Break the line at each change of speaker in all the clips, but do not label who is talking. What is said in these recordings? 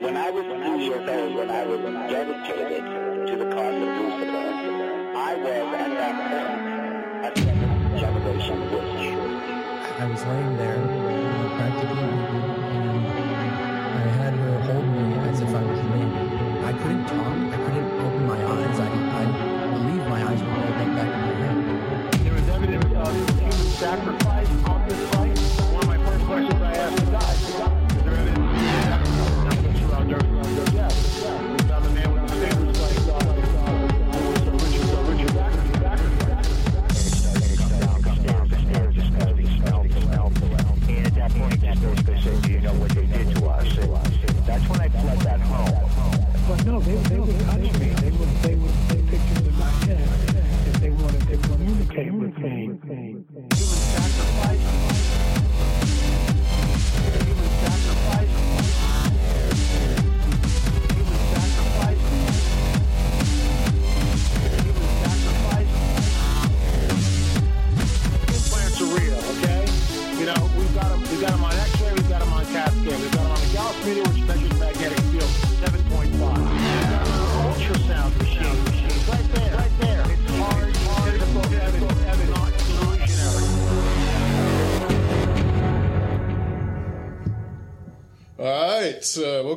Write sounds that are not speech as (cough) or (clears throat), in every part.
When I was two years old, when I was dedicated to the cause of Lucifer, I was at that point a seventh generation witch.
I was laying there, uh, practically naked, and I had her hold me as if I was naked. I couldn't talk. I couldn't open my eyes. I, I believe my eyes were rolled up back in my head.
There was evidence of human sacrifice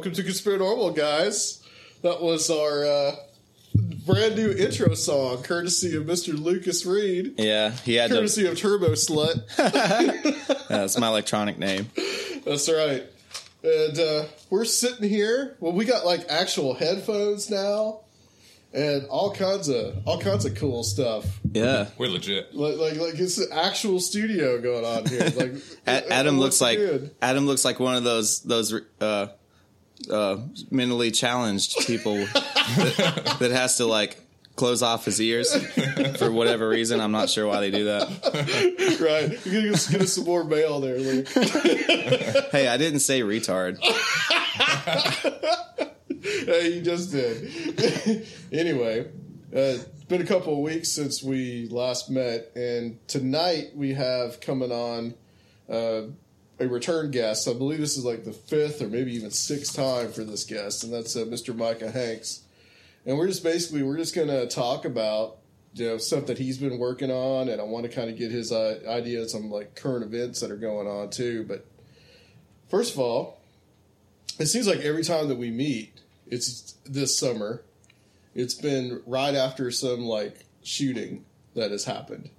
welcome to Conspiranormal, guys. That was our uh, brand new intro song, courtesy of Mr. Lucas Reed,
Yeah, he had to.
courtesy of Turbo Slut. (laughs)
That's my electronic name.
That's right. And uh, we're sitting here. Well, we got like actual headphones now, and all kinds of all kinds of cool stuff.
Yeah.
We're legit.
Like like like it's an actual studio going on here. Like (laughs)
A- Adam looks like
good.
Adam looks like one of those those uh, uh, mentally challenged people that, (laughs) that has to like close off his ears for whatever reason. I'm not sure why they do that. (laughs)
right. You're gonna get us some more mail there. Luke. (laughs)
Hey, I didn't say retard.
hey, you just did. anyway, uh, it's been a couple of weeks since we last met, and tonight we have coming on uh, a return guest. I believe this is like the fifth or maybe even sixth time for this guest, and that's uh, Mr. Micah Hanks. And we're just basically we're just going to talk about you know stuff that he's been working on, and I want to kind of get his uh, ideas on like current events that are going on too. But first of all, it seems like every time that we meet, it's this summer. It's been right after some like shooting that has happened.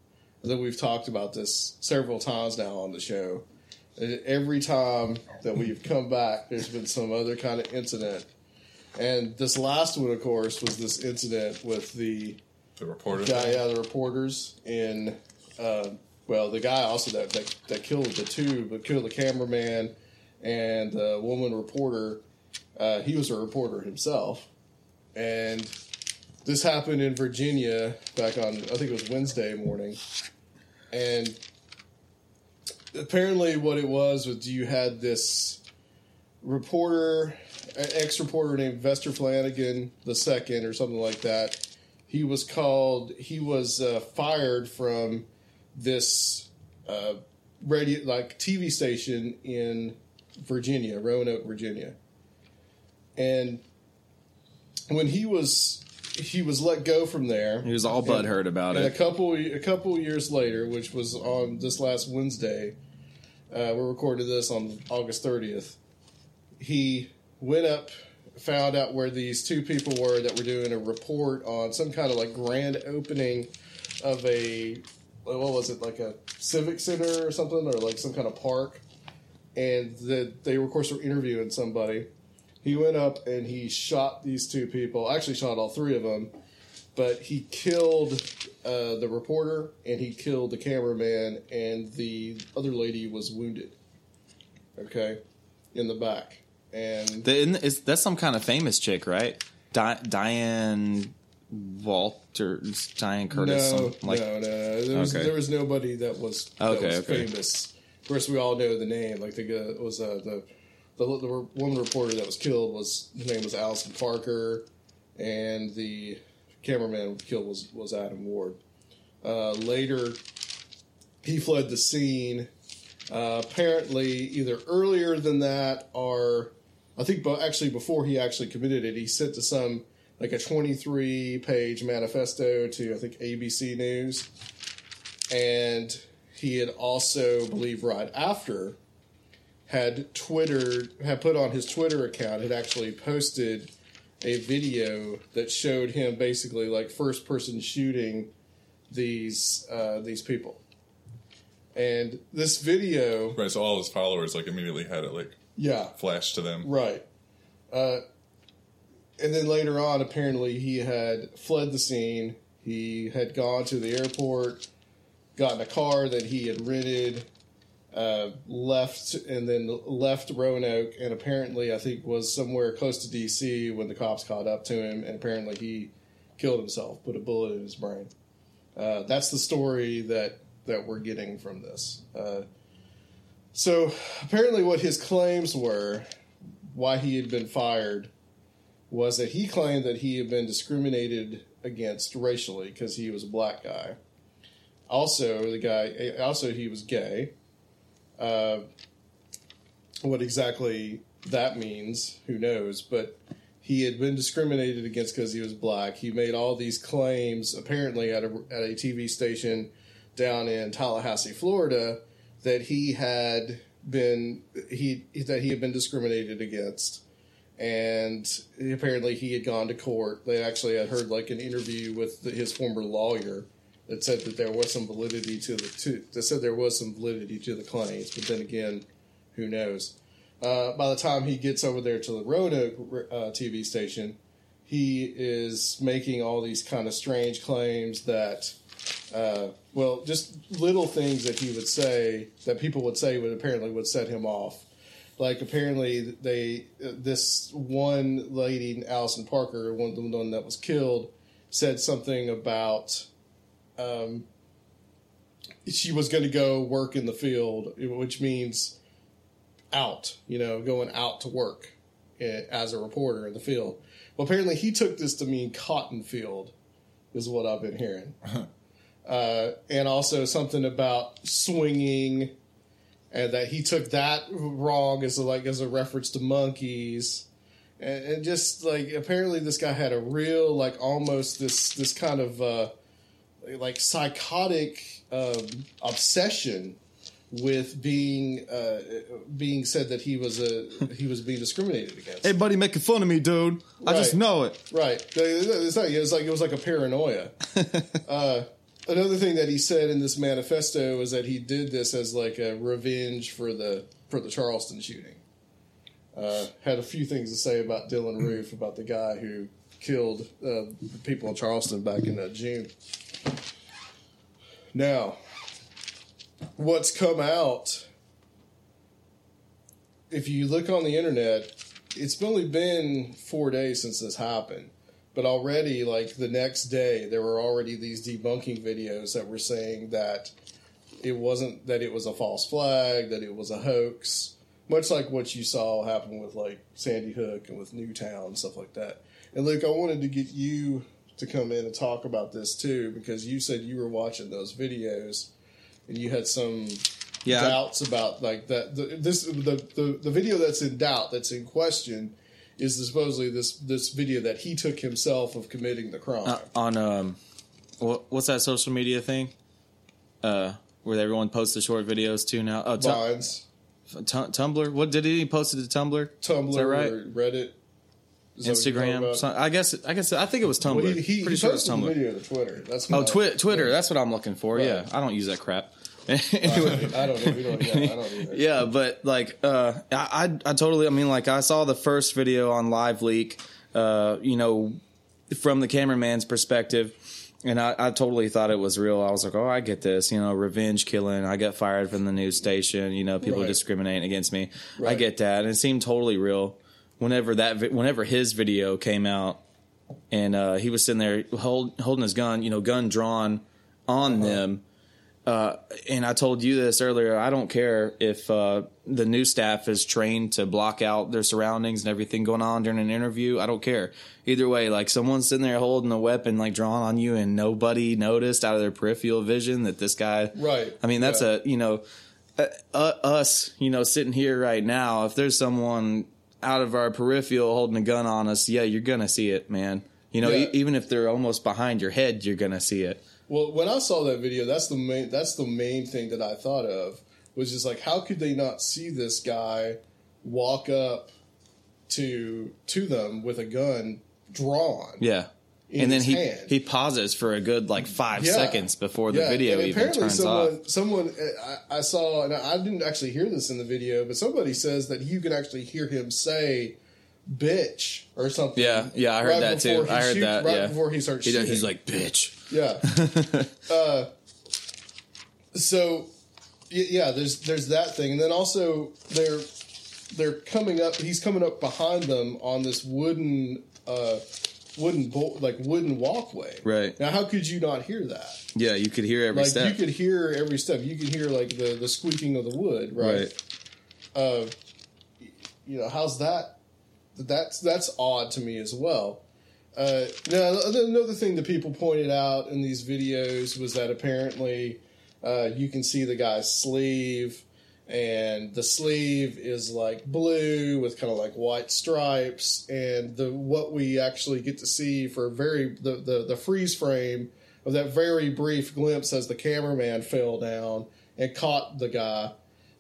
And then we've talked about this several times now on the show. Every time that we've come back, there's been some other kind of incident. And this last one, of course, was this incident with the
The reporter.
guy, yeah, the reporters in, uh, well, the guy also that, that that killed the two, but killed the cameraman and the woman reporter. Uh, he was a reporter himself, and this happened in Virginia back on I think it was Wednesday morning, and apparently what it was was you had this reporter, an ex reporter named Vester Flanagan the second or something like that. He was called. He was uh, fired from this uh, radio, like TV station in Virginia, Roanoke, Virginia, and when he was he was let go from there.
He was all butthurt about
And a
it.
couple a couple years later, which was on this last Wednesday, uh, we recorded this on August thirtieth. He went up, found out where these two people were that were doing a report on some kind of like grand opening of a what was it like a civic center or something or like some kind of park, and that they of course were interviewing somebody. He went up and he shot these two people. Actually, shot all three of them but he killed uh, the reporter and he killed the cameraman and the other lady was wounded okay in the back and
The, is, that's some kind of famous chick, right? Di- Diane Walter, Diane Curtis.
no,
some- like,
no no no there was,
Okay.
there was nobody that was, that
Okay,
was
okay.
famous of course we all know the name like the was uh, the, the the woman reporter that was killed was his name was Allison Parker and the cameraman killed was was Adam Ward uh, later he fled the scene. Uh, apparently, either earlier than that, or I think, but actually before he actually committed it, he sent to some like a 23 page manifesto to I think ABC News, and he had also, believe, right after, had Twitter had put on his Twitter account had actually posted a video that showed him basically like first person shooting these uh, these people. And this video,
Right, so all his followers like immediately had it like
yeah,
flash to them.
right. Uh, and then later on, apparently he had fled the scene. He had gone to the airport, gotten a car that he had rented, uh, left, and then left Roanoke, and apparently I think was somewhere close to D.C. when the cops caught up to him, and apparently he killed himself, put a bullet in his brain. Uh, that's the story that that we're getting from this. Uh, so apparently, what his claims were, why he had been fired, was that he claimed that he had been discriminated against racially because he was a black guy. Also, the guy, also he was gay. Uh, what exactly that means, who knows? But he had been discriminated against because he was black. He made all these claims, apparently at a, at a TV station down in Tallahassee, Florida, that he had been he that he had been discriminated against, and apparently he had gone to court. They actually had heard like an interview with the, his former lawyer that said that there was some validity to the to that said there was some validity to the claims, but then again, who knows? Uh, by the time he gets over there to the Roanoke uh, TV station, he is making all these kind of strange claims that, uh, well, just little things that he would say that people would say would apparently would set him off. Like apparently they this one lady, Allison Parker, one the one that was killed, said something about um, she was going to go work in the field, which means out, you know, going out to work eh, as a reporter in the field. Well, apparently he took this to mean cotton field, is what I've been hearing. (laughs) uh, and also something about swinging, and that he took that wrong as a, like as a reference to monkeys. And, and just like apparently this guy had a real like almost this this kind of uh, like psychotic um, obsession with being uh, being said that he was a he was being discriminated against.
Everybody making fun of me, dude. I just know it.
Right. It's not, it was like it was like a paranoia. (laughs) uh, another thing that he said in this manifesto is that he did this as like a revenge for the for the Charleston shooting. Uh, had a few things to say about Dylann Roof, about the guy who killed uh, people in Charleston back in uh, June. Now, what's come out? If you look on the internet, it's only been four days since this happened, but already, like the next day, there were already these debunking videos that were saying that it wasn't that it was a false flag, that it was a hoax, much like what you saw happen with like Sandy Hook and with Newtown and stuff like that. And Luke, I wanted to get you to come in and talk about this too because you said you were watching those videos and you had some
Yeah.
doubts about like that. The, this the, the the video that's in doubt, that's in question, is supposedly this this video that he took himself of committing the crime.
Uh, on um, what, what's that social media thing? Uh, where everyone posts the short videos too now. Oh, tu-
Vines,
tu- Tumblr. What did he post it to Tumblr?
Tumblr,
right?
or Reddit, Is that what you're talking
Instagram. So, I guess. I guess. I think it was Tumblr.
Well, he, he,
Pretty
he
sure it was Tumblr.
video to Twitter. That's
Oh, Twi- Twitter. That's what I'm looking for.
Right.
Yeah, I don't use that crap. (laughs)
I
anyway,
don't, I don't, we don't, yeah, I don't either. (laughs)
yeah, but like, uh, I, I, I totally. I mean, like, I saw the first video on Live Leak. Uh, you know, from the cameraman's perspective. And I, I totally thought it was real. I was like, oh, I get this. You know, revenge killing. I got fired from the news station. You know, people
Right.
discriminating against me. I get that. And it seemed totally real. Whenever that, vi- whenever his video came out, and uh, he was sitting there hold, holding his gun, you know, gun drawn on
Uh-huh.
them. Uh, and I told you this earlier. I don't care if uh, the new staff is trained to block out their surroundings and everything going on during an interview. I don't care. Either way, like someone's sitting there holding a weapon, like drawn on you, and nobody noticed out of their peripheral vision that this guy.
Right.
I mean, that's
Yeah.
a you know, uh, uh, us, you know, sitting here right now. If there's someone out of our peripheral holding a gun on us, yeah, you're gonna see it, man. You know,
Yeah.
e- even if they're almost behind your head, you're gonna see it.
Well, when I saw that video, that's the main that's the main thing that I thought of was just like how could they not see this guy walk up to to them with a gun drawn?
Yeah. And then he
hand.
he pauses for a good like five
Yeah.
seconds before the
Yeah,
video
and
even
apparently
turns
someone,
off.
Someone I, I saw, and I didn't actually hear this in the video, but somebody says that you can actually hear him say "bitch" or something.
Yeah, yeah, I heard
right
that too.
he
I heard
shoots-
that.
right
yeah,
before he starts
He does- he's like, "Bitch."
Yeah. (laughs) uh, so yeah, there's there's that thing, and then also they're they're coming up. He's coming up behind them on this wooden uh, wooden bo- like wooden walkway.
Right.
now, how could you not hear that?
Yeah, you could hear every
Like
step.
you could hear every step. You could hear like the the squeaking of the wood. Right.
right.
Uh, you know how's that? That's that's odd to me as well. Uh, now another thing that people pointed out in these videos was that apparently uh, you can see the guy's sleeve, and the sleeve is like blue with kind of like white stripes, and the what we actually get to see for very the the, the freeze frame of that very brief glimpse as the cameraman fell down and caught the guy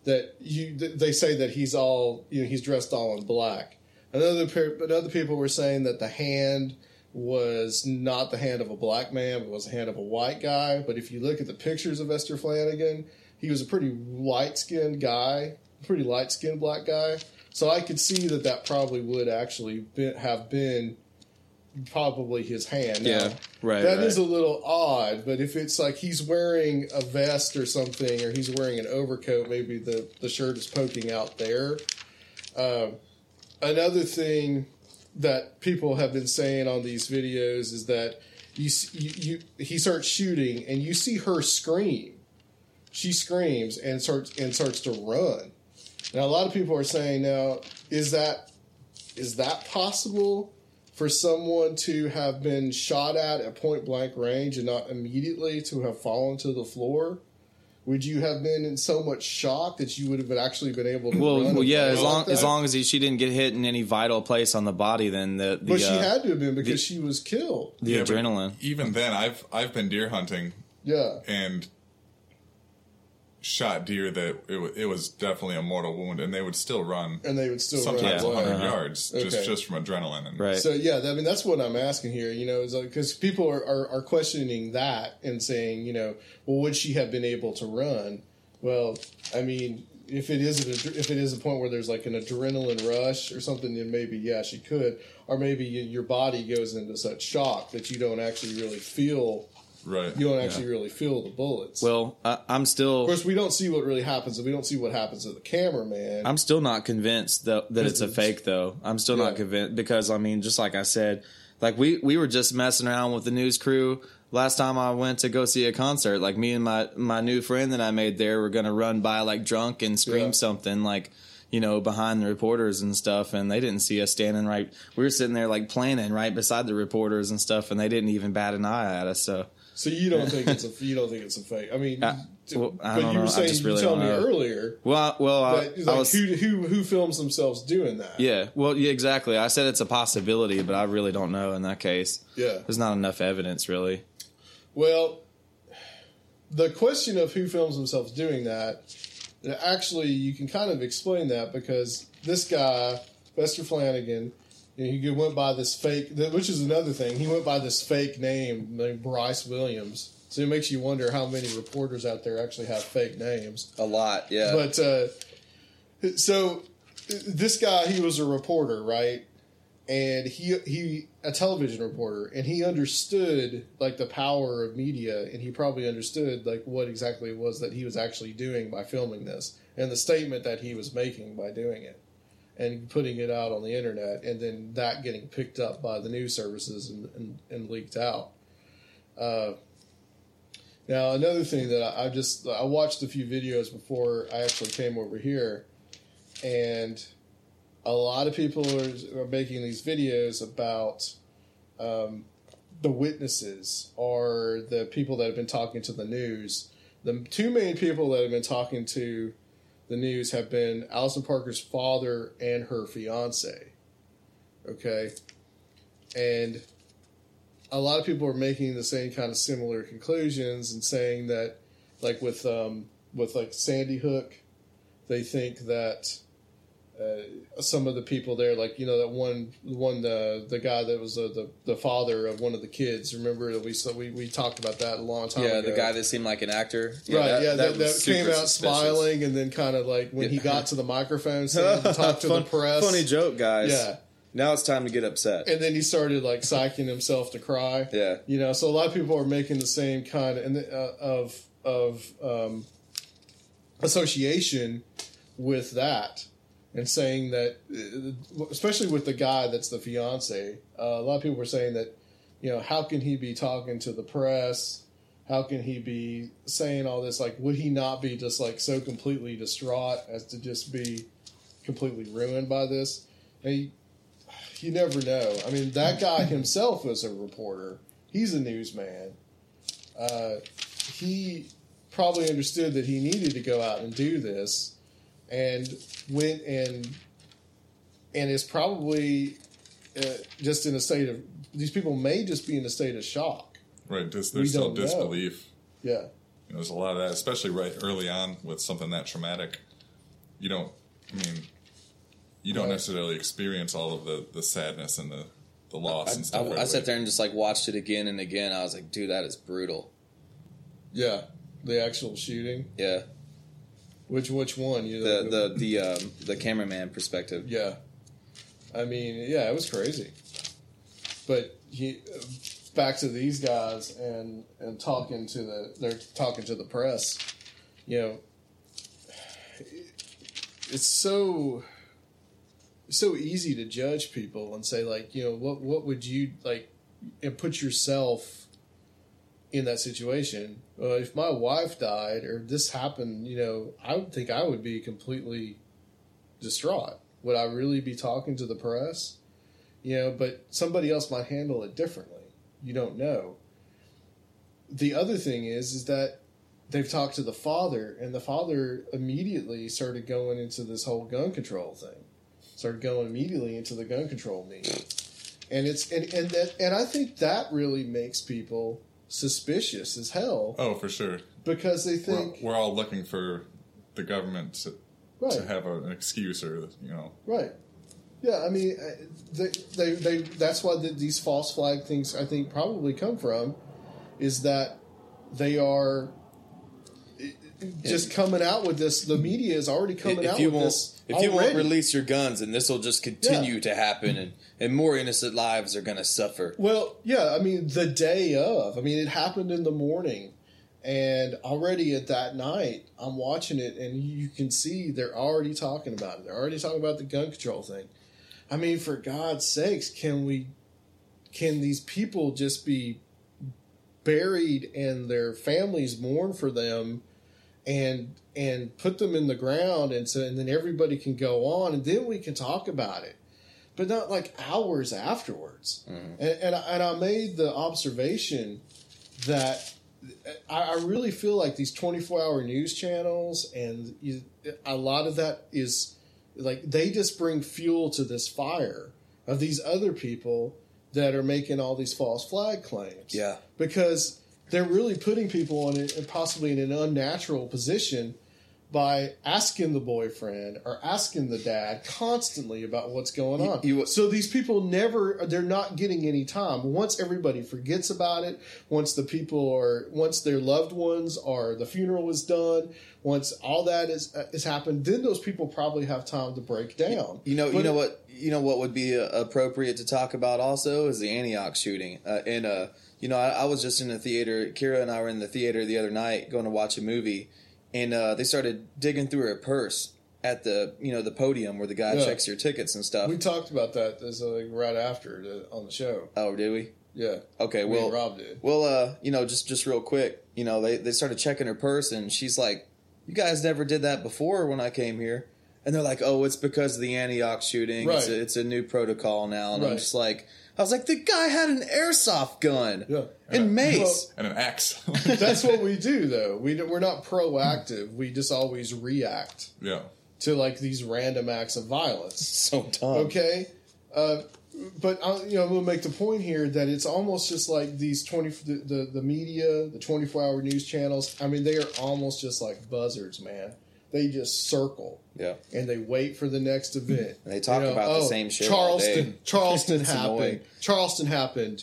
that you they say that he's all you know he's dressed all in black. Another but other people were saying that the hand was not the hand of a black man, but was the hand of a white guy. But if you look at the pictures of Vester Flanagan, he was a pretty light skinned guy, pretty light skinned black guy. So I could see that that probably would actually be, have been probably his hand. Now,
Yeah, right,
That
right.
is a little odd, but if it's like he's wearing a vest or something, or he's wearing an overcoat, maybe the, the shirt is poking out there. Um, another thing that people have been saying on these videos is that you, you, you he starts shooting and you see her scream. She screams and starts and starts to run. Now a lot of people are saying now is that is that possible for someone to have been shot at at point blank range and not immediately to have fallen to the floor? Would you have been in so much shock that you would have actually been able to?
Well,
run
well, yeah. As
like
long
that?
as long as he, she didn't get hit in any vital place on the body, then the the,
But she
uh,
had to have been because she was killed.
the
Yeah,
adrenaline.
Even then, I've I've been deer hunting
Yeah.
and shot deer that it, wa- it was definitely a mortal wound, and they would still run
And they would still
sometimes
run
Yeah.
100
Uh-huh.
yards
Okay.
just just from adrenaline. And
Right.
So yeah, I mean that's what I'm asking here. You know, is because people are, are are questioning that and saying, you know, well, would she have been able to run? Well, I mean, if it is an, if it is a point where there's like an adrenaline rush or something, then maybe yeah, she could. Or maybe y- your body goes into such shock that you don't actually really feel
Right.
you don't actually really feel the bullets.
Well, I, I'm still of
course, we don't see what really happens, and we don't see what happens to the cameraman.
I'm still not convinced that that it's a fake though. I'm still not convinced because I mean, just like I said, like we we were just messing around with the news crew last time I went to go see a concert. Like me and my my new friend that I made there were gonna run by like drunk and scream
Yeah.
something like. you know, behind the reporters and stuff, and they didn't see us standing right. We were sitting there like planning right beside the reporters and stuff, and they didn't even bat an eye at us. So
So you don't think it's a you don't think it's a fake? I mean,
Uh, well, I
but you were
I
saying you
really
told me
know.
earlier
well, well, I,
that
I
like
was
who who who films themselves doing that?
yeah, well, yeah, exactly. I said it's a possibility, but I really don't know in that case.
Yeah.
There's not enough evidence, really.
Well, the question of who films themselves doing that, actually, you can kind of explain that because this guy, Vester Flanagan, know, he went by this fake, which is another thing. He went by this fake name named Bryce Williams. So it makes you wonder how many reporters out there actually have fake names.
A lot, yeah.
But uh, so this guy, he was a reporter, right? And he he a television reporter, and he understood like the power of media, and he probably understood like what exactly it was that he was actually doing by filming this, and the statement that he was making by doing it, and putting it out on the internet, and then that getting picked up by the news services and and, and leaked out. Uh, now, another thing that I, I just I watched a few videos before I actually came over here, and a lot of people are, are making these videos about um, the witnesses or the people that have been talking to the news. The two main people that have been talking to the news have been Allison Parker's father and her fiance. Okay, and a lot of people are making the same kind of similar conclusions and saying that, like with um, with like Sandy Hook, they think that uh, some of the people there, like you know that one one the the guy that was uh, the the father of one of the kids. Remember that we so we, we talked about that a long time ago.
yeah,
ago.
the guy that seemed like an actor.
right, yeah, that, that,
was
came out
suspicious.
smiling and then kind of like when he got to the microphone, saying (laughs) to to
Fun-
the press.
Funny joke, guys.
Yeah.
Now it's time to get upset.
and then he started like psyching himself to cry.
Yeah.
you know. So a lot of people are making the same kind of, and, uh, of of um, association with that, and saying that, uh, especially with the guy that's the fiance, uh, a lot of people were saying that, you know, how can he be talking to the press? How can he be saying all this? Like, would he not be just like so completely distraught as to just be completely ruined by this? And he, you never know. I mean, that guy (laughs) himself was a reporter. He's a newsman. Uh, he probably understood that he needed to go out and do this, and went and and is probably uh, just in a state of. These people may just be in a state of shock.
Right, just
We
there's still
don't know.
disbelief.
Yeah,
You know, there's a lot of that, especially right early on with something that traumatic. You don't, I mean, you don't
Right.
necessarily experience all of the, the sadness and the, the loss and
I,
stuff.
I,
right
I sat there and just like watched it again and again. I was like, dude, that is brutal.
yeah. The actual shooting.
Yeah,
Which which one? You know,
the the the um, the cameraman perspective.
Yeah, I mean, yeah, it was crazy. But he, back to these guys and and talking to the they're talking to the press. You know, it's so so easy to judge people and say like, you know, what what would you like, and put yourself in that situation. Uh, if my wife died or this happened, you know, I would think I would be completely distraught. Would I really be talking to the press? You know, but somebody else might handle it differently. You don't know. The other thing is, is that they've talked to the father, and the father immediately started going into this whole gun control thing. Started going immediately into the gun control meeting, and it's and and that and I think that really makes people suspicious as hell
Oh, for sure.
because they
We're,
think
we're all looking for the government to,
right.
to have a, an excuse or, you know,
Right. Yeah, I mean, uh, they, they, they, that's why the, these false flag things, I think, probably come from, is that they are just coming out with this. The media is already coming
if
out
you
with
won't
this.
If you won't release your guns, and this will just continue
Yeah.
to happen, and and more innocent lives are going to suffer.
Well, yeah, I mean, the day of. I mean, it happened in the morning. And already at that night, I'm watching it, and you can see they're already talking about it. They're already talking about the gun control thing. I mean, for God's sakes, can we, can these people just be buried and their families mourn for them and and put them in the ground and so and then everybody can go on and then we can talk about it but not like hours afterwards. Mm-hmm. And, and, I, and i made the observation that I, I really feel like these 24 hour news channels and you, a lot of that is like they just bring fuel to this fire of these other people that are making all these false flag claims.
Yeah.
because they're really putting people on a, possibly in an unnatural position by asking the boyfriend or asking the dad constantly about what's going on.
you-
so these people never they're not getting any time. Once everybody forgets about it, once the people are once their loved ones are the funeral is done, once all that is uh, has happened, then those people probably have time to break down.
You know, you know what, you know what would be uh, appropriate to talk about also is the Antioch shooting. Uh, and uh, you know, I, I was just in the theater. Kira and I were in the theater the other night going to watch a movie, and uh, they started digging through her purse at the you know the podium where the guy
Yeah.
checks your tickets and stuff.
We talked about that as uh, like right after the, on the show.
oh, did we?
Yeah.
Okay, well,
Rob did.
Well, uh, you know, just just real quick, you know, they they started checking her purse, and she's like, "You guys never did that before when I came here." And they're like, "Oh, it's because of the Antioch shooting. It's, a, it's a new protocol now." And I'm just like, I was like, the guy had an airsoft gun
Yeah.
and mace. (laughs)
and an axe. (laughs)
That's what we do, though. We we're not proactive. We just always react
yeah.
to like these random acts of violence.
so dumb.
Okay, uh, but I, you know, I'm gonna make the point here that it's almost just like these twenty the the, the media, the 24 hour news channels. I mean, they are almost just like buzzards, man. They just circle
Yeah.
and they wait for the next event.
And they talk about the oh, same shit all
Charleston. (laughs) Charleston happened.
annoying.
Charleston happened.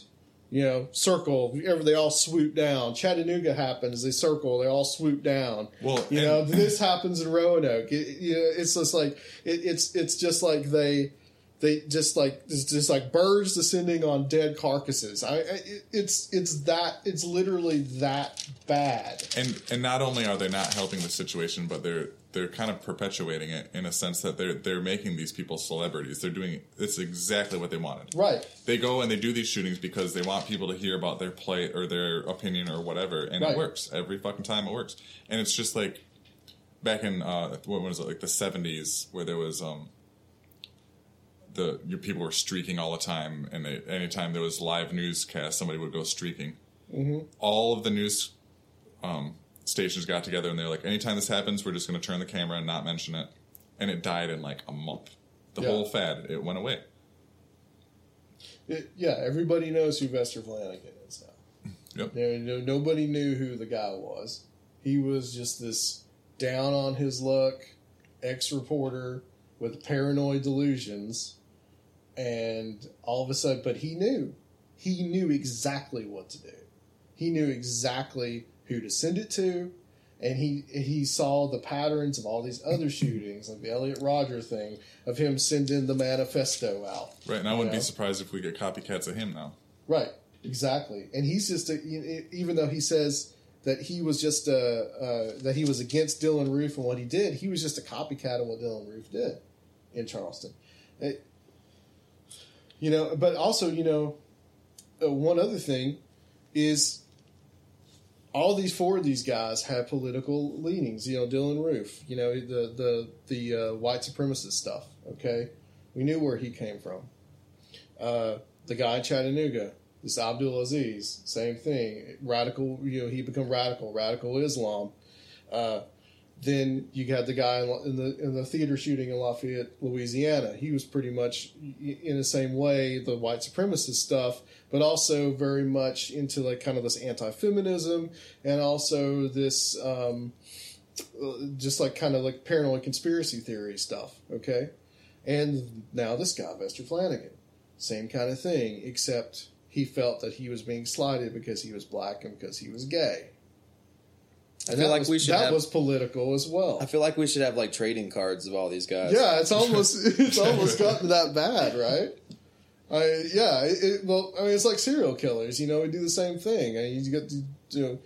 You know, circle. Ever they all swoop down. Chattanooga happens. They circle. They all swoop down.
Well,
you know, this happens in Roanoke. It, you know, it's just like it, it's it's just like they they just like it's just like birds descending on dead carcasses. I, I it's it's that it's literally that bad.
and and not only are they not helping the situation, but they're they're kind of perpetuating it in a sense that they're they're making these people celebrities. They're doing it's exactly what they wanted.
Right.
They go and they do these shootings because they want people to hear about their play or their opinion or whatever, and
Right.
it works every fucking time. It works, and it's just like back in uh, what was it like the seventies where there was um the your people were streaking all the time, and they anytime there was live newscast, somebody would go streaking. All of the news um, stations got together and they're like, anytime this happens, we're just going to turn the camera and not mention it. And it died in like a month. The
Yeah.
whole fad, it went away.
It, yeah, everybody knows who Vester Flanagan is now. (laughs)
Yep.
There, no, nobody knew who the guy was. He was just this down on his luck ex reporter with paranoid delusions, and all of a sudden, but he knew. He knew exactly what to do. He knew exactly who to send it to, and he he saw the patterns of all these other (laughs) shootings, like the Elliot Rodger thing, of him sending the manifesto out.
Right. And I wouldn't
know?
be surprised if we get copycats of him now.
Right, exactly. And he's just a, even though he says that he was just a, uh, that he was against Dylann Roof and what he did, he was just a copycat of what Dylann Roof did in Charleston. It- you know, but also you know, uh, one other thing is all these four of these guys have political leanings. You know, Dylann Roof. You know, the the the uh, white supremacist stuff. Okay, we knew where he came from uh, the guy in Chattanooga, this Abdulazeez, same thing. Radical, you know, he become radical, radical Islam. Uh, then you had the guy in, the in the theater shooting in Lafayette, Louisiana. He was pretty much in the same way the white supremacist stuff, but also very much into like kind of this anti-feminism and also this um, just like kind of like paranoid conspiracy theory stuff. Okay, and now this guy, Vester Flanagan, same kind of thing, except he felt that he was being slighted because he was black and because he was gay. And
feel like
was,
we should
that
have-
was political as well.
I feel like we should have like trading cards of all these guys.
Yeah, it's almost (laughs) it's almost gotten that bad, right? I yeah, it, it, well, I mean, it's like serial killers. You know, we do the same thing. I mean, you get you know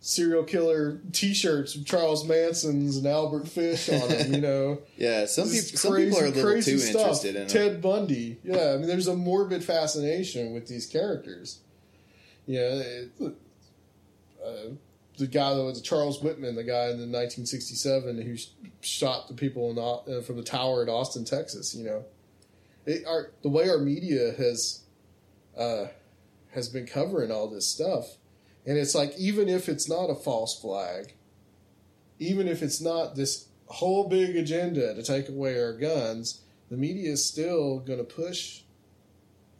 serial killer T-shirts with Charles Manson's and Albert Fish on them. You know, (laughs)
Yeah, some people some
crazy,
people are a little too
stuff.
interested in it.
Ted Bundy. Yeah, I mean, there's a morbid fascination with these characters. Yeah, it, uh, the guy that was Charles Whitman, the guy in the 1967 who shot the people in, uh, from the tower in Austin, Texas. You know, it, our, the way our media has uh, has been covering all this stuff, and it's like even if it's not a false flag, even if it's not this whole big agenda to take away our guns, the media is still going to push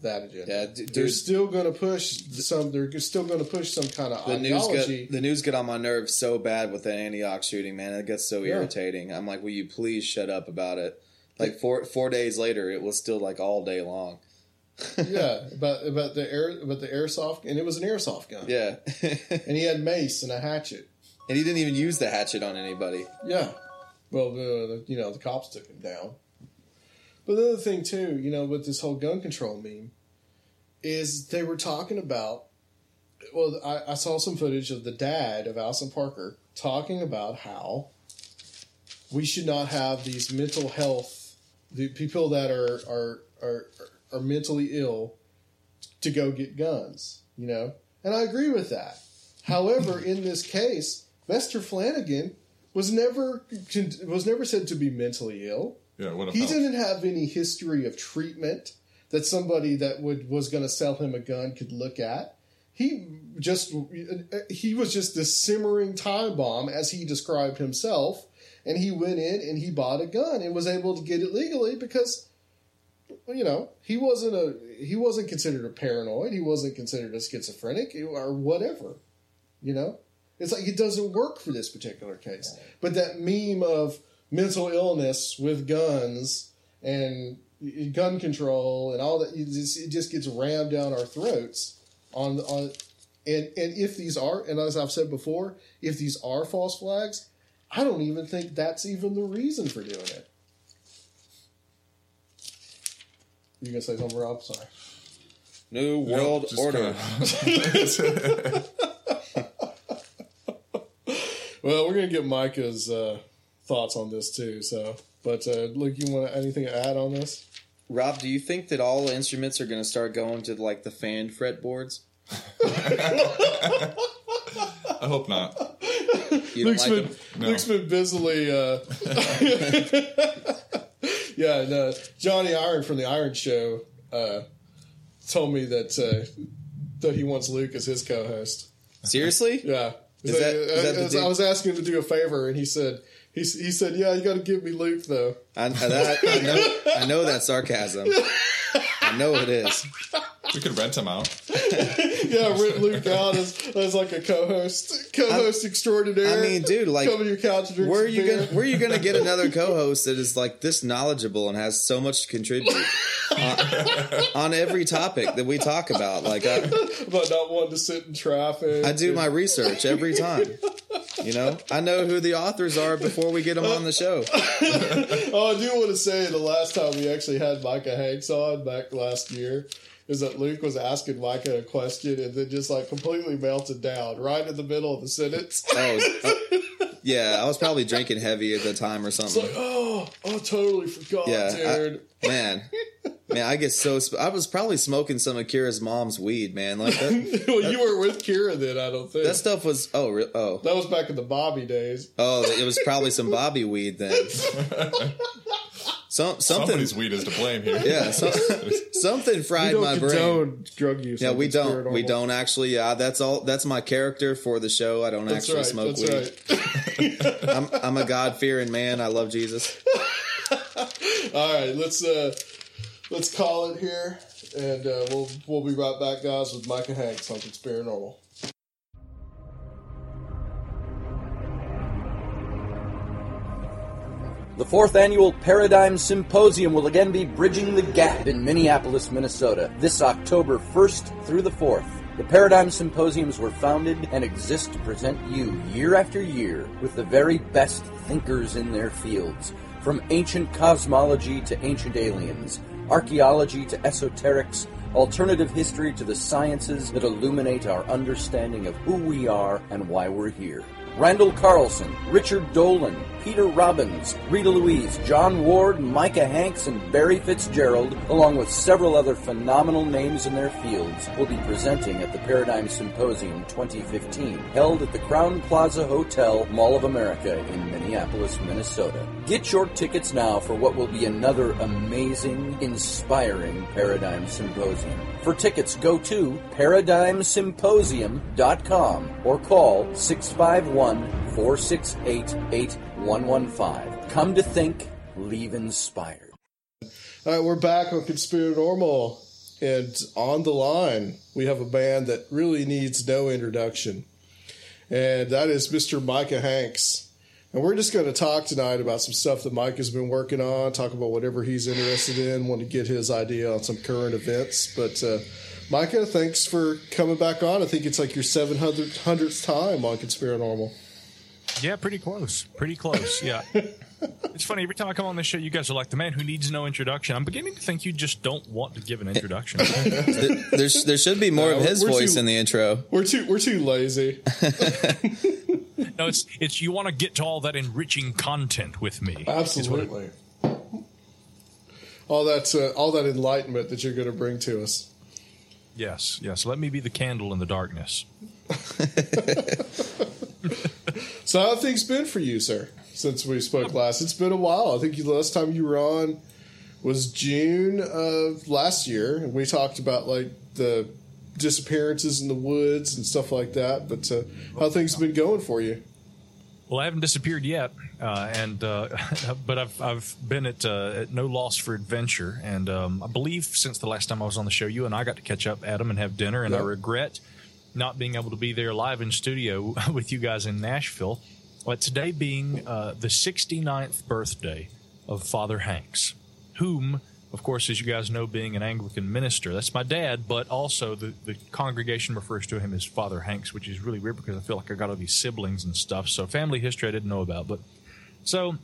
that agenda.
Yeah, d-
they're still going to push some. They're still going to push some kind of
The news
ideology.
get the news get on my nerves so bad with that Antioch shooting, man. It gets so
Yeah.
irritating. I'm like, will you please shut up about it? Like four four days later, it was still like all day long. (laughs)
yeah, but about the air about the airsoft, and it was an airsoft gun.
Yeah, (laughs)
and he had mace and a hatchet.
and he didn't even use the hatchet on anybody.
Yeah, well, the, you know, the cops took him down. But the other thing too, you know, with this whole gun control meme, is they were talking about. Well, I, I saw some footage of the dad of Allison Parker talking about how we should not have these mental health, the people that are are are are mentally ill, to go get guns. You know, and I agree with that. However, in this case, Vester Flanagan was never was never said to be mentally ill.
Yeah, what
He didn't have any history of treatment that somebody that would was going to sell him a gun could look at. He just he was just this simmering time bomb as he described himself, and he went in and he bought a gun and was able to get it legally because you know he wasn't a he wasn't considered a paranoid, he wasn't considered a schizophrenic or whatever. You know, it's like it doesn't work for this particular case. But that meme of mental illness with guns and gun control and all that, it just, it just gets rammed down our throats. On on, and and if these are, and as I've said before, if these are false flags, I don't even think that's even the reason for doing it. You gonna say something, Rob? Sorry.
New world
just
order. (laughs) (laughs)
Well, we're gonna get Micah's uh, thoughts on this too. So, but uh, Luke, you want anything to add on this?
Rob, do you think that all instruments are going to start going to like the fan fretboards?
I hope not.
You don't
Luke's
like
been?
No.
Luke's been busily. Uh, (laughs) yeah, no. Johnny Iron from the Iron Show uh, told me that uh, that he wants Luke as his co-host.
Seriously?
Yeah.
Is that- is that
I, I was asking him to do a favor, and he said he, he said, "Yeah, you got to give me Luke though."
I, that, I know. I know that's sarcasm. I know it is.
We could rent him out. (laughs)
Yeah, rent Luke out as, as like a co-host, co-host extraordinaire.
I mean, dude, like,
come to your couch and drink
Where are
some
you
beer.
gonna Where are you gonna get (laughs) another co-host that is like this knowledgeable and has so much to contribute on, on every topic that we talk about? Like, I,
about not wanting to sit in traffic?
I do my research every (laughs) time. You know, I know who the authors are before we get them on the show. (laughs)
Oh, I do want to say the last time we actually had Micah Hanks on back last year is that Luke was asking Micah a question and then just like completely melted down right in the middle of the sentence.
Oh, uh, (laughs) yeah, I was probably drinking heavy at the time or
It's
something.
like, oh, oh, totally forgot,
Yeah, I-
dude.
Man, man, I get so. Sp- I was probably smoking some of Kira's mom's weed, man. Like that. (laughs)
well, you were with Kira then, I don't think.
That stuff was. Oh, re- oh,
that was back in the Bobby days.
oh! It was probably some Bobby weed then. (laughs) Some something.
Somebody's weed is to blame here.
Yeah, so, something fried my brain.
drug use.
Yeah, we don't. We don't actually. Yeah, that's all. That's my character for the show. I don't
That's
actually
right.
smoke
that's
weed.
right. (laughs) (laughs)
I'm, I'm a God fearing man. I love Jesus. (laughs)
All right, let's uh, let's call it here, and uh, we'll we'll be right back, guys, with Micah Hanks on Conspiranormal.
The fourth annual Paradigm Symposium will again be bridging the gap in Minneapolis, Minnesota, this October 1st through the 4th. The Paradigm Symposiums were founded and exist to present you year after year with the very best thinkers in their fields, from ancient cosmology to ancient aliens, archaeology to esoterics, alternative history to the sciences that illuminate our understanding of who we are and why we're here. Randall Carlson, Richard Dolan, Peter Robbins, Rita Louise, John Ward, Micah Hanks, and Barry Fitzgerald, along with several other phenomenal names in their fields, will be presenting at the Paradigm Symposium 2015, held at the Crowne Plaza Hotel, Mall of America in Minneapolis, Minnesota. Get your tickets now for what will be another amazing, inspiring Paradigm Symposium. For tickets, go to ParadigmSymposium.com or call 651 468 8115. Come to think, leave inspired.
All right, we're back on Conspiracy Normal, and on the line we have a band that really needs no introduction, and that is Mr. Micah Hanks. And we're just going to talk tonight about some stuff that Mike has been working on, talk about whatever he's interested in, want to get his idea on some current events. But uh, Micah, thanks for coming back on. I think it's like your 700th time on Conspiracy Normal.
Yeah, pretty close. Pretty close. Yeah. (laughs) it's funny. Every time I come on this show, you guys are like the man who needs no introduction. I'm beginning to think you just don't want to give an introduction. (laughs)
There's, there should be more
No,
of his voice
too-
in the intro.
We're too we're too lazy. (laughs) (laughs)
no, it's it's you want to get to all that enriching content with me. it-
Absolutely. All that uh, all that enlightenment that you're going to bring to us.
Yes, yes. Let me be the candle in the darkness. (laughs)
So how have things been for you, sir? Since we spoke last, it's been a while. I think the last time you were on was June of last year, and we talked about like the disappearances in the woods and stuff like that. But uh, how things been going for you?
Well, I haven't disappeared yet, uh, and uh, (laughs) but I've I've been at, uh, at no loss for adventure, and um, I believe since the last time I was on the show, you and I got to catch up, Adam, and have dinner, and I regret not being able to be there live in studio (laughs) with you guys in Nashville. But today being uh, the 69th birthday of Father Hanks, whom, of course, as you guys know, being an Anglican minister, that's my dad, but also the, the congregation refers to him as Father Hanks, which is really weird because I feel like I got all these siblings and stuff. So family history I didn't know about, but so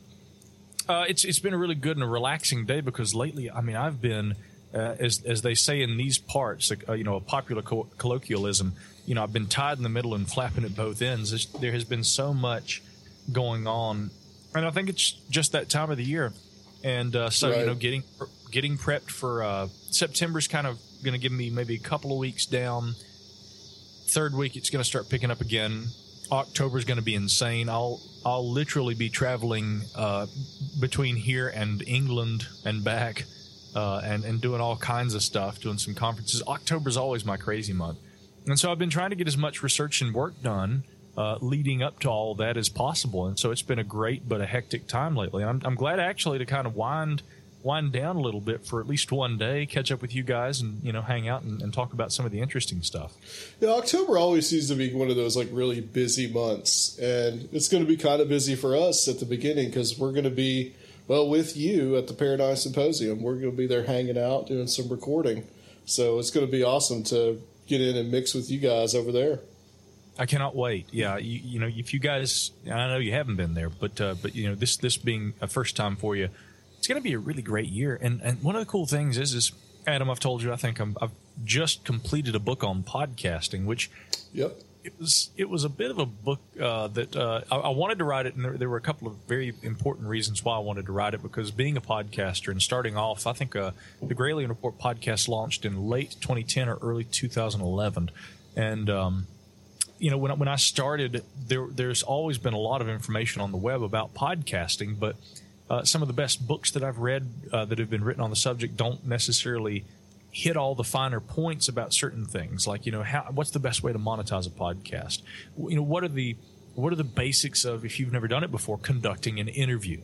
uh, it's it's been a really good and a relaxing day because lately, I mean, I've been uh, as as they say in these parts, uh, you know, a popular co- colloquialism. You know, I've been tied in the middle and flapping at both ends. There's, there has been so much going on, and I think it's just that time of the year. And uh, so, you know, getting getting prepped for uh, September's kind of going to give me maybe a couple of weeks down. Third week, it's going to start picking up again. October's going to be insane. I'll I'll literally be traveling uh, between here and England and back, uh, and and doing all kinds of stuff, doing some conferences. October's always my crazy month, and so I've been trying to get as much research and work done uh, leading up to all that as possible. And so it's been a great but a hectic time lately. I'm I'm glad actually to kind of wind wind down a little bit for at least one day, catch up with you guys, and you know hang out and, and talk about some of the interesting stuff.
Yeah, October always seems to be one of those like really busy months, and it's going to be kind of busy for us at the beginning because we're going to be well with you at the Paradigm Symposium. We're going to be there hanging out, doing some recording. So it's going to be awesome to get in and mix with you guys over there.
I cannot wait. Yeah, you, you know, if you guys, I know you haven't been there, but uh, but you know, this this being a first time for you, it's going to be a really great year. And and one of the cool things is is Adam, I've told you, I think I'm, I've just completed a book on podcasting, which
Yep.
it was it was a bit of a book uh, that uh, I, I wanted to write it, and there, there were a couple of very important reasons why I wanted to write it. Because being a podcaster and starting off, I think uh, the Gralien Report podcast launched in late 2010 or early 2011, and um, you know when I- when I started, there there's always been a lot of information on the web about podcasting, but uh, some of the best books that I've read uh, that have been written on the subject don't necessarily hit all the finer points about certain things. Like you know how what's the best way to monetize a podcast? You know what are the what are the basics of if you've never done it before conducting an interview?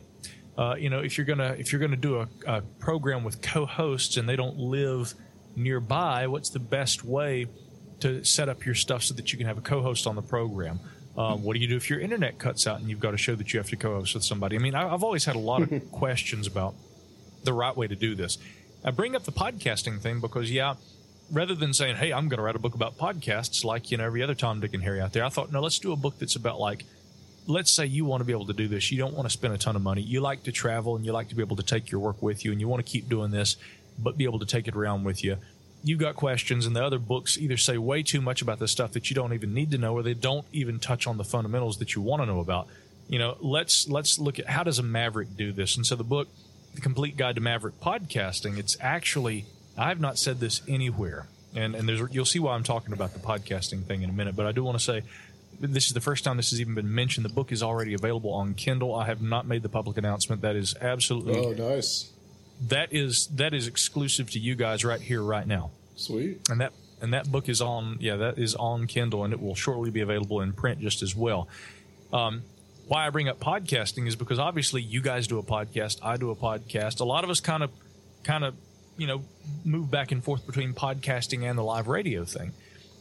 Uh, you know if you're gonna if you're gonna do a, a program with co-hosts and they don't live nearby what's the best way to set up your stuff so that you can have a co-host on the program um, what do you do if your internet cuts out and you've got to show that you have to co-host with somebody i mean I, i've always had a lot of (laughs) questions about the right way to do this. I bring up the podcasting thing because, yeah, rather than saying, hey, I'm going to write a book about podcasts like, you know, every other Tom, Dick, and Harry out there, I thought, no, let's do a book that's about like, let's say you want to be able to do this. You don't want to spend a ton of money. You like to travel and you like to be able to take your work with you and you want to keep doing this, but be able to take it around with you. You've got questions, and the other books either say way too much about the stuff that you don't even need to know, or they don't even touch on the fundamentals that you want to know about. You know, let's let's look at how does a maverick do this. And so the book, the Complete Guide to Maverick Podcasting, it's actually I've not said this anywhere, and and there's you'll see why I'm talking about the podcasting thing in a minute. But I do want to say this is the first time this has even been mentioned. The book is already available on Kindle. I have not made the public announcement. That is absolutely
Oh, nice.
That is that is exclusive to you guys right here right now.
Sweet.
and that and that book is on yeah that is on kindle and it will shortly be available in print just as well. Um, why i bring up podcasting is because obviously you guys do a podcast i do a podcast. A lot of us kind of kind of you know move back and forth between podcasting and the live radio thing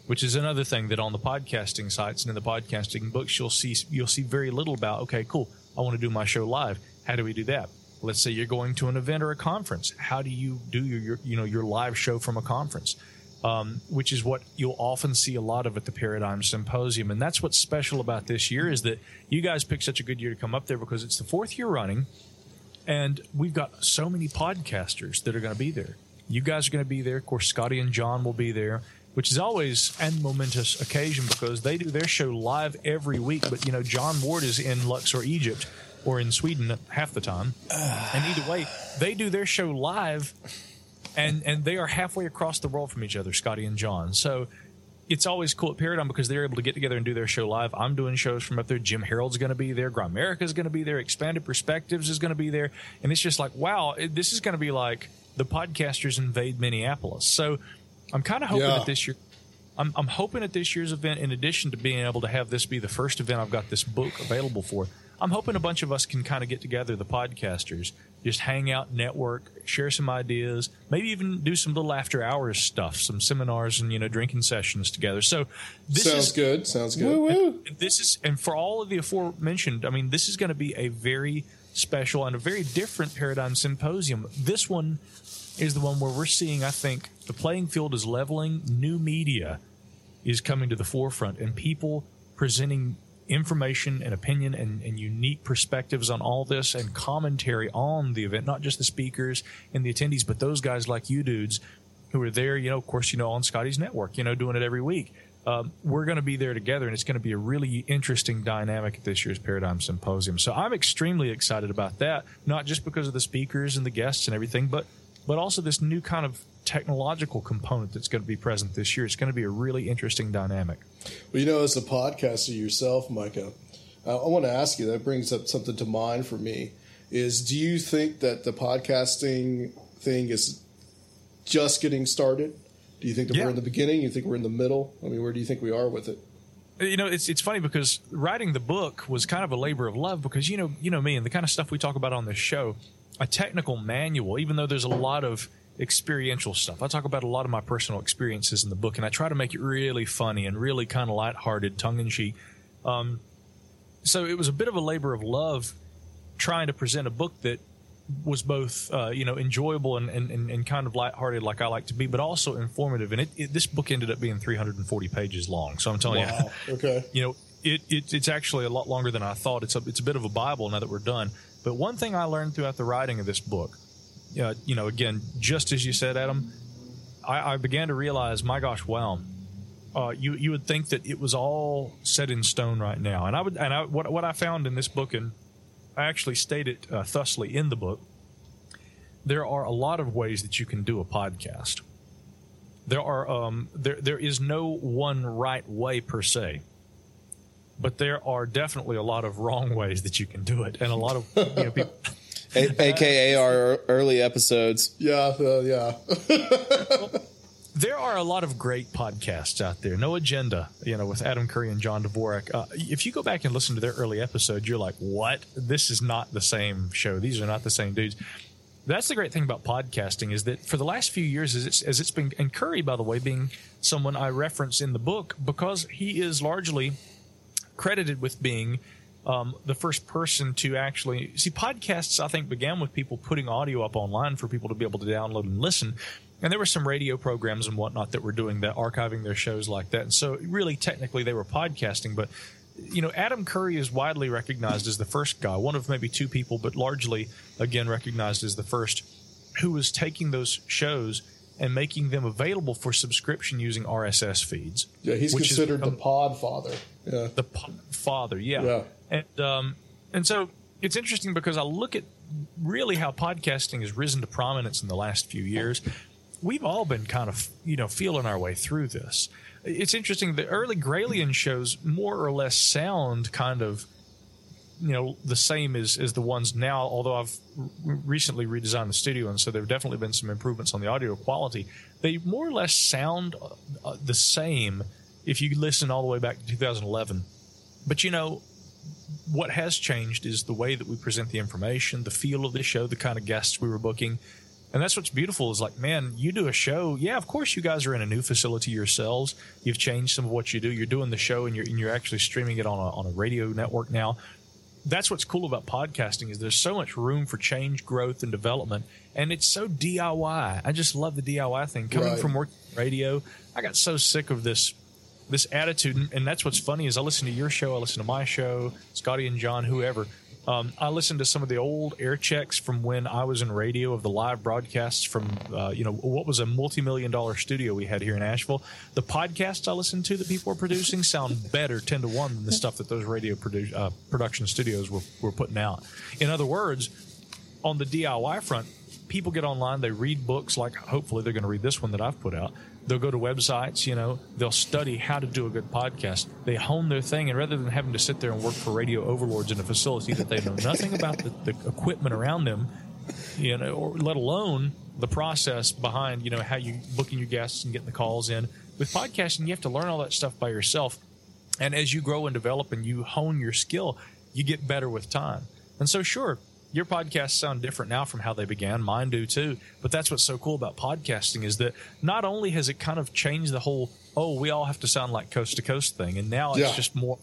which is another thing that on the podcasting sites and in the podcasting books you'll see you'll see very little about okay cool i want to do my show live. How do we do that let's say you're going to an event or a conference how do you do your, your you know your live show from a conference um, which is what you'll often see a lot of at the paradigm symposium and that's what's special about this year is that you guys picked such a good year to come up there because it's the fourth year running and we've got so many podcasters that are going to be there. You guys are going to be there. Of course, Scotty and John will be there, which is always an momentous occasion because they do their show live every week. But, you know, John Ward is in Luxor, Egypt, or in Sweden half the time. and either way, they do their show live, and, and they are halfway across the world from each other, Scotty and John. So it's always cool at Paradigm because they're able to get together and do their show live. I'm doing shows from up there. Jim Harold's going to be there. Grimerica is going to be there. Expanded Perspectives is going to be there. And it's just like, wow, it, this is going to be like the podcasters invade Minneapolis. So I'm kind of hoping
Yeah.
that this year. I'm, I'm hoping at this year's event, in addition to being able to have this be the first event I've got this book available for, I'm hoping a bunch of us can kind of get together, the podcasters, just hang out, network, share some ideas, maybe even do some little after hours stuff, some seminars and you know drinking sessions together. So this
Sounds
is
good. Sounds good.
this is and for all of the aforementioned, I mean, this is going to be a very special and a very different paradigm symposium. This one is the one where we're seeing, I think, the playing field is leveling. New media is coming to the forefront, and people presenting information and opinion and, and unique perspectives on all this and commentary on the event, not just the speakers and the attendees, but those guys like you dudes who are there, you know, of course, you know, on Scotty's network, you know, doing it every week. Um, we're going to be there together, and it's going to be a really interesting dynamic at this year's Paradigm Symposium. So I'm extremely excited about that, not just because of the speakers and the guests and everything, but but also this new kind of technological component that's going to be present this year. It's going to be a really interesting dynamic.
Well, you know, as a podcaster yourself, Micah, I, I want to ask you. That brings up something to mind for me. Is do you think that the podcasting thing is just getting started? Do you think that
Yeah.
we're in the beginning? You think we're in the middle? I mean, where do you think we are with it?
Uh, you know, it's it's funny because writing the book was kind of a labor of love because you know you know me and the kind of stuff we talk about on this show, a technical manual. Even though there's a lot of experiential stuff, I talk about a lot of my personal experiences in the book, and I try to make it really funny and really kind of lighthearted, tongue in cheek. Um, so it was a bit of a labor of love trying to present a book that was both uh, you know enjoyable and, and, and, kind of lighthearted like I like to be, but also informative. And it, it, this book ended up being 340 pages long. So I'm telling
Wow.
you, (laughs)
Okay.
you know, it, it it's actually a lot longer than I thought. It's a it's a bit of a bible now that we're done. But one thing I learned throughout the writing of this book, uh, you know, again, just as you said, Adam, I, I began to realize, my gosh, wow. Uh, you you would think that it was all set in stone right now, and I would and I, what what I found in this book, and I actually state it uh, thusly in the book. There are a lot of ways that you can do a podcast. There are um, there there is no one right way per se, but there are definitely a lot of wrong (laughs) ways that you can do it, and a lot of you know, people.
A- (laughs) AKA our early episodes.
Yeah. Uh, yeah. (laughs)
There are a lot of great podcasts out there. No agenda, you know, with Adam Curry and John Dvorak. Uh, if you go back and listen to their early episodes, you're like, "What? This is not the same show. These are not the same dudes." That's the great thing about podcasting is that for the last few years, as it's, as it's been, and Curry, by the way, being someone I reference in the book because he is largely credited with being um, the first person to actually see podcasts. I think began with people putting audio up online for people to be able to download and listen. And there were some radio programs and whatnot that were doing that, archiving their shows like that. And so, really, technically, they were podcasting. But you know, Adam Curry is widely recognized as the first guy, one of maybe two people, but largely again recognized as the first who was taking those shows and making them available for subscription using RSS feeds.
Yeah, he's considered the pod father. Yeah.
the p- father. Yeah.
Yeah.
And um, and so it's interesting because I look at really how podcasting has risen to prominence in the last few years. We've all been kind of you know feeling our way through this. It's interesting. The early Gralien shows more or less sound kind of you know the same as as the ones now. Although I've recently redesigned the studio, and so there have definitely been some improvements on the audio quality. They more or less sound uh, the same if you listen all the way back to 2011. But you know, what has changed is the way that we present the information, the feel of the show, the kind of guests we were booking. And that's what's beautiful is like, man, you do a show. Yeah, of course, you guys are in a new facility yourselves. You've changed some of what you do. You're doing the show and you're, and you're actually streaming it on a, on a radio network now. That's what's cool about podcasting is there's so much room for change, growth, and development. And it's so DIY. I just love the DIY thing. Coming
Right.
from working radio, I got so sick of this this attitude, and- and that's what's funny is I listen to your show, I listen to my show, Scotty and John, whoever. Um, I listened to some of the old air checks from when I was in radio of the live broadcasts from, uh, you know, what was a multi-million dollar studio we had here in Asheville. The podcasts I listened to that people were producing sound (laughs) better ten to one than the stuff that those radio produ- uh, production studios were, were putting out. In other words, on the DIY front, people get online, they read books like hopefully they're going to read this one that I've put out. They'll go to websites, you know, they'll study how to do a good podcast. They hone their thing, and rather than having to sit there and work for radio overlords in a facility that they know nothing about the, the equipment around them, you know, or let alone the process behind, you know, how you booking your guests and getting the calls in. With podcasting, you have to learn all that stuff by yourself. And as you grow and develop and you hone your skill, you get better with time. And so, sure, your podcasts sound different now from how they began. Mine do too. But that's what's so cool about podcasting is that not only has it kind of changed the whole, oh, we all have to sound like coast to coast thing, and now it's
Yeah.
just more.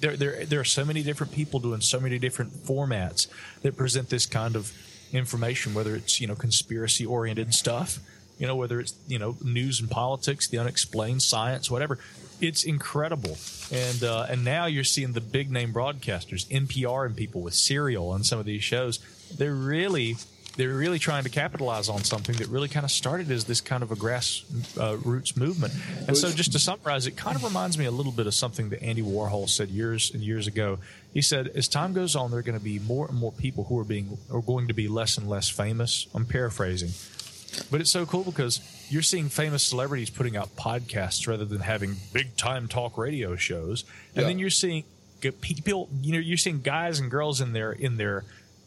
There, there, there are so many different people doing so many different formats that present this kind of information, whether it's you know conspiracy oriented stuff, you know whether it's you know news and politics, the unexplained, science, whatever. It's incredible, and uh, and now you're seeing the big name broadcasters, NPR, and people with Serial on some of these shows. They're really they're really trying to capitalize on something that really kind of started as this kind of a grass uh, movement. And so, just to summarize, it kind of reminds me a little bit of something that Andy Warhol said years and years ago. He said, as time goes on, there are going to be more and more people who are being are going to be less and less famous. I'm paraphrasing, but it's so cool because you're seeing famous celebrities putting out podcasts rather than having big time talk radio shows, and
Yeah.
then you're seeing people. You know, you're seeing guys and girls in their in their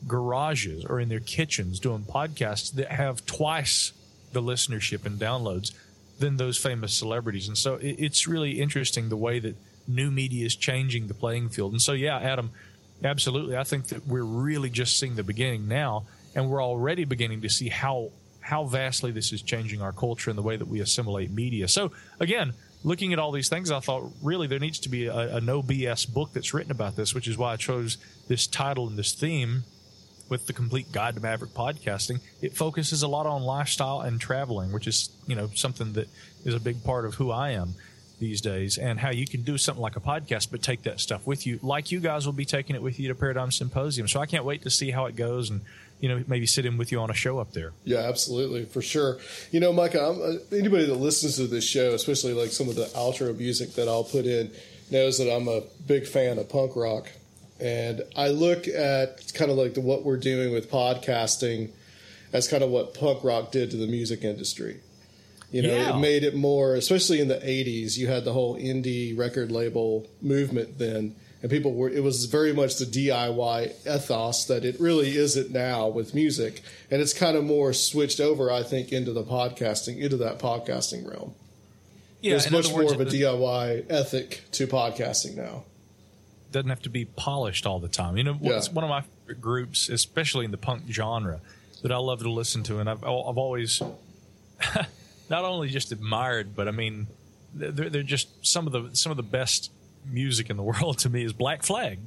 garages or in their kitchens doing podcasts that have twice the listenership and downloads than those famous celebrities. And so it, it's really interesting the way that new media is changing the playing field. And so, yeah, Adam, absolutely. I think that we're really just seeing the beginning now, and we're already beginning to see how how vastly this is changing our culture and the way that we assimilate media. So, again, looking at all these things, I thought really there needs to be a, a no BS book that's written about this, which is why I chose this title and this theme with the complete guide to maverick podcasting it focuses a lot on lifestyle and traveling which is you know something that is a big part of who i am these days and how you can do something like a podcast but take that stuff with you like you guys will be taking it with you to paradigm symposium so i can't wait to see how it goes and you know maybe sit in with you on a show up there
Yeah, absolutely, for sure. You know, Micah, I'm, uh, anybody that listens to this show, especially like some of the outro music that I'll put in, knows that I'm a big fan of punk rock. And I look at kind of like the, what we're doing with podcasting as kind of what punk rock did to the music industry. You know,
Yeah.
it made it more, especially in the 80s, you had the whole indie record label movement then. And people were, it was very much the DIY ethos that it really isn't now with music. And it's kind of more switched over, I think, into the podcasting, into that podcasting realm. There's
in
much
other
more of a DIY ethic to podcasting now.
doesn't have to be polished all the time. You know,
Yeah.
one of my favorite groups, especially in the punk genre, that I love to listen to, and I've I've always (laughs) not only just admired, but I mean, they're, they're just some of the some of the best music in the (laughs) world to me is Black Flag.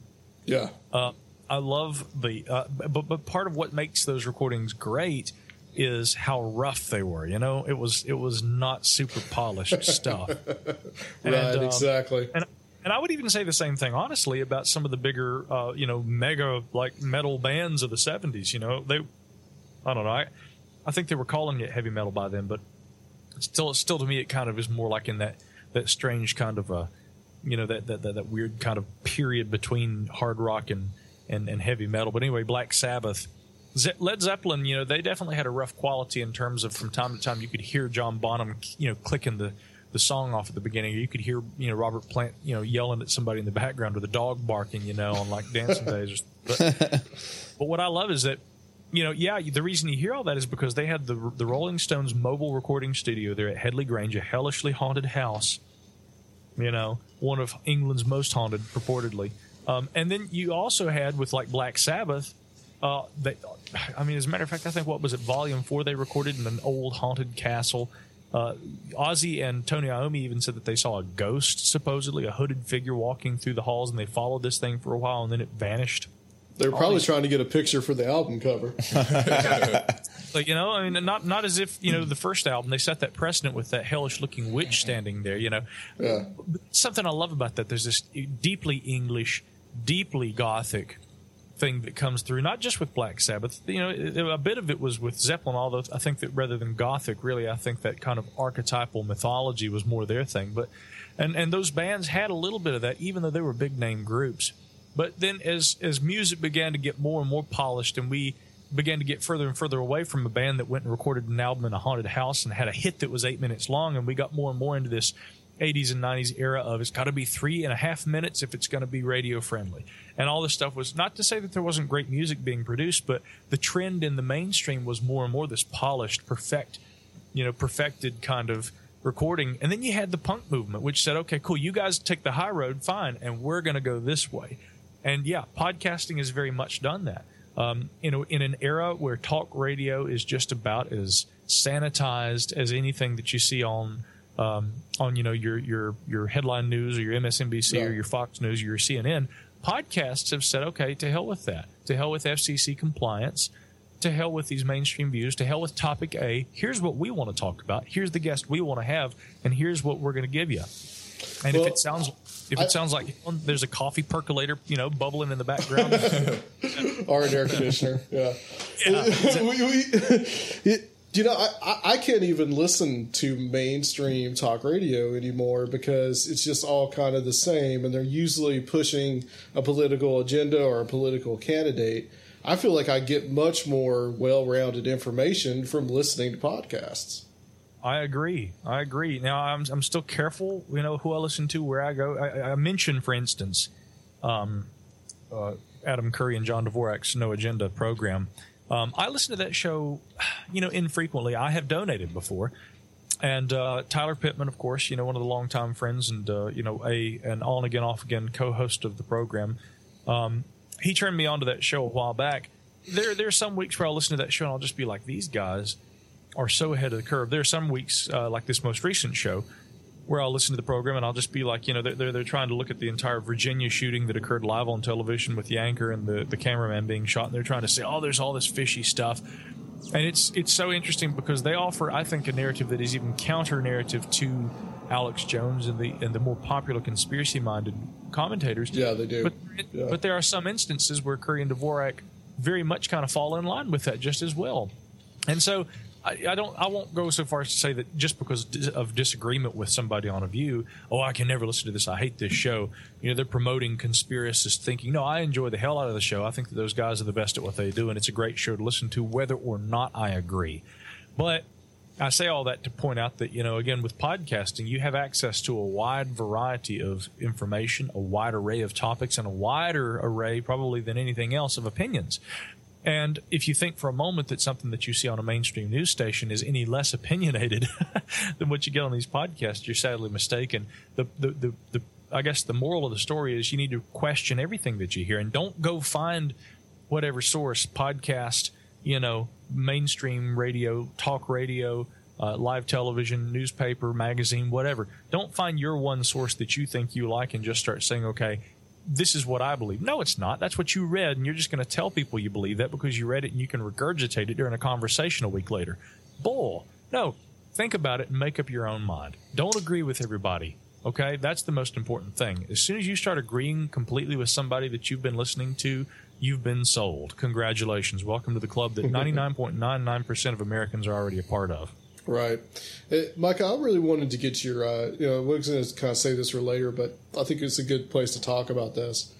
Yeah.
Uh, I love the, uh, but but part of what makes those recordings great is how rough they were. You know, it was it was not super polished (laughs) stuff.
Right,
And, um,
exactly.
and and I would even say the same thing, honestly, about some of the bigger, uh, you know, mega like metal bands of the '70s. You know, they, I don't know, I, I think they were calling it heavy metal by then, but still, still to me, it kind of is more like in that that strange kind of a, you know, that that that, that weird kind of period between hard rock and and, and heavy metal. But anyway, Black Sabbath. Ze- Led Zeppelin, you know, they definitely had a rough quality in terms of from time to time you could hear John Bonham, you know, clicking the, the song off at the beginning. You could hear, you know, Robert Plant, you know, yelling at somebody in the background or the dog barking, you know, on like dancing days. But, (laughs) but what I love is that, you know, yeah, the reason you hear all that is because they had the the Rolling Stones mobile recording studio there at Headley Grange, a hellishly haunted house. You know, one of England's most haunted, purportedly. Um, and then you also had with like Black Sabbath. Uh, they, I mean, as a matter of fact, I think what was it, Volume Four? They recorded in an old haunted castle. Uh, Ozzy and Tony Iommi even said that they saw a ghost, supposedly a hooded figure walking through the halls, and they followed this thing for a while, and then it vanished.
They were probably trying to get a picture for the album cover. (laughs)
Like you know, I mean, not not as if you know the first album they set that precedent with that hellish looking witch standing there. You know,
Yeah.
something I love about that. There's this deeply English, deeply Gothic thing that comes through, not just with Black Sabbath. You know, a bit of it was with Zeppelin, although I think that rather than Gothic, really, I think that kind of archetypal mythology was more their thing. But and and those bands had a little bit of that, even though they were big name groups. But then as as music began to get more and more polished, and we began to get further and further away from a band that went and recorded an album in a haunted house and had a hit that was eight minutes long, and we got more and more into this 80s and 90s era of it's got to be three and a half minutes if it's going to be radio friendly. And all this stuff was not to say that there wasn't great music being produced, but the trend in the mainstream was more and more this polished, perfect, you know, perfected kind of recording. And then you had the punk movement, which said, okay, cool, you guys take the high road, fine, and we're going to go this way. And yeah, podcasting has very much done that. Um, you know, in an era where talk radio is just about as sanitized as anything that you see on um, on you know your your your headline news or your MSNBC or your Fox News or your CNN, podcasts have said, okay, to hell with that, to hell with FCC compliance, to hell with these mainstream views, to hell with topic A. Here's what we want to talk about. Here's the guest we want to have, and here's what we're going to give you. And if it sounds if it
I-
sounds like there's a coffee percolator, you know, bubbling in the background, (laughs)
or an air conditioner. Yeah.
Yeah. (laughs)
we, we, (laughs) it- you know, I, I- I can't even listen to mainstream talk radio anymore because it's just all kind of the same, and they're usually pushing a political agenda or a political candidate. I feel like I get much more well-rounded information from listening to podcasts.
I agree. I agree. Now I'm I'm still careful. You know who I listen to, where I go. I, I mentioned, for instance, um, uh, Adam Curry and John Dvorak's No Agenda program. Um, I listen to that show, you know, infrequently. I have donated before, and uh, Tyler Pittman, of course, you know, one of the longtime friends and uh, you know a an on again off again co-host of the program. Um, he turned me on to that show a while back. There there are some weeks where I'll listen to that show and I'll just be like, these guys are so ahead of the curve. There are some weeks, uh, like this most recent show, where I'll listen to the program and I'll just be like, you know, they're, they're, they're trying to look at the entire Virginia shooting that occurred live on television with the anchor and the, the cameraman being shot. And they're trying to say, oh, there's all this fishy stuff. And it's it's so interesting because they offer, I think, a narrative that is even counter narrative to Alex Jones and the and the more popular conspiracy minded commentators.
Yeah, they do.
But,
Yeah.
but there are some instances where Curry and Dvorak very much kind of fall in line with that just as well. And so I, I don't I won't go so far as to say that just because of disagreement with somebody on a view, oh I can never listen to this. I hate this show. You know they're promoting conspiracist thinking. No, I enjoy the hell out of the show. I think that those guys are the best at what they do, and it's a great show to listen to, whether or not I agree. But I say all that to point out that, you know, again, with podcasting, you have access to a wide variety of information, a wide array of topics, and a wider array, probably than anything else, of opinions. And if you think for a moment that something that you see on a mainstream news station is any less opinionated (laughs) than what you get on these podcasts, you're sadly mistaken. The, the, the, the, I guess the moral of the story is you need to question everything that you hear and don't go find whatever source, podcast, you know, mainstream radio, talk radio, uh, live television, newspaper, magazine, whatever. Don't find your one source that you think you like and just start saying, okay, this is what I believe. No, it's not. That's what you read, and you're just going to tell people you believe that because you read it and you can regurgitate it during a conversation a week later. Bull. No, think about it and make up your own mind. Don't agree with everybody. Okay, that's the most important thing. As soon as you start agreeing completely with somebody that you've been listening to, you've been sold. Congratulations. Welcome to the club that (laughs) 99.99% of Americans are already a part of.
Right. Uh, Mike, I really wanted to get your, uh, you know, we're going to kind of say this for later, but I think it's a good place to talk about this.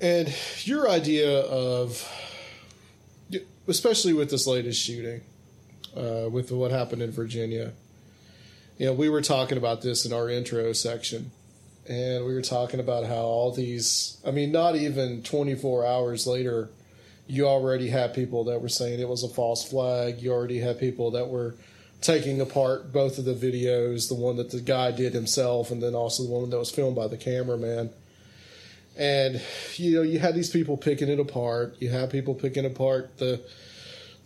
And your idea of, especially with this latest shooting, uh, with what happened in Virginia, you know, we were talking about this in our intro section, and we were talking about how all these, I mean, not even 24 hours later, you already had people that were saying it was a false flag. You already had people that were taking apart both of the videos, the one that the guy did himself, and then also the one that was filmed by the cameraman. And you know, you had these people picking it apart. You had people picking apart the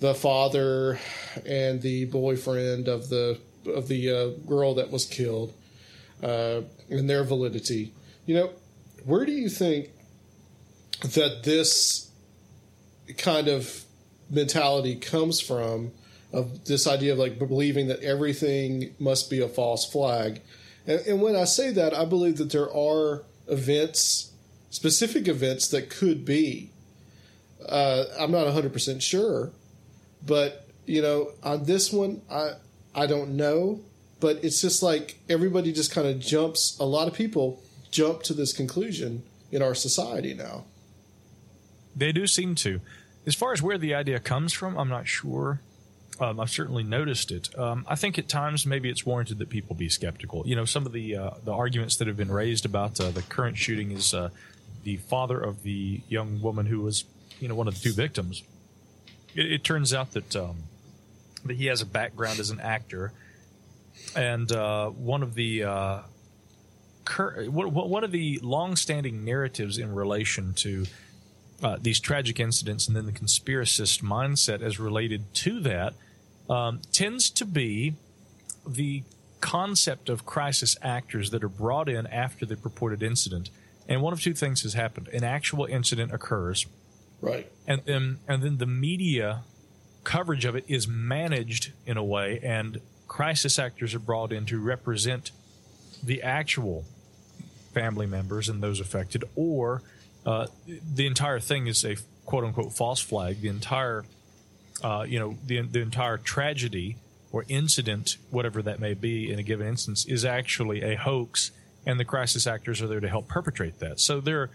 the father and the boyfriend of the of the uh, girl that was killed, uh, and their validity. You know, where do you think that this kind of mentality comes from? Of this idea of like believing that everything must be a false flag, and, and when I say that, I believe that there are events, specific events that could be. Uh, I'm not 100 percent sure, but you know, on this one, I I don't know, but it's just like everybody just kind of jumps. A lot of people jump to this conclusion in our society now.
They do seem to. As far as where the idea comes from, I'm not sure. Um, I've certainly noticed it. Um, I think at times maybe it's warranted that people be skeptical. You know, some of the uh, the arguments that have been raised about uh, the current shooting is uh, the father of the young woman who was, you know, one of the two victims. It, it turns out that um, that he has a background as an actor, and uh, one of the uh, cur- one of the long-standing narratives in relation to uh, these tragic incidents and then the conspiracist mindset as related to that um, tends to be the concept of crisis actors that are brought in after the purported incident. And one of two things has happened: an actual incident occurs,
right,
and then and then the media coverage of it is managed in a way, and crisis actors are brought in to represent the actual family members and those affected, or uh, the entire thing is a quote unquote false flag. The entire, uh, you know, the the entire tragedy or incident, whatever that may be in a given instance, is actually a hoax, and the crisis actors are there to help perpetrate that. So there,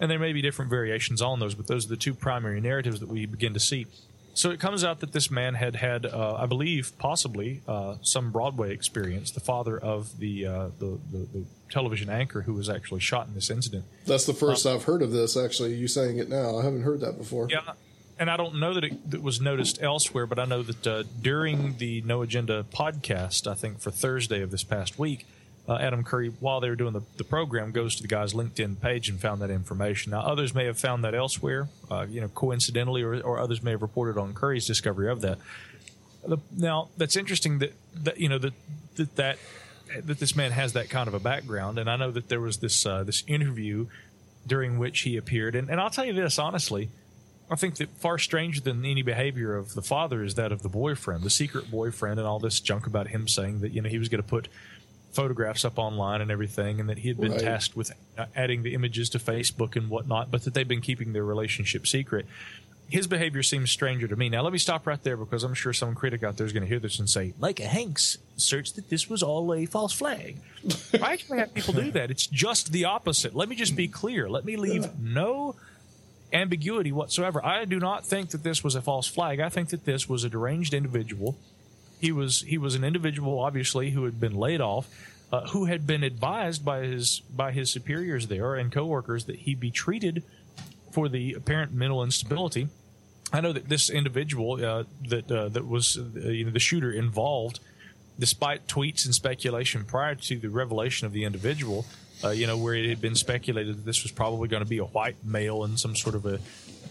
and there may be different variations on those, but those are the two primary narratives that we begin to see. So it comes out that this man had had, uh, I believe, possibly uh, some Broadway experience. The father of the, uh, the, the the television anchor who was actually shot in this incident.
That's the first I've heard of this. Actually, you saying it now, I haven't heard that before.
Yeah, and I don't know that it, that was noticed elsewhere, but I know that uh, during the No Agenda podcast, I think for Thursday of this past week, uh, Adam Curry, while they were doing the, the program, goes to the guy's LinkedIn page and found that information. Now, others may have found that elsewhere, uh, you know, coincidentally, or, or others may have reported on Curry's discovery of that. The, now, that's interesting that, that you know that that that that this man has that kind of a background, and I know that there was this uh, this interview during which he appeared, and, and I'll tell you this honestly. I think that far stranger than any behavior of the father is that of the boyfriend, the secret boyfriend, and all this junk about him saying that you know he was going to put photographs up online and everything, and that he had been
Right.
tasked with uh, adding the images to Facebook and whatnot, but that they've been keeping their relationship secret. His behavior seems stranger to me. Now, let me stop right there because I'm sure some critic out there is going to hear this and say, Micah Hanks asserts that this was all a false flag. (laughs) I actually have people do that. It's just the opposite. Let me just be clear. Let me leave no ambiguity whatsoever. I do not think that this was a false flag. I think that this was a deranged individual. He was he was an individual, obviously, who had been laid off, uh, who had been advised by his by his superiors there and coworkers that he be treated for the apparent mental instability. I know that this individual uh, that uh, that was uh, you know the shooter involved, despite tweets and speculation prior to the revelation of the individual, uh, you know where it had been speculated that this was probably going to be a white male and some sort of a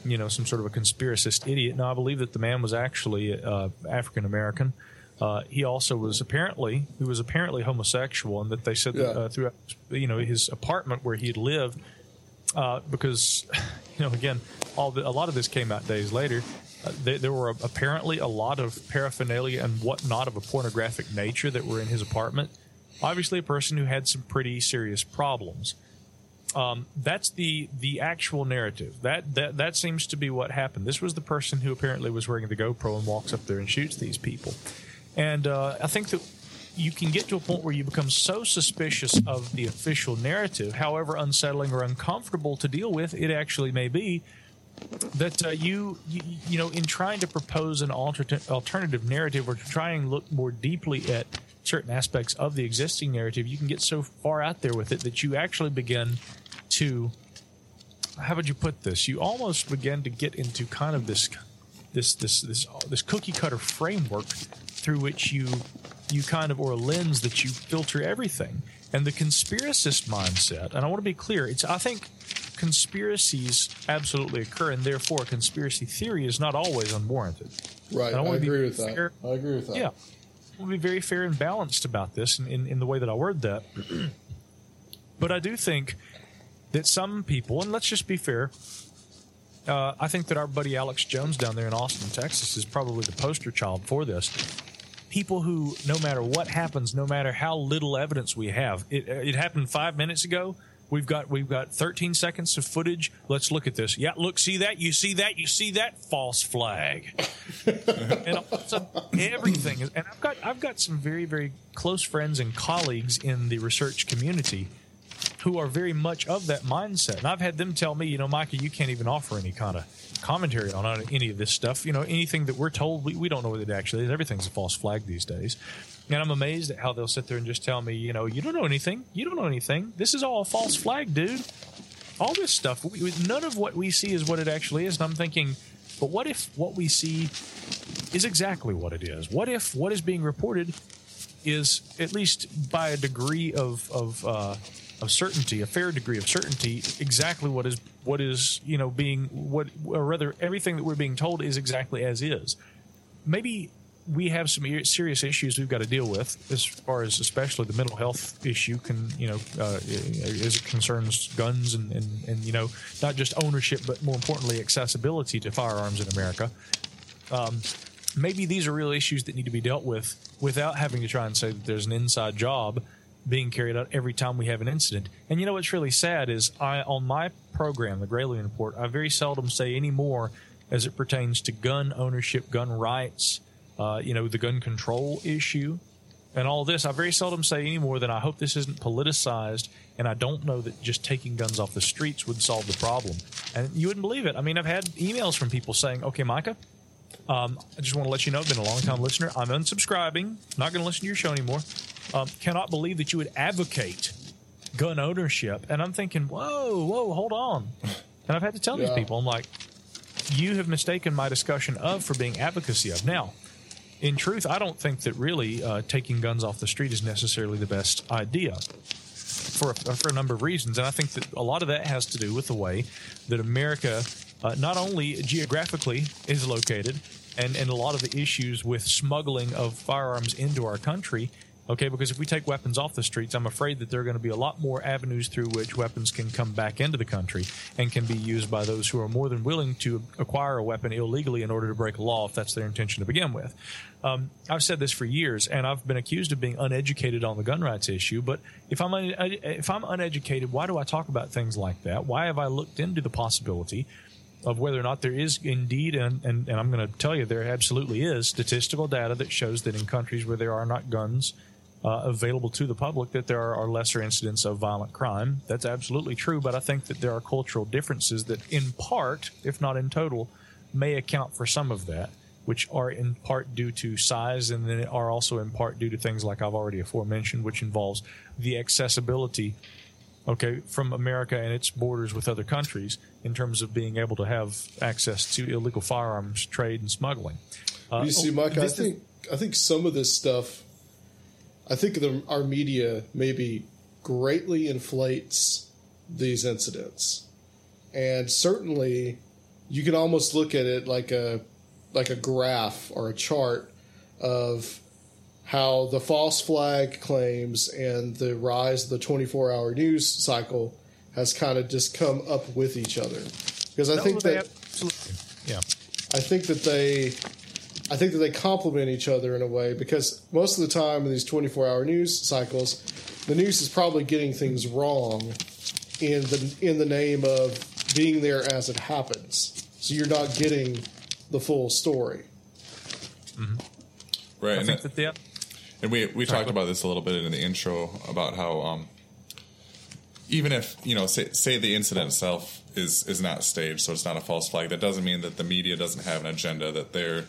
you know some sort of a conspiracist idiot. No, I believe that the man was actually uh, African American. Uh, he also was apparently he was apparently homosexual, and that they said that
Yeah.
uh, throughout you know his apartment where he had lived uh, because (laughs) you know again all the, a lot of this came out days later uh, there, there were apparently a lot of paraphernalia and whatnot of a pornographic nature that were in his apartment obviously a person who had some pretty serious problems. Um, that's the the actual narrative. That, that that seems to be what happened. This was the person who apparently was wearing the GoPro and walks up there and shoots these people. And uh, I think that you can get to a point where you become so suspicious of the official narrative, however unsettling or uncomfortable to deal with it actually may be, that uh, you, you you know in trying to propose an alternate alternative narrative or to try and look more deeply at certain aspects of the existing narrative, you can get so far out there with it that you actually begin to how would you put this? You almost begin to get into kind of this this this this this cookie cutter framework through which you you kind of or a lens that you filter everything. And the conspiracist mindset, and I want to be clear, it's I think conspiracies absolutely occur, and therefore a conspiracy theory is not always unwarranted.
Right.
And
I,
be
agree with
fair-
that. I agree with that.
Yeah. To be very fair and balanced about this in, in, in the way that I word that. (clears throat) but I do think that some people, and let's just be fair, uh, I think that our buddy Alex Jones down there in Austin, Texas, is probably the poster child for this. People who, no matter what happens, no matter how little evidence we have, it, it happened five minutes ago. We've got we've got 13 seconds of footage. Let's look at this. Yeah, look, see that? You see that? You see that? False flag. (laughs) and also everything is, and I've got I've got some very very close friends and colleagues in the research community who are very much of that mindset. And I've had them tell me, you know, Micah, you can't even offer any kind of commentary on any of this stuff. You know, anything that we're told, we, we don't know what it actually is. Everything's a false flag these days. And I'm amazed at how they'll sit there and just tell me, you know, you don't know anything. You don't know anything. This is all a false flag, dude. All this stuff, we, none of what we see is what it actually is. And I'm thinking, but what if what we see is exactly what it is? What if what is being reported is at least by a degree of of uh, of certainty, a fair degree of certainty, exactly what is what is you know being what or rather everything that we're being told is exactly as is. Maybe we have some serious issues we've got to deal with as far as especially the mental health issue can you know uh, as it concerns guns and, and and you know not just ownership but more importantly accessibility to firearms in America um, maybe these are real issues that need to be dealt with without having to try and say that there's an inside job being carried out every time we have an incident. And you know what's really sad is I on my program, the Gralien Report, I very seldom say any more as it pertains to gun ownership, gun rights, uh, you know, the gun control issue, and all this. I very seldom say any more than I hope this isn't politicized, and I don't know that just taking guns off the streets would solve the problem. And you wouldn't believe it. I mean, I've had emails from people saying, "Okay, Micah, um, I just want to let you know, I've been a long time listener. I'm unsubscribing, not going to listen to your show anymore. Um, cannot believe that you would advocate gun ownership. And I'm thinking, whoa, whoa, hold on. And I've had to tell these people, I'm like, you have mistaken my discussion of for being advocacy of. Now, in truth, I don't think that really uh, taking guns off the street is necessarily the best idea for a, for a number of reasons, and I think that a lot of that has to do with the way that America, uh, not only geographically, is located, and and a lot of the issues with smuggling of firearms into our country. Okay, because if we take weapons off the streets, I'm afraid that there are going to be a lot more avenues through which weapons can come back into the country and can be used by those who are more than willing to acquire a weapon illegally in order to break a law if that's their intention to begin with. Um, I've said this for years, and I've been accused of being uneducated on the gun rights issue. But if I'm un- if I'm uneducated, why do I talk about things like that? Why have I looked into the possibility of whether or not there is indeed, and, and, and I'm going to tell you there absolutely is statistical data that shows that in countries where there are not guns uh, available to the public, that there are, are lesser incidents of violent crime. That's absolutely true, but I think that there are cultural differences that, in part, if not in total, may account for some of that, which are in part due to size and then are also in part due to things like I've already aforementioned, which involves the accessibility okay, from America and its borders with other countries in terms of being able to have access to illegal firearms trade and smuggling. Uh,
you see, Mike, I think I think some of this stuff, I think the, our media maybe greatly inflates these incidents, and certainly you can almost look at it like a like a graph or a chart of how the false flag claims and the rise of the 24 hour news cycle has kind of just come up with each other because I
No,
think that
absolutely, yeah.
I think that they I think that they complement each other in a way because most of the time in these 24 hour news cycles, the news is probably getting things wrong in the in the name of being there as it happens. So you're not getting the full story.
Right,
I
and
think
that-
that the
And we we
Sorry,
talked about this a little bit in the intro about how um, even if you know say, say the incident itself is is not staged, so it's not a false flag. That doesn't mean that the media doesn't have an agenda that they're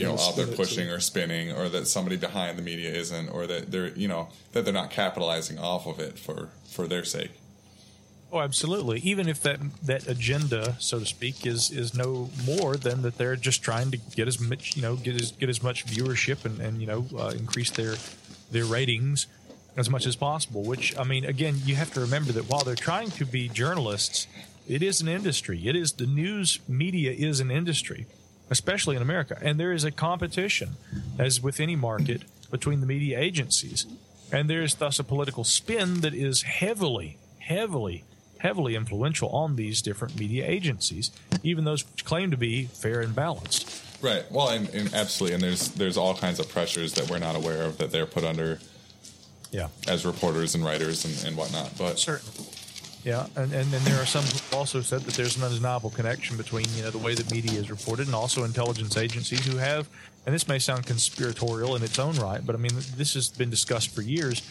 you know out there pushing or spinning, or that somebody behind the media isn't, or that they're you know that they're not capitalizing off of it for for their sake.
Oh, absolutely. Even if that that agenda, so to speak, is is no more than that they're just trying to get as much, you know, get as get as much viewership and and you know uh, increase their their ratings as much as possible. Which I mean, again, you have to remember that while they're trying to be journalists, it is an industry. It is the news media is an industry, especially in America, and there is a competition, as with any market, between the media agencies, and there is thus a political spin that is heavily, heavily heavily influential on these different media agencies, even those which claim to be fair and balanced.
Right. Well, and, and absolutely, and there's there's all kinds of pressures that we're not aware of that they're put under
Yeah,
as reporters and writers and, and whatnot. But
certainly. Yeah, and, and then there are some who also said that there's an undeniable connection between you know the way that media is reported and also intelligence agencies who have, and this may sound conspiratorial in its own right, but I mean this has been discussed for years.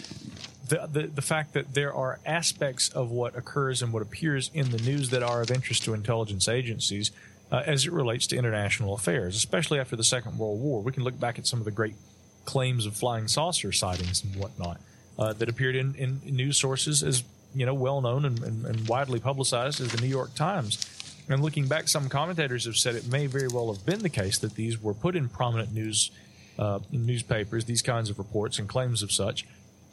The, the, the fact that there are aspects of what occurs and what appears in the news that are of interest to intelligence agencies uh, as it relates to international affairs, especially after the Second World War. We can look back at some of the great claims of flying saucer sightings and whatnot uh, that appeared in, in news sources as you know well known and, and, and widely publicized as the New York Times. And looking back, some commentators have said it may very well have been the case that these were put in prominent news uh, newspapers, these kinds of reports and claims of such,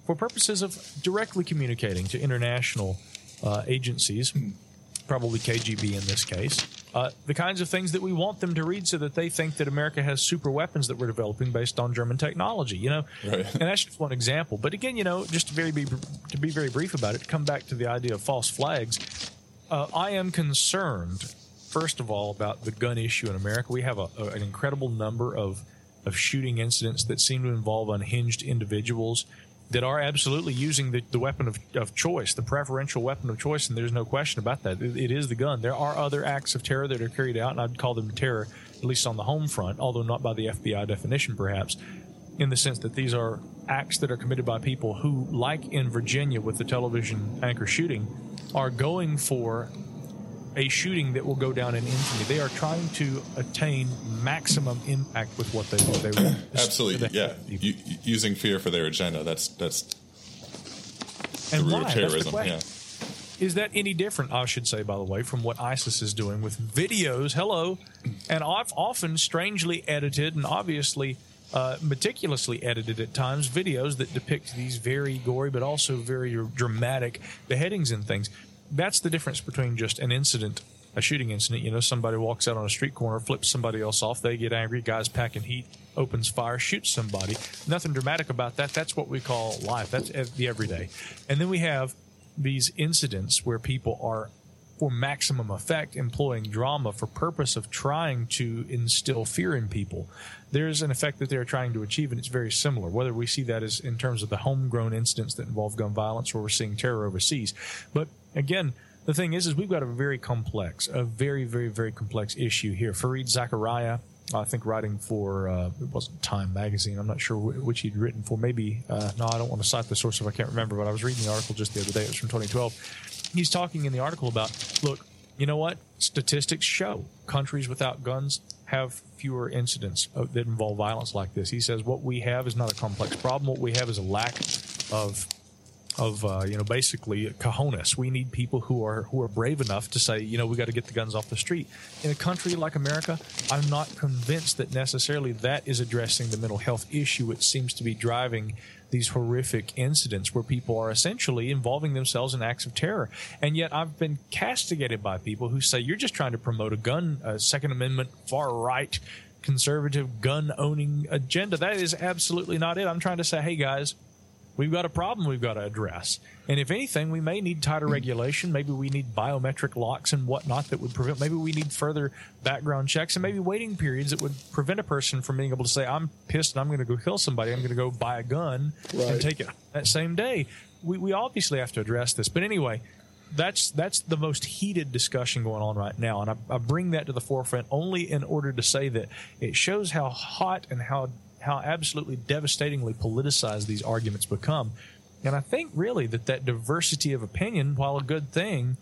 for purposes of directly communicating to international uh, agencies, probably KGB in this case, uh, the kinds of things that we want them to read so that they think that America has super weapons that we're developing based on German technology, you know?
Right.
And that's just one example. But again, you know, just to, very be, to be very brief about it, to come back to the idea of false flags, uh, I am concerned, first of all, about the gun issue in America. We have a, a, an incredible number of, of shooting incidents that seem to involve unhinged individuals that are absolutely using the, the weapon of, of choice, the preferential weapon of choice, and there's no question about that. It, it is the gun. There are other acts of terror that are carried out, and I'd call them terror, at least on the home front, although not by the FBI definition, perhaps, in the sense that these are acts that are committed by people who, like in Virginia with the television anchor shooting, are going for a shooting that will go down in infamy. They are trying to attain maximum impact with what they do. They want
absolutely, yeah, U- using fear for their agenda. That's that's the
and
root
why?
of terrorism. Yeah.
Is that any different, I should say, by the way, from what ISIS is doing with videos? Hello. And I've often strangely edited and obviously uh, meticulously edited at times videos that depict these very gory but also very dramatic beheadings and things. That's the difference between just an incident, a shooting incident. You know, somebody walks out on a street corner, flips somebody else off, they get angry, guy's packing heat, opens fire, shoots somebody. Nothing dramatic about that. That's what we call life. That's the everyday. And then we have these incidents where people are for maximum effect employing drama for purpose of trying to instill fear in people there's an effect that they're trying to achieve and it's very similar whether we see that as in terms of the homegrown incidents that involve gun violence or we're seeing terror overseas but again the thing is is we've got a very complex a very very very complex issue here Fareed Zakaria I think writing for uh, it wasn't Time magazine. I'm not sure wh- which he'd written for. Maybe uh, no, I don't want to cite the source if I can't remember. But I was reading the article just the other day. It was from 2012. He's talking in the article about look, you know what? Statistics show countries without guns have fewer incidents that involve violence like this. He says what we have is not a complex problem. What we have is a lack of of uh, you know basically cojones. We need people who are who are brave enough to say you know we got to get the guns off the street. In a country like America, I'm not convinced that necessarily that is addressing the mental health issue. It seems to be driving these horrific incidents where people are essentially involving themselves in acts of terror. And yet I've been castigated by people who say you're just trying to promote a gun, a Second Amendment, far right, conservative gun owning agenda. That is absolutely not it. I'm trying to say, hey guys, we've got a problem we've got to address. And if anything, we may need tighter regulation. Maybe we need biometric locks and whatnot that would prevent, maybe we need further background checks and maybe waiting periods that would prevent a person from being able to say, I'm pissed and I'm going to go kill somebody. I'm going to go buy a gun
Right.
and take it that same day. We, we obviously have to address this. But anyway, that's that's the most heated discussion going on right now, and I, I bring that to the forefront only in order to say that it shows how hot and how how absolutely devastatingly politicized these arguments become. And I think really that that diversity of opinion, while a good thing,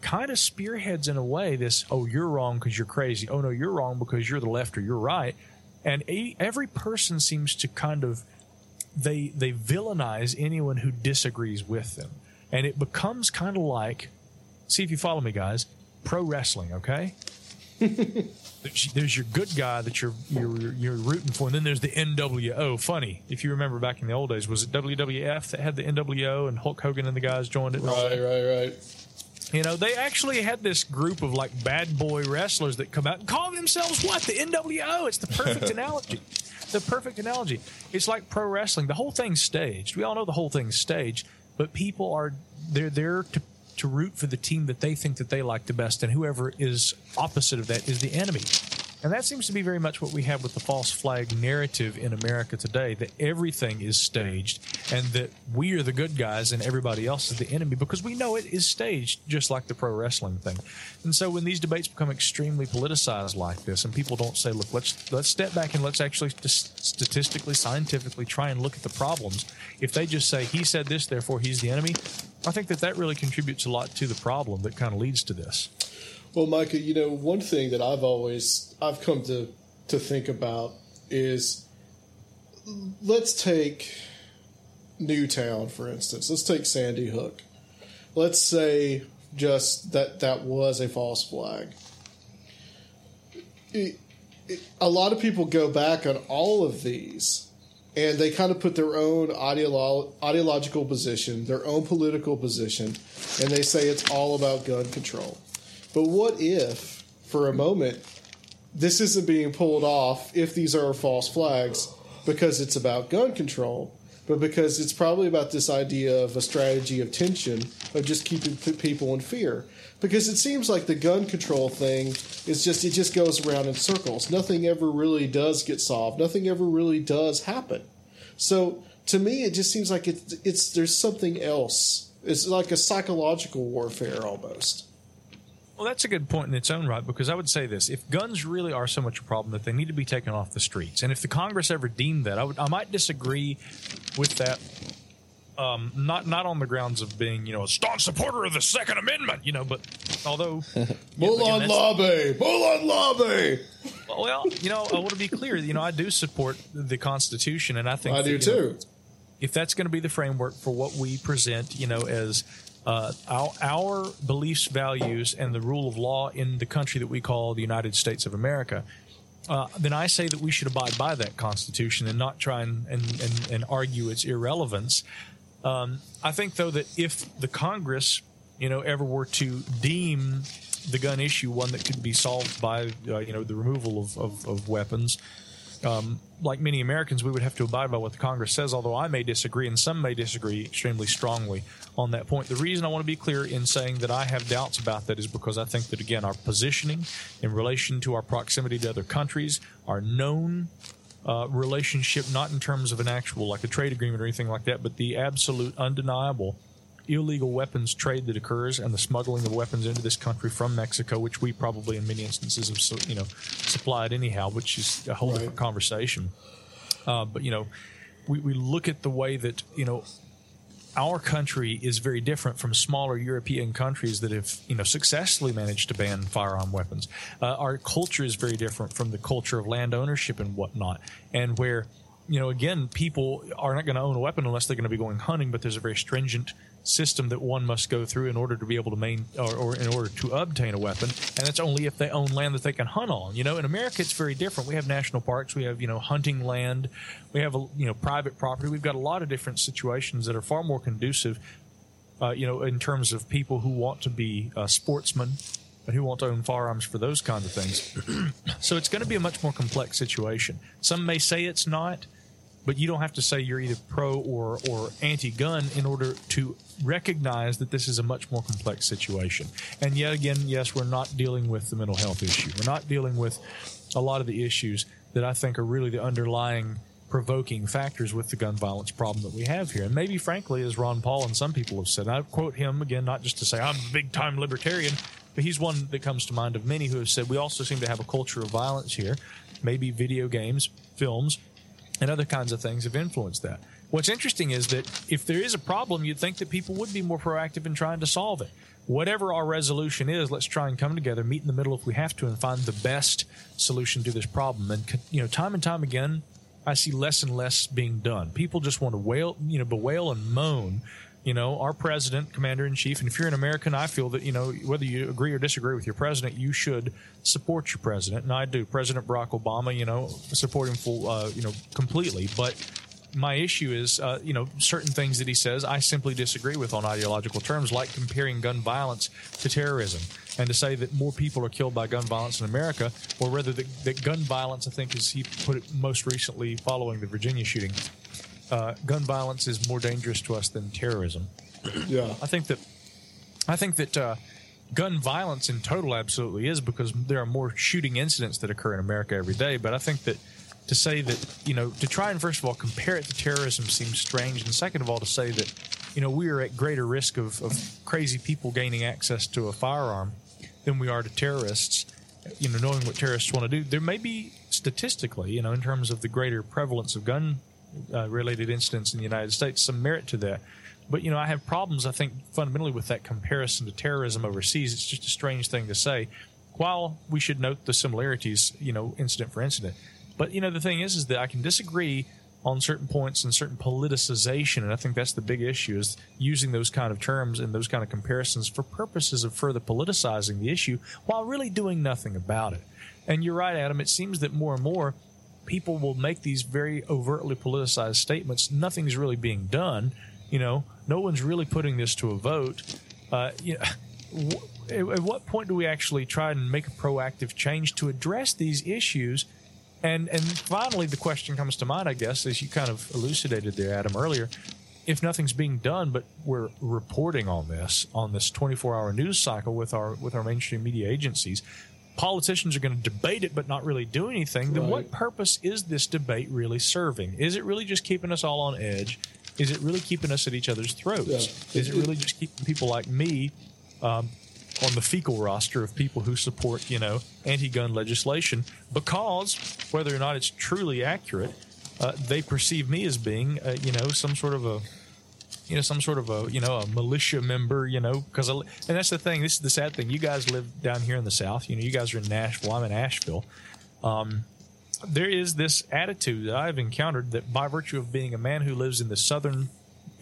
kind of spearheads in a way this, oh, you're wrong because you're crazy. Oh, no, you're wrong because you're the left or you're right. And e- every person seems to kind of they they villainize anyone who disagrees with them, and it becomes kind of like, see if you follow me, guys. Pro wrestling, okay? (laughs) there's, your good guy that you're, you're you're rooting for, and then there's the NWO. Funny, if you remember back in the old days, was it WWF that had the NWO and Hulk Hogan and the guys joined it?
Right, right, right.
You know, they actually had this group of like bad boy wrestlers that come out and call themselves what? The NWO. It's the perfect (laughs) analogy. The perfect analogy. It's like pro wrestling. The whole thing's staged. We all know the whole thing's staged, but people are they're there to to root for the team that they think that they like the best, and whoever is opposite of that is the enemy. And that seems to be very much what we have with the false flag narrative in America today that everything is staged and that we are the good guys and everybody else is the enemy because we know it is staged, just like the pro wrestling thing. And so when these debates become extremely politicized like this and people don't say, look, let's, let's step back and let's actually statistically, scientifically try and look at the problems. If they just say, he said this, therefore he's the enemy, I think that that really contributes a lot to the problem that kind of leads to this.
Well, Micah, you know, one thing that I've always I've come to to think about is let's take Newtown for instance. Let's take Sandy Hook. Let's say just that that was a false flag. It- it- a lot of people go back on all of these and they kind of put their own ideolo- ideological position, their own political position, and they say it's all about gun control. But what if, for a moment, this isn't being pulled off if these are false flags because it's about gun control, but because it's probably about this idea of a strategy of tension, of just keeping people in fear? Because it seems like the gun control thing is just, it just goes around in circles. Nothing ever really does get solved, nothing ever really does happen. So to me, it just seems like it's, it's there's something else. It's like a psychological warfare almost.
Well, that's a good point in its own right because I would say this: if guns really are so much a problem that they need to be taken off the streets, and if the Congress ever deemed that, I would I might disagree with that. Um, not not on the grounds of being you know a staunch supporter of the Second Amendment, you know, but although (laughs)
Bull on lobby! Bull on lobby!
well, you know, I want to be clear. You know, I do support the Constitution, and I think
I
that,
do
you know,
too.
if that's going to be the framework for what we present, you know, as uh, our, our beliefs, values, and the rule of law in the country that we call the United States of America, uh, then I say that we should abide by that Constitution and not try and, and, and, and argue its irrelevance. Um, I think, though, that if the Congress, you know, ever were to deem the gun issue one that could be solved by, uh, you know, the removal of, of, of weapons, um, like many Americans, we would have to abide by what the Congress says, although I may disagree and some may disagree extremely strongly on that point. The reason I want to be clear in saying that I have doubts about that is because I think that, again, our positioning in relation to our proximity to other countries, our known uh, relationship, not in terms of an actual, like a trade agreement or anything like that, but the absolute, undeniable illegal weapons trade that occurs and the smuggling of weapons into this country from Mexico, which we probably in many instances have you know supplied anyhow, which is a whole different conversation. Uh, but you know, we, we look at the way that you know our country is very different from smaller European countries that have, you know, successfully managed to ban firearm weapons. Uh, our culture is very different from the culture of land ownership and whatnot, and where, you know, again, people are not going to own a weapon unless they're going to be going hunting. But there's a very stringent system that one must go through in order to be able to main or, or in order to obtain a weapon, and that's only if they own land that they can hunt on. You know, in America, it's very different. We have national parks, we have you know hunting land, we have you know private property. We've got a lot of different situations that are far more conducive. Uh, you know, in terms of people who want to be uh, sportsmen and who want to own firearms for those kinds of things. (clears throat) so it's going to be a much more complex situation. Some may say it's not, but you don't have to say you're either pro or, or anti-gun in order to recognize that this is a much more complex situation. And yet again, yes, we're not dealing with the mental health issue. We're not dealing with a lot of the issues that I think are really the underlying provoking factors with the gun violence problem that we have here. And maybe, frankly, as Ron Paul and some people have said, I quote him again, not just to say I'm a big time libertarian, but he's one that comes to mind of many who have said we also seem to have a culture of violence here. Maybe video games, films, and other kinds of things have influenced that. What's interesting is that if there is a problem, you'd think that people would be more proactive in trying to solve it. Whatever our resolution is, let's try and come together, meet in the middle if we have to, and find the best solution to this problem. And you know, time and time again, I see less and less being done. People just want to wail, you know, bewail and moan. You know, our president, commander in chief, and if you're an American, I feel that you know whether you agree or disagree with your president, you should support your president, and I do. President Barack Obama, you know, support him full, uh, you know, completely. But my issue is, uh, you know, certain things that he says I simply disagree with on ideological terms, like comparing gun violence to terrorism, and to say that more people are killed by gun violence in America, or rather that, that gun violence, I think, as he put it most recently following the Virginia shooting, uh, gun violence is more dangerous to us than terrorism. (clears throat)
Yeah.
I think that I think that uh, gun violence in total absolutely is because there are more shooting incidents that occur in America every day. But I think that to say that you know to try and first of all compare it to terrorism seems strange, and second of all to say that you know we are at greater risk of, of crazy people gaining access to a firearm than we are to terrorists. You know, knowing what terrorists want to do, there may be statistically, you know, in terms of the greater prevalence of gun uh, related incidents in the United States, some merit to that. But you know, I have problems. I think fundamentally with that comparison to terrorism overseas. It's just a strange thing to say. While we should note the similarities, you know, incident for incident. But you know, the thing is, is that I can disagree on certain points and certain politicization, and I think that's the big issue: is using those kind of terms and those kind of comparisons for purposes of further politicizing the issue while really doing nothing about it. And you're right, Adam. It seems that more and more people will make these very overtly politicized statements. Nothing's really being done. You know, no one's really putting this to a vote. Uh, you know, at what point do we actually try and make a proactive change to address these issues? And and finally, the question comes to mind, I guess, as you kind of elucidated there, Adam, earlier. If nothing's being done, but we're reporting on this on this 24-hour news cycle with our with our mainstream media agencies, politicians are going to debate it but not really do anything, then what purpose is this debate really serving? Is it really just keeping us all on edge? Is it really keeping us at each other's throats?
Yeah.
Is it really just keeping people like me um, on the fecal roster of people who support, you know, anti-gun legislation because whether or not it's truly accurate, uh, they perceive me as being, uh, you know, some sort of a you know, some sort of a, you know, a militia member, you know, because, and that's the thing. This is the sad thing. You guys live down here in the South. You know, you guys are in Nashville. I'm in Asheville. Um, there is this attitude that I've encountered that by virtue of being a man who lives in the southern,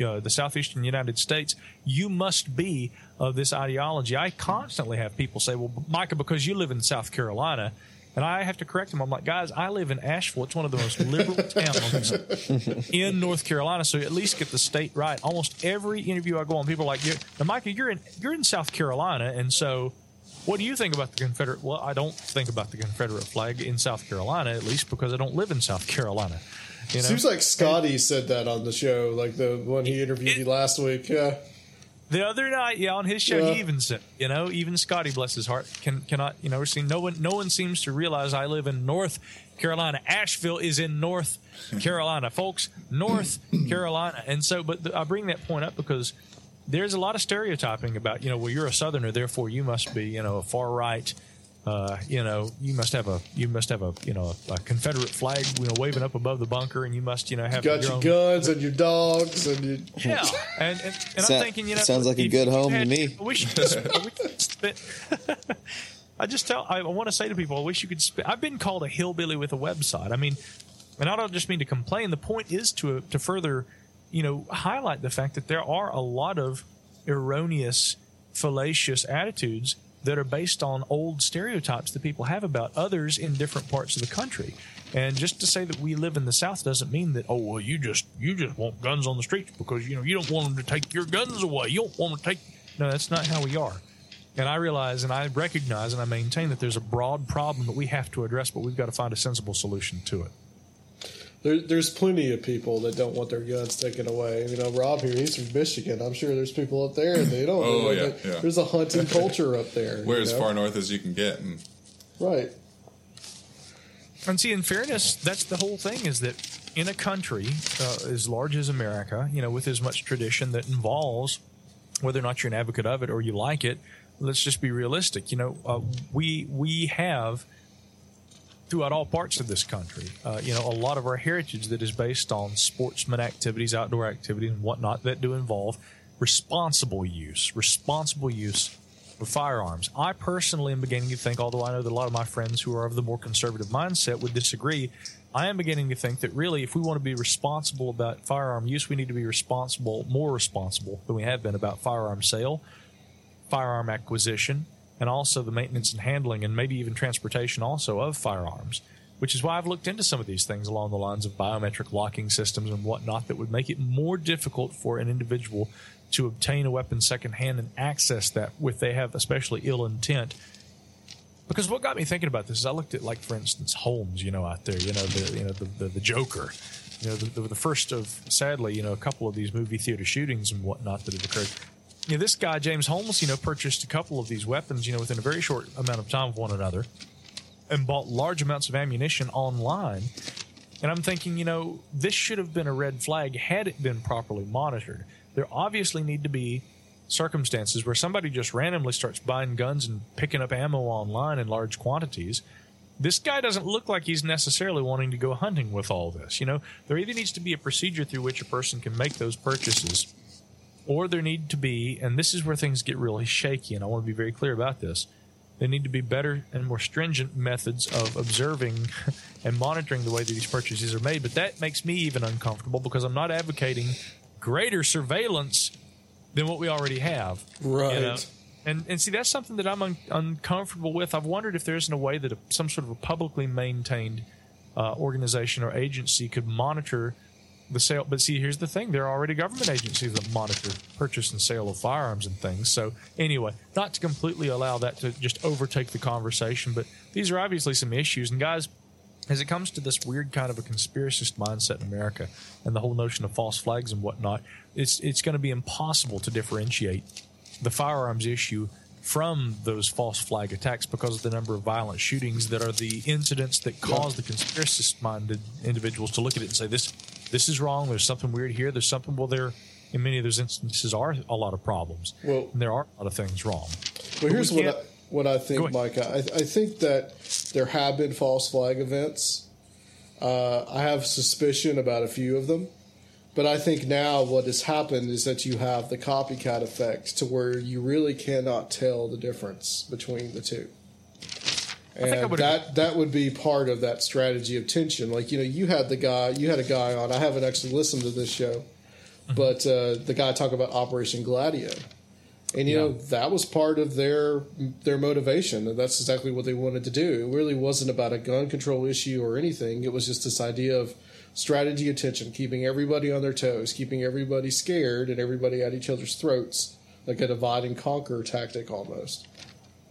uh, the southeastern United States, you must be of this ideology. I constantly have people say, well, Micah, because you live in South Carolina, and I have to correct them. I'm like, guys, I live in Asheville. It's one of the most liberal (laughs) towns in North Carolina. So at least get the state right. Almost every interview I go on, people are like, now, Micah, you're in you're in South Carolina, and so what do you think about the Confederate? Well, I don't think about the Confederate flag in South Carolina, at least because I don't live in South Carolina. You know?
Seems like Scotty said that on the show, like the one he interviewed you last week. Yeah.
The other night, yeah, on his show,
Yeah.
he even said, you know, even Scotty, bless his heart, can cannot, you know, we're seeing no one, no one seems to realize I live in North Carolina. Asheville is in North Carolina, folks, North (clears throat) Carolina, and so, but the, I bring that point up because there's a lot of stereotyping about, you know, well, you're a Southerner, therefore you must be, you know, a far right. Uh, you know, you must have a you must have a you know a, Confederate flag you know waving up above the bunker, and you must you know have
Got
your
your
own
guns and your dogs and your. (laughs)
yeah, and and, and
Sa-
I'm thinking, you know,
sounds like a good
you
home to
had-
me.
I wish you could sp- I could spit. (laughs) I just tell. I want to say to people, I wish you could. Spit. I've been called a hillbilly with a website. I mean, and I don't just mean to complain. The point is to to further, you know, highlight the fact that there are a lot of erroneous, fallacious attitudes that are based on old stereotypes that people have about others in different parts of the country. And just to say that we live in the South doesn't mean that oh well you just you just want guns on the streets because you know you don't want them to take your guns away. You don't want them to take no that's not how we are. And I realize and I recognize and I maintain that there's a broad problem that we have to address, but we've got to find a sensible solution to it.
There, there's plenty of people that don't want their guns taken away. You know, Rob here, he's from Michigan. I'm sure there's people up there and they don't.
Oh,
want
yeah, yeah.
There's a hunting culture up there. (laughs)
We're
you
as
know?
far north as you can get, and
Right.
And see, in fairness, that's the whole thing is that in a country uh, as large as America, you know, with as much tradition that involves whether or not you're an advocate of it or you like it, let's just be realistic. You know, uh, we we have throughout all parts of this country. Uh, you know, a lot of our heritage that is based on sportsman activities, outdoor activities, and whatnot that do involve responsible use, responsible use of firearms. I personally am beginning to think, although I know that a lot of my friends who are of the more conservative mindset would disagree, I am beginning to think that really, if we want to be responsible about firearm use, we need to be responsible, more responsible than we have been about firearm sale, firearm acquisition, and also the maintenance and handling, and maybe even transportation also of firearms. Which is why I've looked into some of these things along the lines of biometric locking systems and whatnot that would make it more difficult for an individual to obtain a weapon secondhand and access that if they have especially ill intent. Because what got me thinking about this is I looked at, like, for instance, Holmes, you know, out there, you know, the you know the the, the Joker, you know, the, the, the first of sadly, you know, a couple of these movie theater shootings and whatnot that have occurred. Know, this guy James Holmes, you know, purchased a couple of these weapons, you know, within a very short amount of time of one another, and bought large amounts of ammunition online. And I'm thinking, you know, this should have been a red flag had it been properly monitored. There obviously need to be circumstances where somebody just randomly starts buying guns and picking up ammo online in large quantities. This guy doesn't look like he's necessarily wanting to go hunting with all this. You know, there either needs to be a procedure through which a person can make those purchases, or there need to be, and this is where things get really shaky, and I want to be very clear about this. There need to be better and more stringent methods of observing (laughs) and monitoring the way that these purchases are made. But that makes me even uncomfortable because I'm not advocating greater surveillance than what we already have.
Right.
you know? And and see that's something that I'm un- uncomfortable with. I've wondered if there isn't a way that a, some sort of a publicly maintained uh, organization or agency could monitor the sale. But see, here's the thing: there are already government agencies that monitor purchase and sale of firearms and things. So anyway, not to completely allow that to just overtake the conversation, but these are obviously some issues. And guys, as it comes to this weird kind of a conspiracist mindset in America and the whole notion of false flags and whatnot, it's it's going to be impossible to differentiate the firearms issue from those false flag attacks because of the number of violent shootings that are the incidents that cause the conspiracist minded individuals to look at it and say this this is wrong there's something weird here there's something well there in many of those instances are a lot of problems
Well-
and there are a lot of things wrong
Well, here's
we
what I, what I think. Mike. I, I think that there have been false flag events. Uh, I have suspicion about a few of them, but I think now what has happened is that you have the copycat effect to where you really cannot tell the difference between the two. And that that would be part of that strategy of tension. Like you know, you had the guy, you had a guy on. I haven't actually listened to this show,
Mm-hmm.
but uh, the guy talked about Operation Gladio, and you know that was part of their their motivation. And that's exactly what they wanted to do. It really wasn't about a gun control issue or anything. It was just this idea of strategy of tension, keeping everybody on their toes, keeping everybody scared, and everybody at each other's throats, like a divide and conquer tactic almost.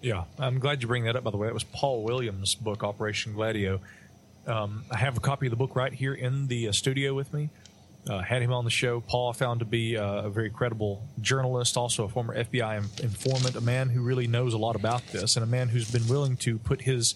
Yeah, I'm glad you bring that up. By the way, that was Paul Williams' book, Operation Gladio. Um, I have a copy of the book right here in the uh, studio with me. Uh, had him on the show. Paul found to be uh, a very credible journalist, also a former FBI in- informant, a man who really knows a lot about this, and a man who's been willing to put his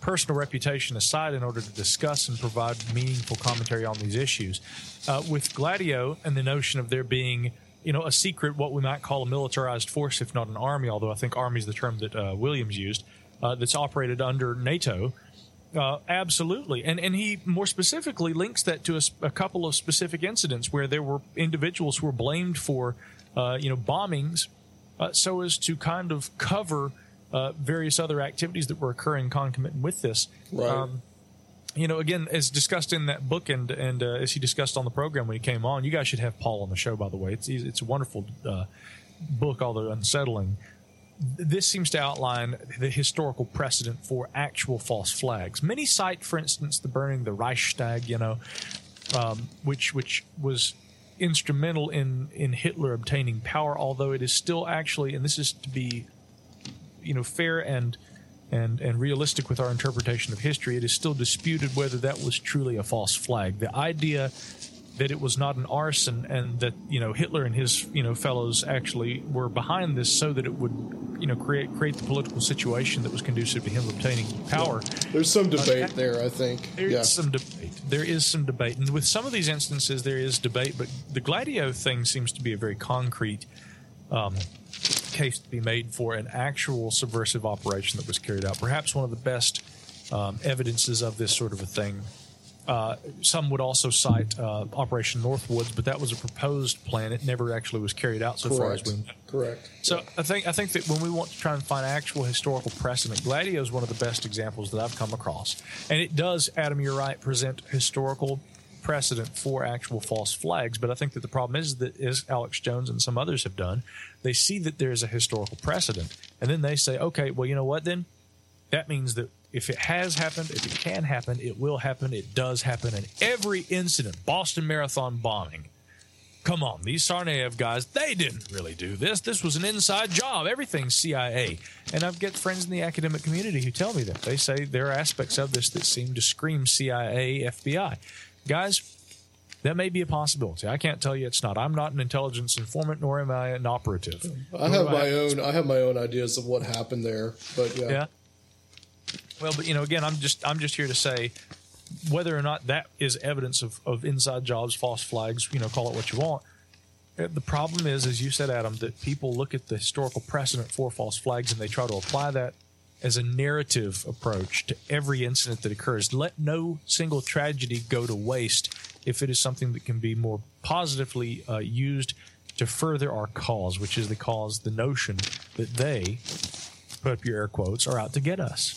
personal reputation aside in order to discuss and provide meaningful commentary on these issues. Uh, with Gladio and the notion of there being, you know, a secret, what we might call a militarized force, if not an army, although I think army is the term that uh, Williams used, uh, that's operated under NATO. Uh, absolutely, and and he more specifically links that to a couple of specific incidents where there were individuals who were blamed for, uh, you know, bombings, uh, so as to kind of cover uh, various other activities that were occurring concomitant with this.
Right.
You know, again, as discussed in that book, and and uh, as he discussed on the program when he came on, you guys should have Paul on the show. By the way, it's it's a wonderful uh, book, although unsettling. This seems to outline the historical precedent for actual false flags. Many cite, for instance, the burning the Reichstag, you know, um, which which was instrumental in in Hitler obtaining power. Although it is still actually, and this is to be, you know, fair and and and realistic with our interpretation of history, it is still disputed whether that was truly a false flag. The idea that it was not an arson and that you know Hitler and his you know fellows actually were behind this so that it would you know create create the political situation that was conducive to him obtaining power.
There's some debate there, I think.
There is
yeah.
some debate. There is some debate, and with some of these instances, there is debate. But the Gladio thing seems to be a very concrete um, case to be made for an actual subversive operation that was carried out. Perhaps one of the best um, evidences of this sort of a thing. Uh, some would also cite uh, Operation Northwoods, but that was a proposed plan. It never actually was carried out, so far as we know.
Correct.
So I think I think that when we want to try and find actual historical precedent, Gladio is one of the best examples that I've come across, and it does, Adam, you're right, present historical precedent for actual false flags. But I think that the problem is that as Alex Jones and some others have done, they see that there is a historical precedent, and then they say, okay, well, you know what? Then that means that if it has happened, if it can happen, it will happen, it does happen, and every incident, Boston Marathon bombing. Come on, these Tsarnaev guys, they didn't really do this. This was an inside job. Everything's CIA. And I've got friends in the academic community who tell me that. They say there are aspects of this that seem to scream CIA, FBI. Guys, that may be a possibility. I can't tell you it's not. I'm not an intelligence informant, nor am I an operative.
I have my own. I have my own ideas of what happened there, but yeah,
Yeah. Well, but you know, again, I'm just I'm just here to say whether or not that is evidence of, of inside jobs, false flags, you know, call it what you want. Uh, The problem is, as you said, Adam, that people look at the historical precedent for false flags and they try to apply that as a narrative approach to every incident that occurs. Let no single tragedy go to waste if it is something that can be more positively uh, used to further our cause, which is the cause, the notion that they, put up your air quotes, are out to get us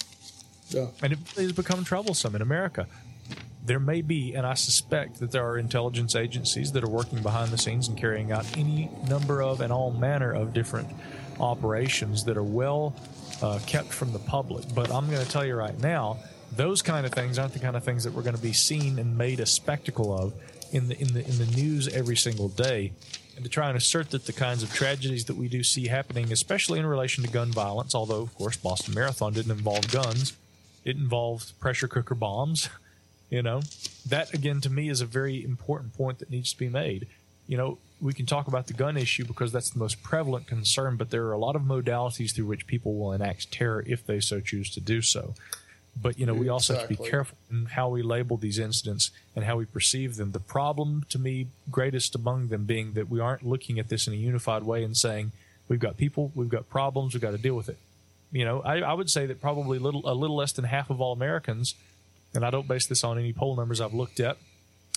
yeah.
and it has become troublesome in America. There may be, and I suspect that there are intelligence agencies that are working behind the scenes and carrying out any number of and all manner of different operations that are well uh, kept from the public. But I'm going to tell you right now, those kind of things aren't the kind of things that we're going to be seen and made a spectacle of in the in the in the news every single day. And to try and assert that the kinds of tragedies that we do see happening, especially in relation to gun violence, although of course Boston Marathon didn't involve guns, it involved pressure cooker bombs. (laughs) You know, that again to me is a very important point that needs to be made. You know, we can talk about the gun issue because that's the most prevalent concern, but there are a lot of modalities through which people will enact terror if they so choose to do so. But you know, we also have to be careful in how we label these incidents and how we perceive them. The problem to me, greatest among them, being that we aren't looking at this in a unified way and saying we've got people, we've got problems, we've got to deal with it. You know, I, I would say that probably little a little less than half of all Americans, and I don't base this on any poll numbers I've looked at.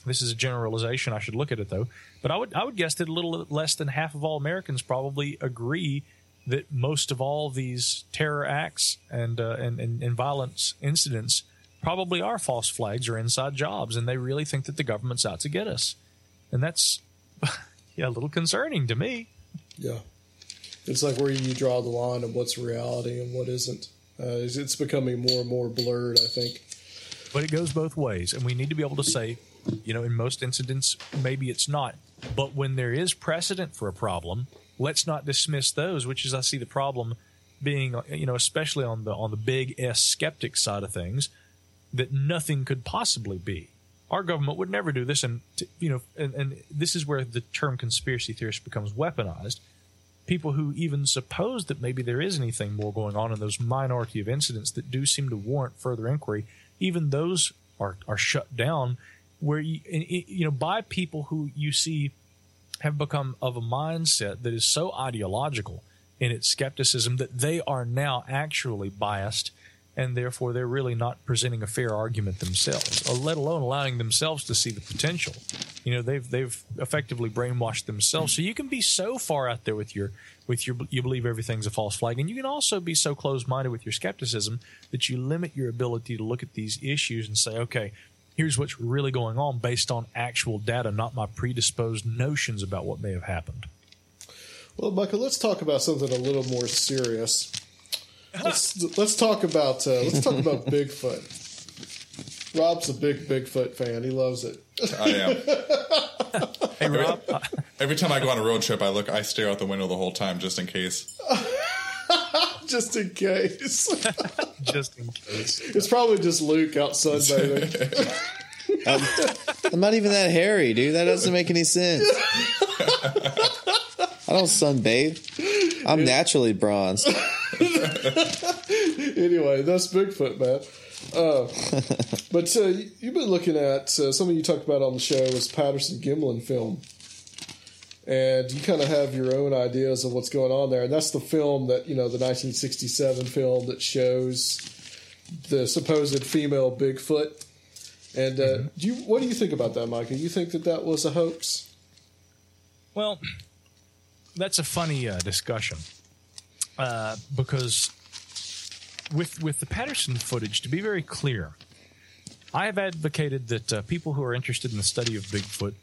This is a generalization. I should look at it though. But I would I would guess that a little less than half of all Americans probably agree that most of all these terror acts and uh, and, and and violence incidents probably are false flags or inside jobs, and they really think that the government's out to get us, and that's (laughs) yeah a little concerning to me.
Yeah. It's like where you draw the line of what's reality and what isn't. Uh, it's, it's becoming more and more blurred, I think.
But it goes both ways, and we need to be able to say, you know, in most incidents, maybe it's not. But when there is precedent for a problem, let's not dismiss those. Which is, I see the problem being, you know, especially on the on the big S skeptic side of things, that nothing could possibly be. Our government would never do this, and t- you know, and, and this is where the term conspiracy theorist becomes weaponized. People who even suppose that maybe there is anything more going on in those minority of incidents that do seem to warrant further inquiry, even those are are shut down. Where you, you know by people who you see have become of a mindset that is so ideological in its skepticism that they are now actually biased and therefore they're really not presenting a fair argument themselves, or let alone allowing themselves to see the potential. You know, they've they've effectively brainwashed themselves. So you can be so far out there with your with your you believe everything's a false flag, and you can also be so close minded with your skepticism that you limit your ability to look at these issues and say, okay, here's what's really going on based on actual data, not my predisposed notions about what may have happened.
Well, Michael, let's talk about something a little more serious. Let's let's talk about uh, let's talk about (laughs) Bigfoot. Rob's a big Bigfoot fan. He loves it.
I am. (laughs)
Hey, Rob,
Every time I go on a road trip, I look, I stare out the window the whole time just in case. (laughs) (laughs)
just in case. (laughs)
just in case.
it's probably just Luke out sunbathing. (laughs)
I'm not even that hairy, dude. That doesn't make any sense. I don't sunbathe. I'm naturally bronzed.
anyway, that's Bigfoot, man. Uh, but uh, you- you've been looking at uh, something you talked about on the show was Patterson Gimlin film, and you kind of have your own ideas of what's going on there. And that's the film that you know, the 1967 film that shows the supposed female Bigfoot. And uh,
Mm-hmm.
do you what do you think about that, Micah? You think that that was a hoax?
Well, that's a funny uh, discussion uh, because with with the Patterson footage, to be very clear, I have advocated that uh, people who are interested in the study of Bigfoot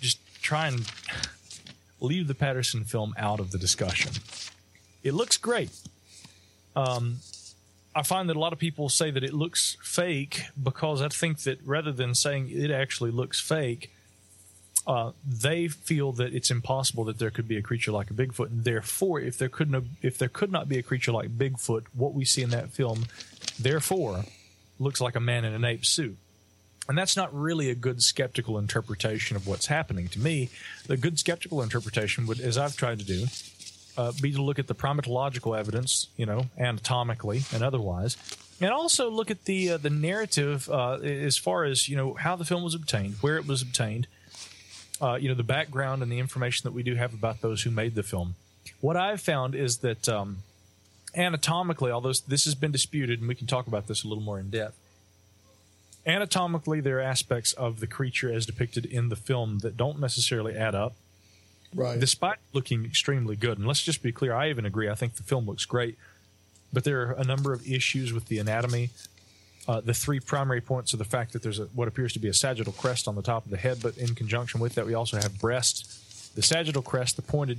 just try and leave the Patterson film out of the discussion. It looks great. Um, I find that a lot of people say that it looks fake because I think that rather than saying it actually looks fake, uh, they feel that it's impossible that there could be a creature like a Bigfoot, and therefore, if there couldn't, if there could not be a creature like Bigfoot, what we see in that film, therefore, looks like a man in an ape suit. And that's not really a good skeptical interpretation of what's happening. To me, the good skeptical interpretation would, as I've tried to do, uh, be to look at the primatological evidence, you know, anatomically and otherwise, and also look at the uh, the narrative uh, as far as you know how the film was obtained, where it was obtained, uh, you know, the background and the information that we do have about those who made the film. What I've found is that um, anatomically, although this has been disputed, and we can talk about this a little more in depth, anatomically there are aspects of the creature as depicted in the film that don't necessarily add up
Right.
despite looking extremely good. And let's just be clear, I even agree. I think the film looks great, but there are a number of issues with the anatomy. Uh, the three primary points are the fact that there's a, what appears to be a sagittal crest on the top of the head, but in conjunction with that, we also have breast. The sagittal crest, the pointed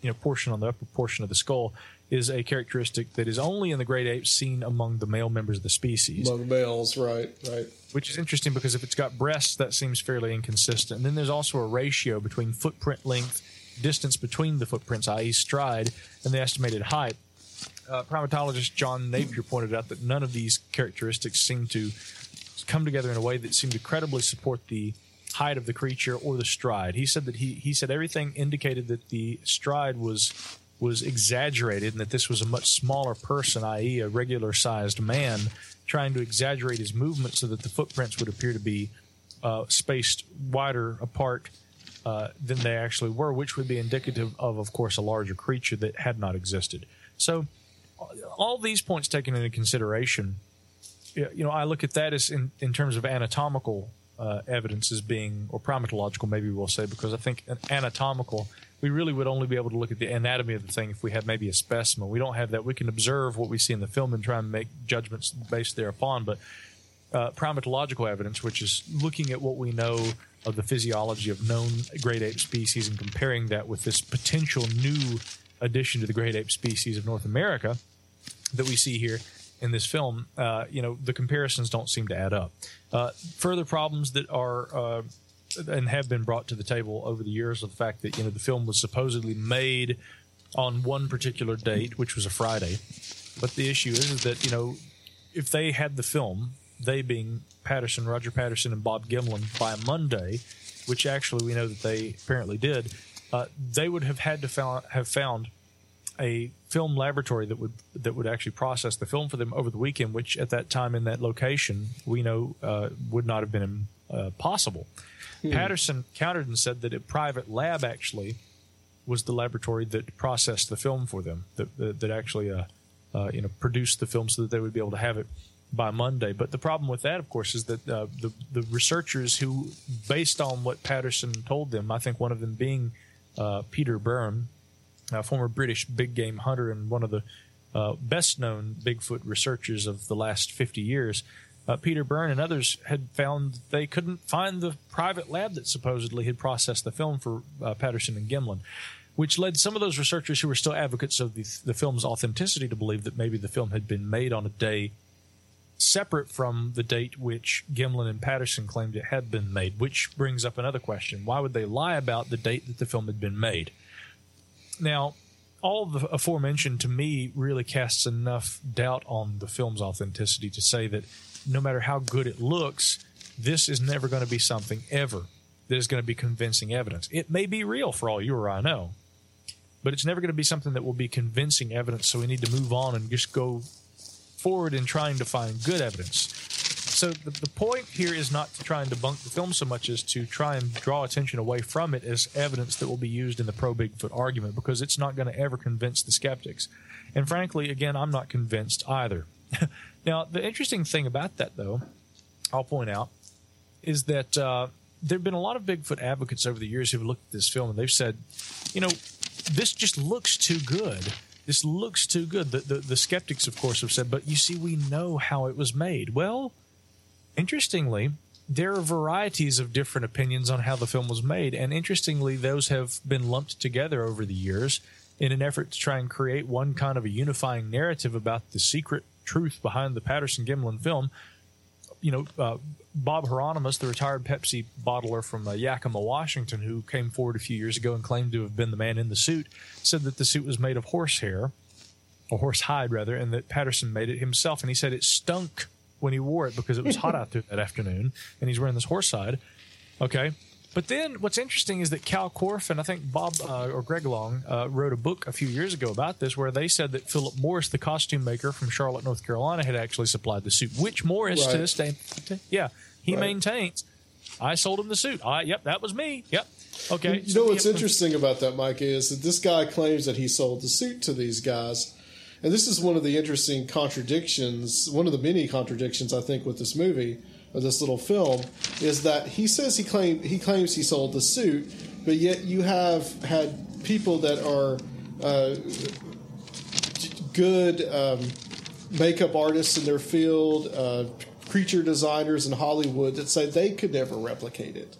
you know portion on the upper portion of the skull, is a characteristic that is only in the great apes seen among the male members of the species
Among males, right, right.
which is interesting because if it's got breasts, that seems fairly inconsistent. And then there's also a ratio between footprint length, distance between the footprints, i.e., stride, and the estimated height. Uh, primatologist John Napier pointed out that none of these characteristics seem to come together in a way that seemed to credibly support the height of the creature or the stride. He said that he he said everything indicated that the stride was was exaggerated and that this was a much smaller person, i.e., a regular sized man, trying to exaggerate his movement so that the footprints would appear to be uh, spaced wider apart uh, than they actually were, which would be indicative of, of course, a larger creature that had not existed. So, all these points taken into consideration, you know, I look at that as in, in terms of anatomical uh, evidence as being, or primatological, maybe we'll say, because I think an anatomical, we really would only be able to look at the anatomy of the thing if we had maybe a specimen. We don't have that. We can observe what we see in the film and try and make judgments based thereupon, but uh, primatological evidence, which is looking at what we know of the physiology of known great ape species and comparing that with this potential new addition to the great ape species of North America that we see here in this film, uh, you know, the comparisons don't seem to add up. Uh, further problems that are uh, and have been brought to the table over the years of the fact that you know the film was supposedly made on one particular date, which was a Friday, but the issue is, is that you know if they had the film, they being Patterson, Roger Patterson, and Bob Gimlin by Monday, which actually we know that they apparently did, uh, they would have had to found, have found a film laboratory that would that would actually process the film for them over the weekend, which at that time in that location we know uh, would not have been uh, possible. Patterson countered and said that a private lab actually was the laboratory that processed the film for them, that that, that actually uh, uh, you know produced the film so that they would be able to have it by Monday. But the problem with that, of course, is that uh, the the researchers who, based on what Patterson told them, I think one of them being uh, Peter Byrne, a former British big game hunter and one of the uh, best known Bigfoot researchers of the last 50 years. Uh, Peter Byrne and others had found they couldn't find the private lab that supposedly had processed the film for uh, Patterson and Gimlin, which led some of those researchers who were still advocates of the, the film's authenticity to believe that maybe the film had been made on a day separate from the date which Gimlin and Patterson claimed it had been made, which brings up another question. Why would they lie about the date that the film had been made? Now, all the aforementioned to me really casts enough doubt on the film's authenticity to say that no matter how good it looks, this is never going to be something ever that is going to be convincing evidence. It may be real for all you or I know, but it's never going to be something that will be convincing evidence. So we need to move on and just go forward in trying to find good evidence. So the, the point here is not to try and debunk the film so much as to try and draw attention away from it as evidence that will be used in the pro Bigfoot argument because it's not going to ever convince the skeptics. And frankly, again, I'm not convinced either. (laughs) now, the interesting thing about that, though, I'll point out, is that uh, there have been a lot of Bigfoot advocates over the years who've looked at this film and they've said, you know, this just looks too good. This looks too good. The, the, the skeptics, of course, have said, but you see, we know how it was made. Well, interestingly, there are varieties of different opinions on how the film was made, and interestingly, those have been lumped together over the years in an effort to try and create one kind of a unifying narrative about the secret truth behind the Patterson Gimlin film. You know, uh, Bob Hieronymus, the retired Pepsi bottler from uh, Yakima, Washington, who came forward a few years ago and claimed to have been the man in the suit, said that the suit was made of horsehair, or horse hide rather, and that Patterson made it himself. And he said it stunk when he wore it because it was hot (laughs) out there that afternoon, and he's wearing this horse hide. Okay. But then what's interesting is that Kal Korff and I think Bob uh, or Greg Long uh, wrote a book a few years ago about this where they said that Philip Morris, the costume maker from Charlotte, North Carolina, had actually supplied the suit, which Morris
Right.
to this day, yeah, he
Right.
maintains. I sold him the suit. I, yep, that was me. Yep. Okay.
You know what's
Yep.
interesting about that, Mike, is that this guy claims that he sold the suit to these guys. And this is one of the interesting contradictions, one of the many contradictions I think with this movie or this little film, is that he says he claim he claims he sold the suit, but yet you have had people that are uh, good um, makeup artists in their field, uh, creature designers in Hollywood that say they could never replicate it.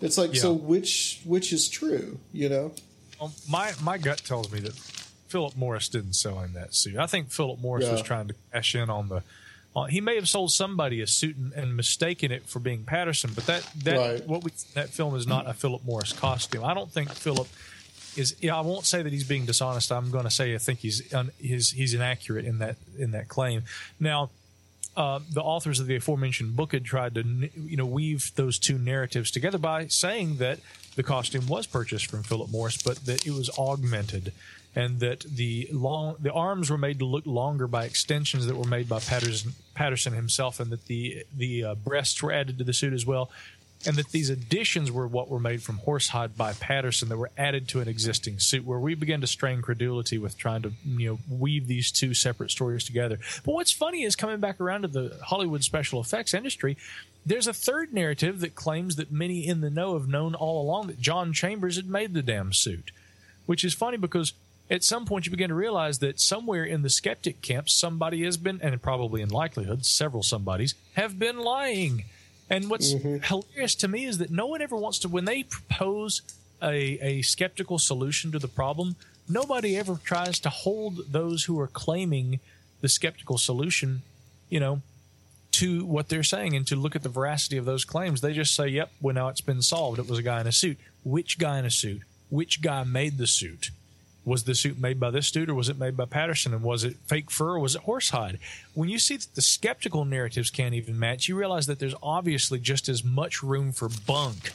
It's like, so which which is true? You know?
Um, my my gut tells me that Philip Morris didn't sell him that suit. I think Philip Morris was trying to cash in on the. Uh, he may have sold somebody a suit and, and mistaken it for being Patterson, but that that
Right.
what we that film is not a Philip Morris costume. I don't think Philip is. Yeah, I won't say that he's being dishonest. I'm going to say I think he's un, he's he's inaccurate in that in that claim. Now. Uh, the authors of the aforementioned book had tried to, you know, weave those two narratives together by saying that the costume was purchased from Philip Morris, but that it was augmented, and that the long the arms were made to look longer by extensions that were made by Patterson Patterson himself, and that the the uh, breasts were added to the suit as well, and that these additions were what were made from horsehide by Patterson that were added to an existing suit. Where we began to strain credulity with trying to you know weave these two separate stories together. But what's funny is coming back around to the Hollywood special effects industry. There's a third narrative that claims that many in the know have known all along that John Chambers had made the damn suit, which is funny because at some point you begin to realize that somewhere in the skeptic camp somebody has been, and probably in likelihood several somebodies have been lying. And what's mm-hmm. hilarious to me is that no one ever wants to, when they propose a, a skeptical solution to the problem, nobody ever tries to hold those who are claiming the skeptical solution, you know, to what they're saying and to look at the veracity of those claims. They just say, yep, well, now it's been solved. It was a guy in a suit. Which guy in a suit? Which guy made the suit? Was the suit made by this dude or was it made by Patterson? And was it fake fur or was it horsehide? When you see that the skeptical narratives can't even match, you realize that there's obviously just as much room for bunk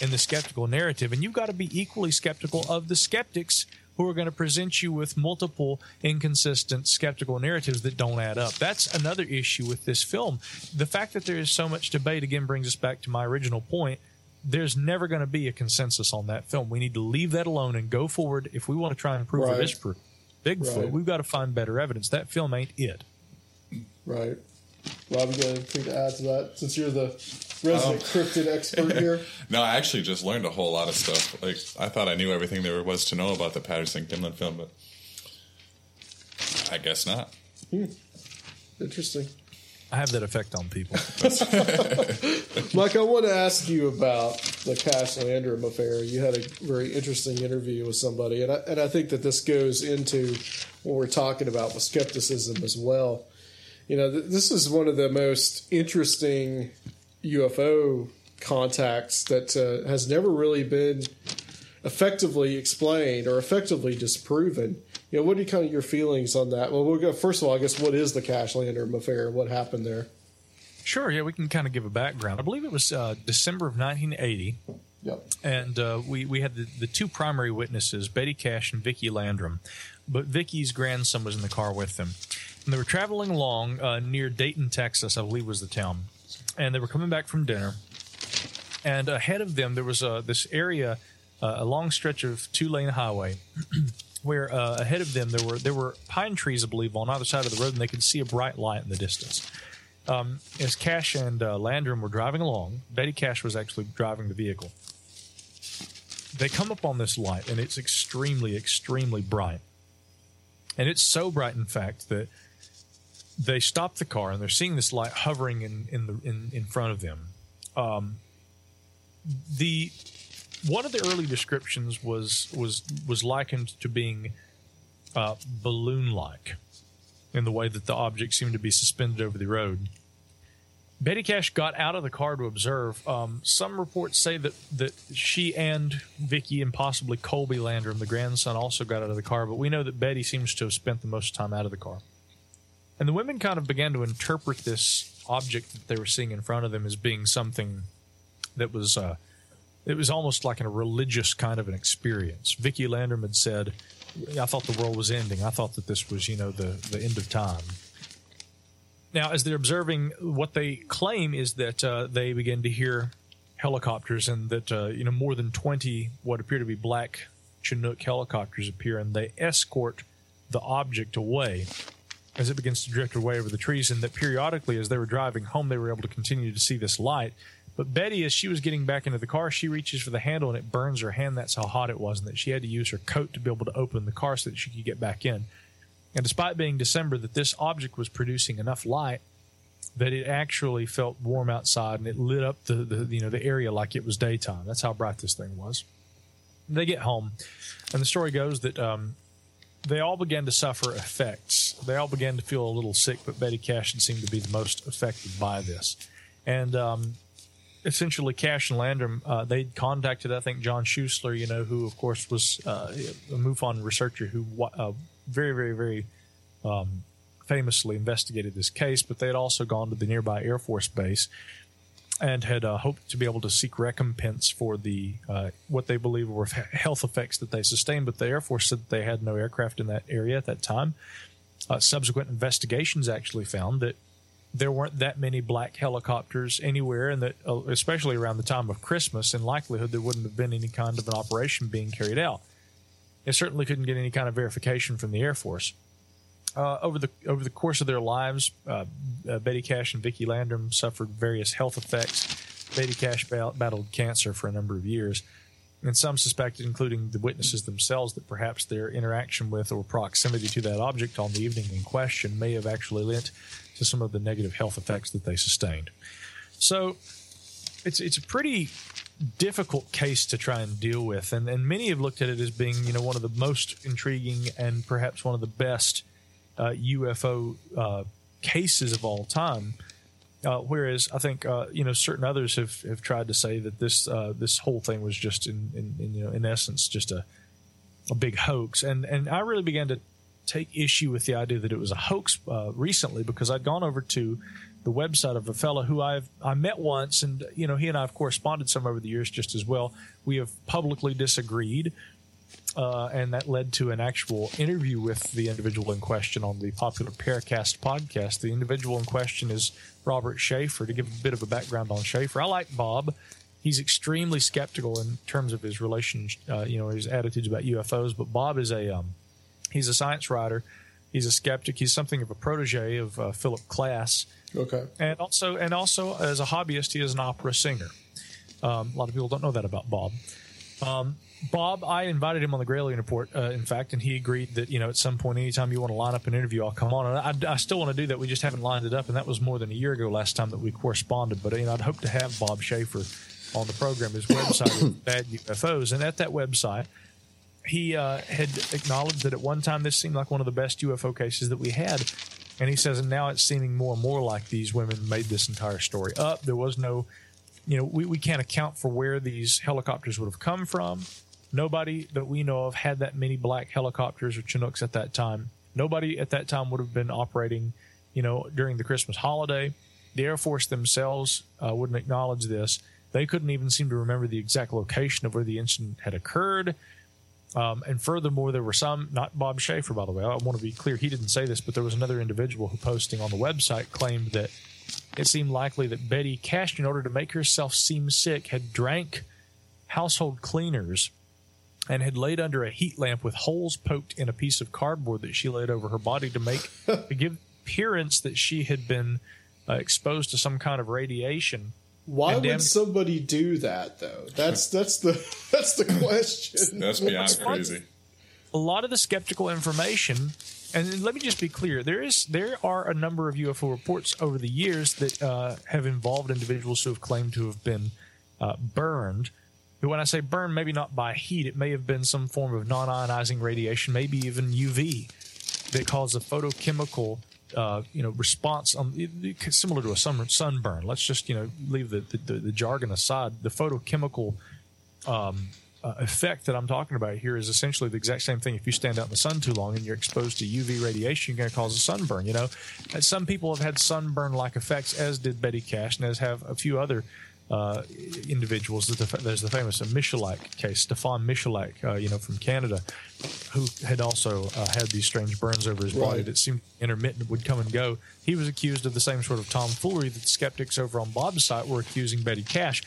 in the skeptical narrative. And you've got to be equally skeptical of the skeptics who are going to present you with multiple inconsistent skeptical narratives that don't add up. That's another issue with this film. The fact that there is so much debate again brings us back to my original point. There's never going to be a consensus on that film. We need to leave that alone and go forward. If we want to try and prove or
Right.
disprove Bigfoot,
Right.
we've got to find better evidence. That film ain't it.
Right. Rob, you got anything to add to that since you're the resident um, cryptid expert (laughs) here?
No, I actually just learned a whole lot of stuff. Like I thought I knew everything there was to know about the Patterson Gimlin film, but I guess not. Hmm.
Interesting.
I have that effect on people. (laughs)
Mike, I want to ask you about the Cash Landrum affair. You had a very interesting interview with somebody, and I, and I think that this goes into what we're talking about with skepticism as well. You know, th- this is one of the most interesting UFO contacts that uh, has never really been effectively explained or effectively disproven. You know, what are kind of your feelings on that? Well, we'll go first of all. I guess what is the Cash Landrum affair? What happened there?
Sure, yeah, we can kind of give a background. I believe it was uh, December of 1980.
Yep.
and uh, we we had the, the two primary witnesses, Betty Cash and Vicky Landrum. But Vicky's grandson was in the car with them, and they were traveling along uh, near Dayton, Texas, I believe was the town, and they were coming back from dinner. And ahead of them, there was uh, this area, uh, a long stretch of two lane highway, (clears throat) where uh, ahead of them there were there were pine trees, I believe, on either side of the road, and they could see a bright light in the distance. Um, as Cash and uh, Landrum were driving along, Betty Cash was actually driving the vehicle. They come up on this light, and it's extremely, extremely bright. And it's so bright, in fact, that they stop the car and they're seeing this light hovering in in the in, in front of them. Um, the one of the early descriptions was was was likened to being uh, balloon like in the way that the object seemed to be suspended over the road. Betty Cash got out of the car to observe. Um, some reports say that, that she and Vicky and possibly Colby Landrum, the grandson, also got out of the car, but we know that Betty seems to have spent the most time out of the car. And the women kind of began to interpret this object that they were seeing in front of them as being something that was uh, it was almost like a religious kind of an experience. Vicky Landrum had said, "I thought the world was ending. I thought that this was, you know, the the end of time." Now, as they're observing, what they claim is that uh, they begin to hear helicopters, and that uh, you know more than twenty what appear to be black Chinook helicopters appear, and they escort the object away as it begins to drift away over the trees, and that periodically, as they were driving home, they were able to continue to see this light. But Betty, as she was getting back into the car, she reaches for the handle and it burns her hand. That's how hot it was, and that she had to use her coat to be able to open the car so that she could get back in. And despite being December, that this object was producing enough light that it actually felt warm outside and it lit up the, the you know the area like it was daytime. That's how bright this thing was. They get home, and the story goes that um, they all began to suffer effects. They all began to feel a little sick, but Betty Cashin seemed to be the most affected by this. And um, essentially, Cash and Landrum, uh, they contacted, I think, John Schuessler, you know, who, of course, was uh, a MUFON researcher who uh, very, very, very um, famously investigated this case, but they had also gone to the nearby Air Force Base and had uh, hoped to be able to seek recompense for the uh, what they believe were health effects that they sustained. But the Air Force said that they had no aircraft in that area at that time. Uh, subsequent investigations actually found that there weren't that many black helicopters anywhere, and that uh, especially around the time of Christmas, in likelihood there wouldn't have been any kind of an operation being carried out. They certainly couldn't get any kind of verification from the Air Force. Uh, over the over the course of their lives, uh, uh, Betty Cash and Vicky Landrum suffered various health effects. Betty Cash ba- battled cancer for a number of years, and some suspected, including the witnesses themselves, that perhaps their interaction with or proximity to that object on the evening in question may have actually lent to some of the negative health effects that they sustained. So, it's it's a pretty difficult case to try and deal with, and and many have looked at it as being you know one of the most intriguing and perhaps one of the best uh, UFO uh, cases of all time. Uh, whereas I think uh, you know certain others have, have tried to say that this uh, this whole thing was just in, in, in, you know in essence just a a big hoax, and and I really began to take issue with the idea that it was a hoax uh, recently because I'd gone over to the website of a fellow who I've I met once, and you know he and I have corresponded some over the years just as well. We have publicly disagreed uh, and that led to an actual interview with the individual in question on the popular Paracast podcast. The individual in question is Robert Sheaffer. To give a bit of a background on Sheaffer, I like Bob. He's extremely skeptical in terms of his relation, uh, you know, his attitudes about UFOs. But Bob is a um, he's a science writer. He's a skeptic. He's something of a protege of uh, Philip Klass.
Okay.
And also, and also as a hobbyist, he is an opera singer. Um, a lot of people don't know that about Bob. Um, Bob, I invited him on the Gralien Report, uh, in fact, and he agreed that you know at some point, anytime you want to line up an interview, I'll come on. And I, I, still want to do that. We just haven't lined it up, and that was more than a year ago last time that we corresponded. But you know, I'd hope to have Bob Sheaffer on the program. His website is (coughs) Bad UFOs, and at that website, he uh, had acknowledged that at one time this seemed like one of the best UFO cases that we had. And he says, and now it's seeming more and more like these women made this entire story up. There was no, you know, we, we can't account for where these helicopters would have come from. Nobody that we know of had that many black helicopters or Chinooks at that time. Nobody at that time would have been operating, you know, during the Christmas holiday. The Air Force themselves uh, wouldn't acknowledge this. They couldn't even seem to remember the exact location of where the incident had occurred. Um, and furthermore, there were some, not Bob Sheaffer, by the way. I want to be clear, he didn't say this, but there was another individual who, posting on the website, claimed that it seemed likely that Betty Cash, in order to make herself seem sick, had drank household cleaners and had laid under a heat lamp with holes poked in a piece of cardboard that she laid over her body to make (laughs) to give appearance that she had been uh, exposed to some kind of radiation.
Why
And
would
damn-
somebody do that though? That's (laughs) that's the that's the question.
That's beyond
What's-
crazy.
a lot of the skeptical information and let me just be clear there is there are a number of UFO reports over the years that uh, have involved individuals who have claimed to have been uh, burned but when I say burned maybe not by heat it may have been some form of non-ionizing radiation maybe even UV that caused a photochemical uh, you know response on it- similar to a sun, sunburn let's just you know leave the, the, the jargon aside the photochemical um, uh, effect that I'm talking about here is essentially the exact same thing. If you stand out in the sun too long and you're exposed to UV radiation, you're going to cause a sunburn. You know, And some people have had sunburn-like effects, as did Betty Cash, and as have a few other uh, individuals. There's the, famous Michalak case, Stefan Michalak, uh, you know, from Canada, who had also uh, had these strange burns over his body
Right.
that seemed intermittent, would come and go. He was accused of the same sort of tomfoolery that skeptics over on Bob's site were accusing Betty Cash.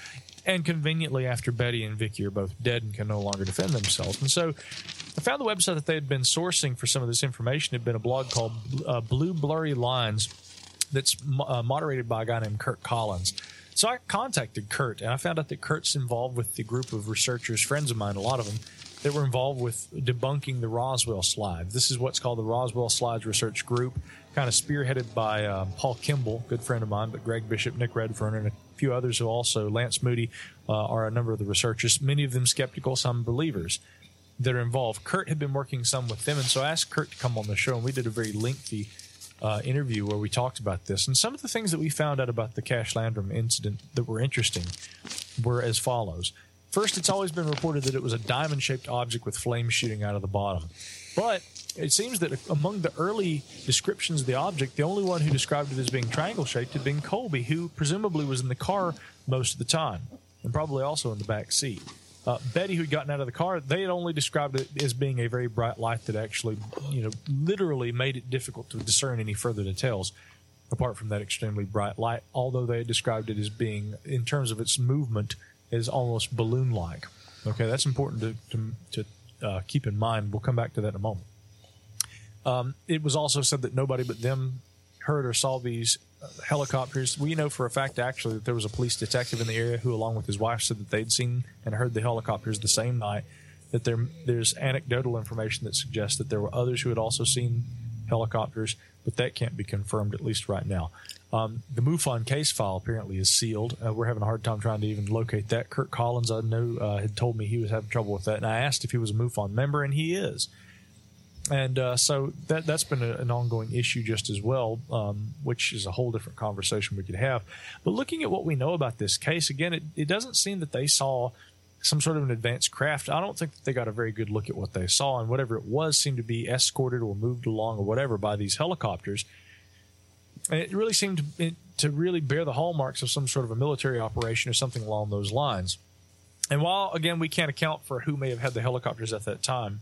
And conveniently, after Betty and Vicky are both dead and can no longer defend themselves. And so I found the website that they had been sourcing for some of this information had been a blog called uh, Blue Blurry Lines that's uh, moderated by a guy named Curt Collins. So I contacted Curt, and I found out that Curt's involved with the group of researchers, friends of mine, a lot of them, that were involved with debunking the Roswell slides. This is what's called the Roswell Slides Research Group, kind of spearheaded by uh, Paul Kimball, good friend of mine, but Greg Bishop, Nick Redfern, and a few others who also, Lance Moody, uh, are a number of the researchers, many of them skeptical, some believers that are involved. Curt had been working some with them, and so I asked Curt to come on the show, and we did a very lengthy uh, interview where we talked about this. And some of the things that we found out about the Cash Landrum incident that were interesting were as follows. First, it's always been reported that it was a diamond shaped object with flames shooting out of the bottom. But it seems that among the early descriptions of the object, the only one who described it as being triangle shaped had been Colby, who presumably was in the car most of the time and probably also in the back seat. Uh, Betty, who'd gotten out of the car, they had only described it as being a very bright light that actually, you know, literally made it difficult to discern any further details apart from that extremely bright light, although they had described it as being, in terms of its movement, as almost balloon like. Okay, that's important to, to, to uh, keep in mind. We'll come back to that in a moment. Um, it was also said that nobody but them heard or saw these helicopters. We know for a fact, actually, that there was a police detective in the area who, along with his wife, said that they'd seen and heard the helicopters the same night. That there, there's anecdotal information that suggests that there were others who had also seen helicopters, but that can't be confirmed at least right now. Um, the MUFON case file apparently is sealed. Uh, we're having a hard time trying to even locate that. Curt Collins, I know, uh, had told me he was having trouble with that, and I asked if he was a MUFON member, and he is. And uh, so that that's been a, an ongoing issue just as well, um, which is a whole different conversation we could have. But looking at what we know about this case, again, it, it doesn't seem that they saw some sort of an advanced craft. I don't think that they got a very good look at what they saw, and whatever it was seemed to be escorted or moved along or whatever by these helicopters. And it really seemed to, to really bear the hallmarks of some sort of a military operation or something along those lines. And while again we can't account for who may have had the helicopters at that time,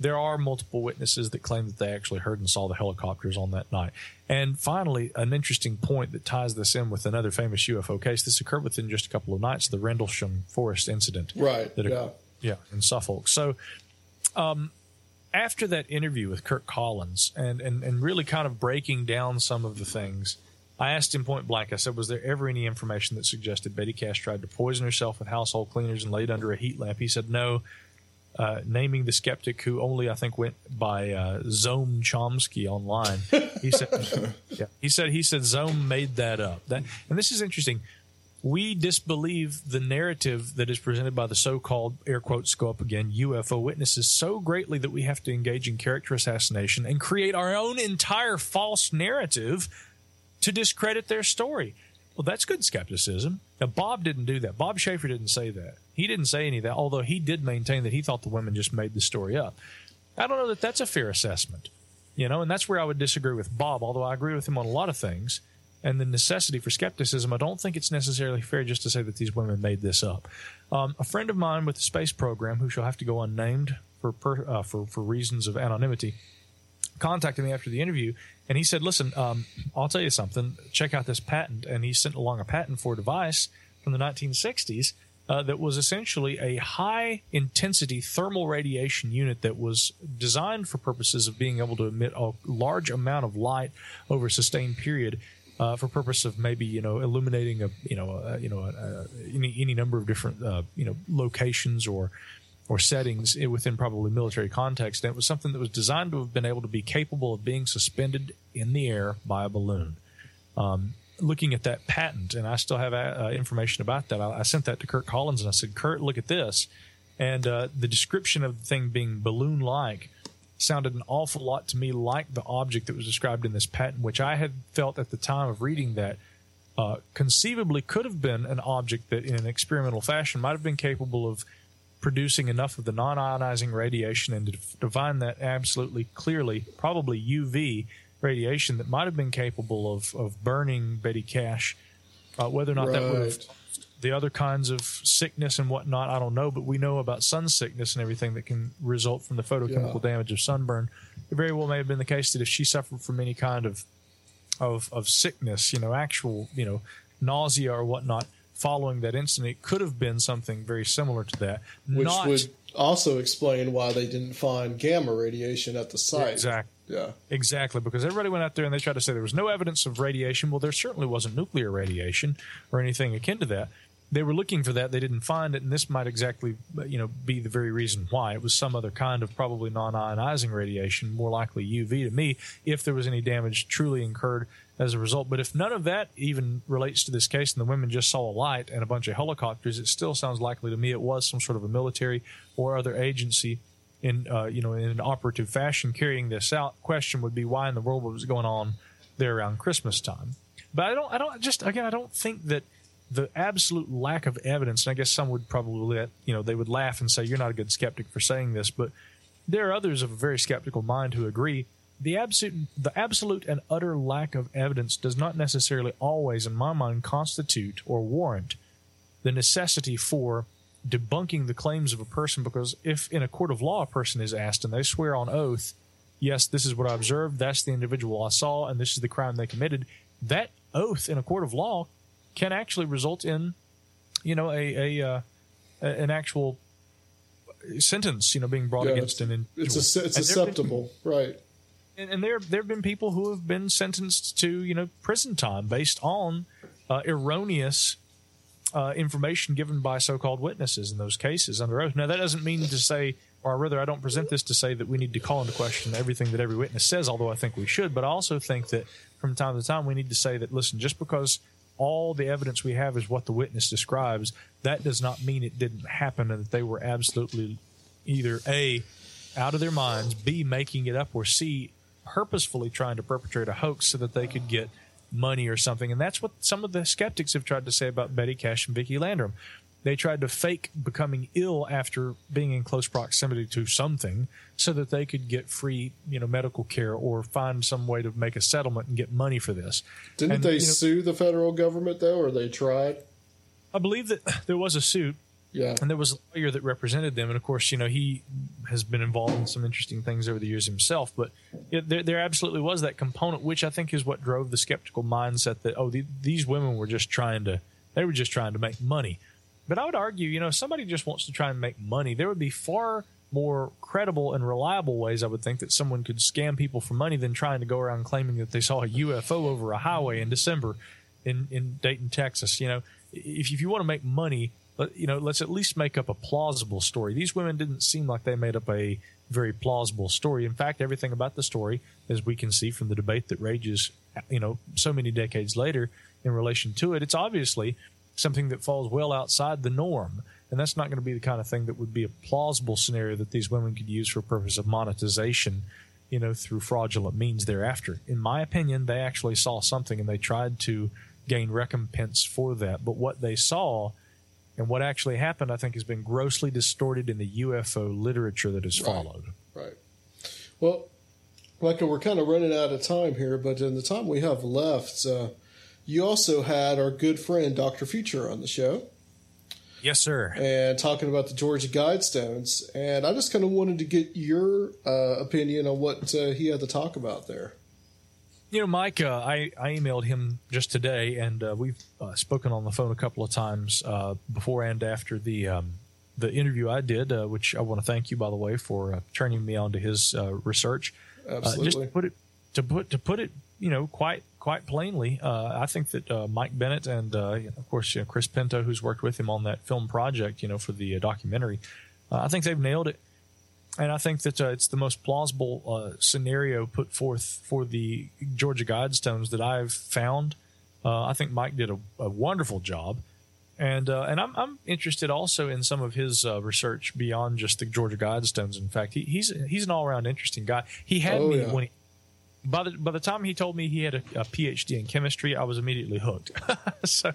there are multiple witnesses that claim that they actually heard and saw the helicopters on that night. And finally, an interesting point that ties this in with another famous UFO case. This occurred within just a couple of nights, the Rendlesham Forest incident.
Right, yeah.
occurred- yeah, in Suffolk. So, um, after that interview with Kirk Collins and, and, and really kind of breaking down some of the things, I asked him point blank, I said, Was there ever any information that suggested Betty Cash tried to poison herself with household cleaners and laid under a heat lamp? He said, No. Uh, naming the skeptic who only I think went by uh, Zoam Chomsky online. He said, (laughs) yeah, he said he said Zome made that up. That and this is interesting. We disbelieve the narrative that is presented by the so-called air quotes go up again UFO witnesses so greatly that we have to engage in character assassination and create our own entire false narrative to discredit their story. Well, that's good skepticism. Now, Bob didn't do that. Bob Sheaffer didn't say that. He didn't say any of that, although he did maintain that he thought the women just made the story up. I don't know that that's a fair assessment, you know, and that's where I would disagree with Bob, although I agree with him on a lot of things. And the necessity for skepticism, I don't think it's necessarily fair just to say that these women made this up. Um, a friend of mine with the space program, who shall have to go unnamed for per, uh, for for reasons of anonymity, contacted me after the interview and he said, Listen, um, I'll tell you something. Check out this patent. And he sent along a patent for a device from the 1960s uh, that was essentially a high intensity thermal radiation unit that was designed for purposes of being able to emit a large amount of light over a sustained period. Uh, for purpose of maybe you know illuminating a you know a, you know a, a, any any number of different uh, you know locations or or settings within probably military context. And it was something that was designed to have been able to be capable of being suspended in the air by a balloon. Um, looking at that patent, and I still have uh, information about that. I, I, sent that to Curt Collins and I said, Curt, look at this. And uh, the description of the thing being balloon like sounded an awful lot to me like the object that was described in this patent, which I had felt at the time of reading that uh, conceivably could have been an object that, in an experimental fashion, might have been capable of producing enough of the non ionizing radiation and to define that absolutely clearly, probably UV radiation that might have been capable of, of burning Betty Cash. Uh, whether or not right. that would have the other kinds of sickness and whatnot, I don't know, but we know about sun sickness and everything that can result from the photochemical yeah. damage of sunburn. It very well may have been the case that if she suffered from any kind of of of sickness, you know, actual, you know, nausea or whatnot following that incident, it could have been something very similar to that.
Which Not, would also explain why they didn't find gamma radiation at the site.
Exactly.
Yeah.
Exactly, because everybody went out there and they tried to say there was no evidence of radiation. Well, there certainly wasn't nuclear radiation or anything akin to that. They were looking for that. They didn't find it, and this might exactly, you know, be the very reason why. It was some other kind of probably non-ionizing radiation, more likely UV to me, if there was any damage truly incurred as a result. But if none of that even relates to this case and the women just saw a light and a bunch of helicopters, it still sounds likely to me it was some sort of a military or other agency in uh, you know in an operative fashion carrying this out. Question would be why in the world was going on there around Christmas time? But I don't I don't just again I don't think that the absolute lack of evidence. And I guess some would probably you know they would laugh and say you're not a good skeptic for saying this, but there are others of a very skeptical mind who agree the absolute the absolute and utter lack of evidence does not necessarily always in my mind constitute or warrant the necessity for debunking the claims of a person because if in a court of law a person is asked and they swear on oath, yes, this is what I observed, that's the individual I saw, and this is the crime they committed, that oath in a court of law can actually result in, you know, a, a uh, an actual sentence, you know, being brought yeah, against an individual.
It's, a, it's acceptable, been, right?
And, and, there there have been people who have been sentenced to you know prison time based on uh, erroneous uh, information given by so-called witnesses in those cases under oath. Now, that doesn't mean to say, or rather, I don't present this to say that we need to call into question everything that every witness says, although I think we should. But I also think that from time to time we need to say that, listen, just because all the evidence we have is what the witness describes, that does not mean it didn't happen and that they were absolutely either a out of their minds, b making it up, or c purposefully trying to perpetrate a hoax so that they could get money or something. And that's what some of the skeptics have tried to say about Betty Cash and Vicki Landrum. They tried to fake becoming ill after being in close proximity to something so that they could get free, you know, medical care or find some way to make a settlement and get money for this.
Didn't
and,
they
you know,
sue the federal government though, or they tried?
I believe that (laughs) there was a suit
yeah.
And there was a lawyer that represented them. And of course, you know, he has been involved in some interesting things over the years himself. But it, there, there absolutely was that component, which I think is what drove the skeptical mindset that, oh, the, these women were just trying to, they were just trying to make money. But I would argue, you know, if somebody just wants to try and make money, there would be far more credible and reliable ways, I would think, that someone could scam people for money than trying to go around claiming that they saw a UFO over a highway in December in, in Dayton, Texas. You know, if, if you want to make money, you know, let's at least make up a plausible story. These women didn't seem like they made up a very plausible story. In fact, everything about the story, as we can see from the debate that rages, you know, so many decades later in relation to it, it's obviously something that falls well outside the norm. And that's not going to be the kind of thing that would be a plausible scenario that these women could use for purpose of monetization, you know, through fraudulent means thereafter. In my opinion, they actually saw something and they tried to gain recompense for that. But what they saw and what actually happened, I think, has been grossly distorted in the UFO literature that has followed.
Right. right. Well, Michael, we're kind of running out of time here, but in the time we have left, uh, you also had our good friend Dr. Future on the show.
Yes, sir.
And talking about the Georgia Guidestones. And I just kind of wanted to get your uh, opinion on what uh, he had to talk about there.
You know, Mike, uh, I, I emailed him just today, and uh, we've uh, spoken on the phone a couple of times uh, before and after the um, the interview I did, uh, which I want to thank you, by the way, for uh, turning me on to his uh, research. Uh, just
Absolutely.
to put it to put to put it, you know, quite quite plainly, uh, I think that Mike Bennett and uh, you know, of course you know, Chris Pinto, who's worked with him on that film project, you know, for the uh, documentary, uh, I think they've nailed it. And I think that uh, it's the most plausible uh, scenario put forth for the Georgia Guidestones that I've found. Uh, I think Mike did a, a wonderful job, and uh, and I'm, I'm interested also in some of his uh, research beyond just the Georgia Guidestones. In fact, he, he's he's an all around interesting guy. He had
Oh,
me
yeah.
when he, by the by the time he told me he had a, a PhD in chemistry, I was immediately hooked. (laughs) so,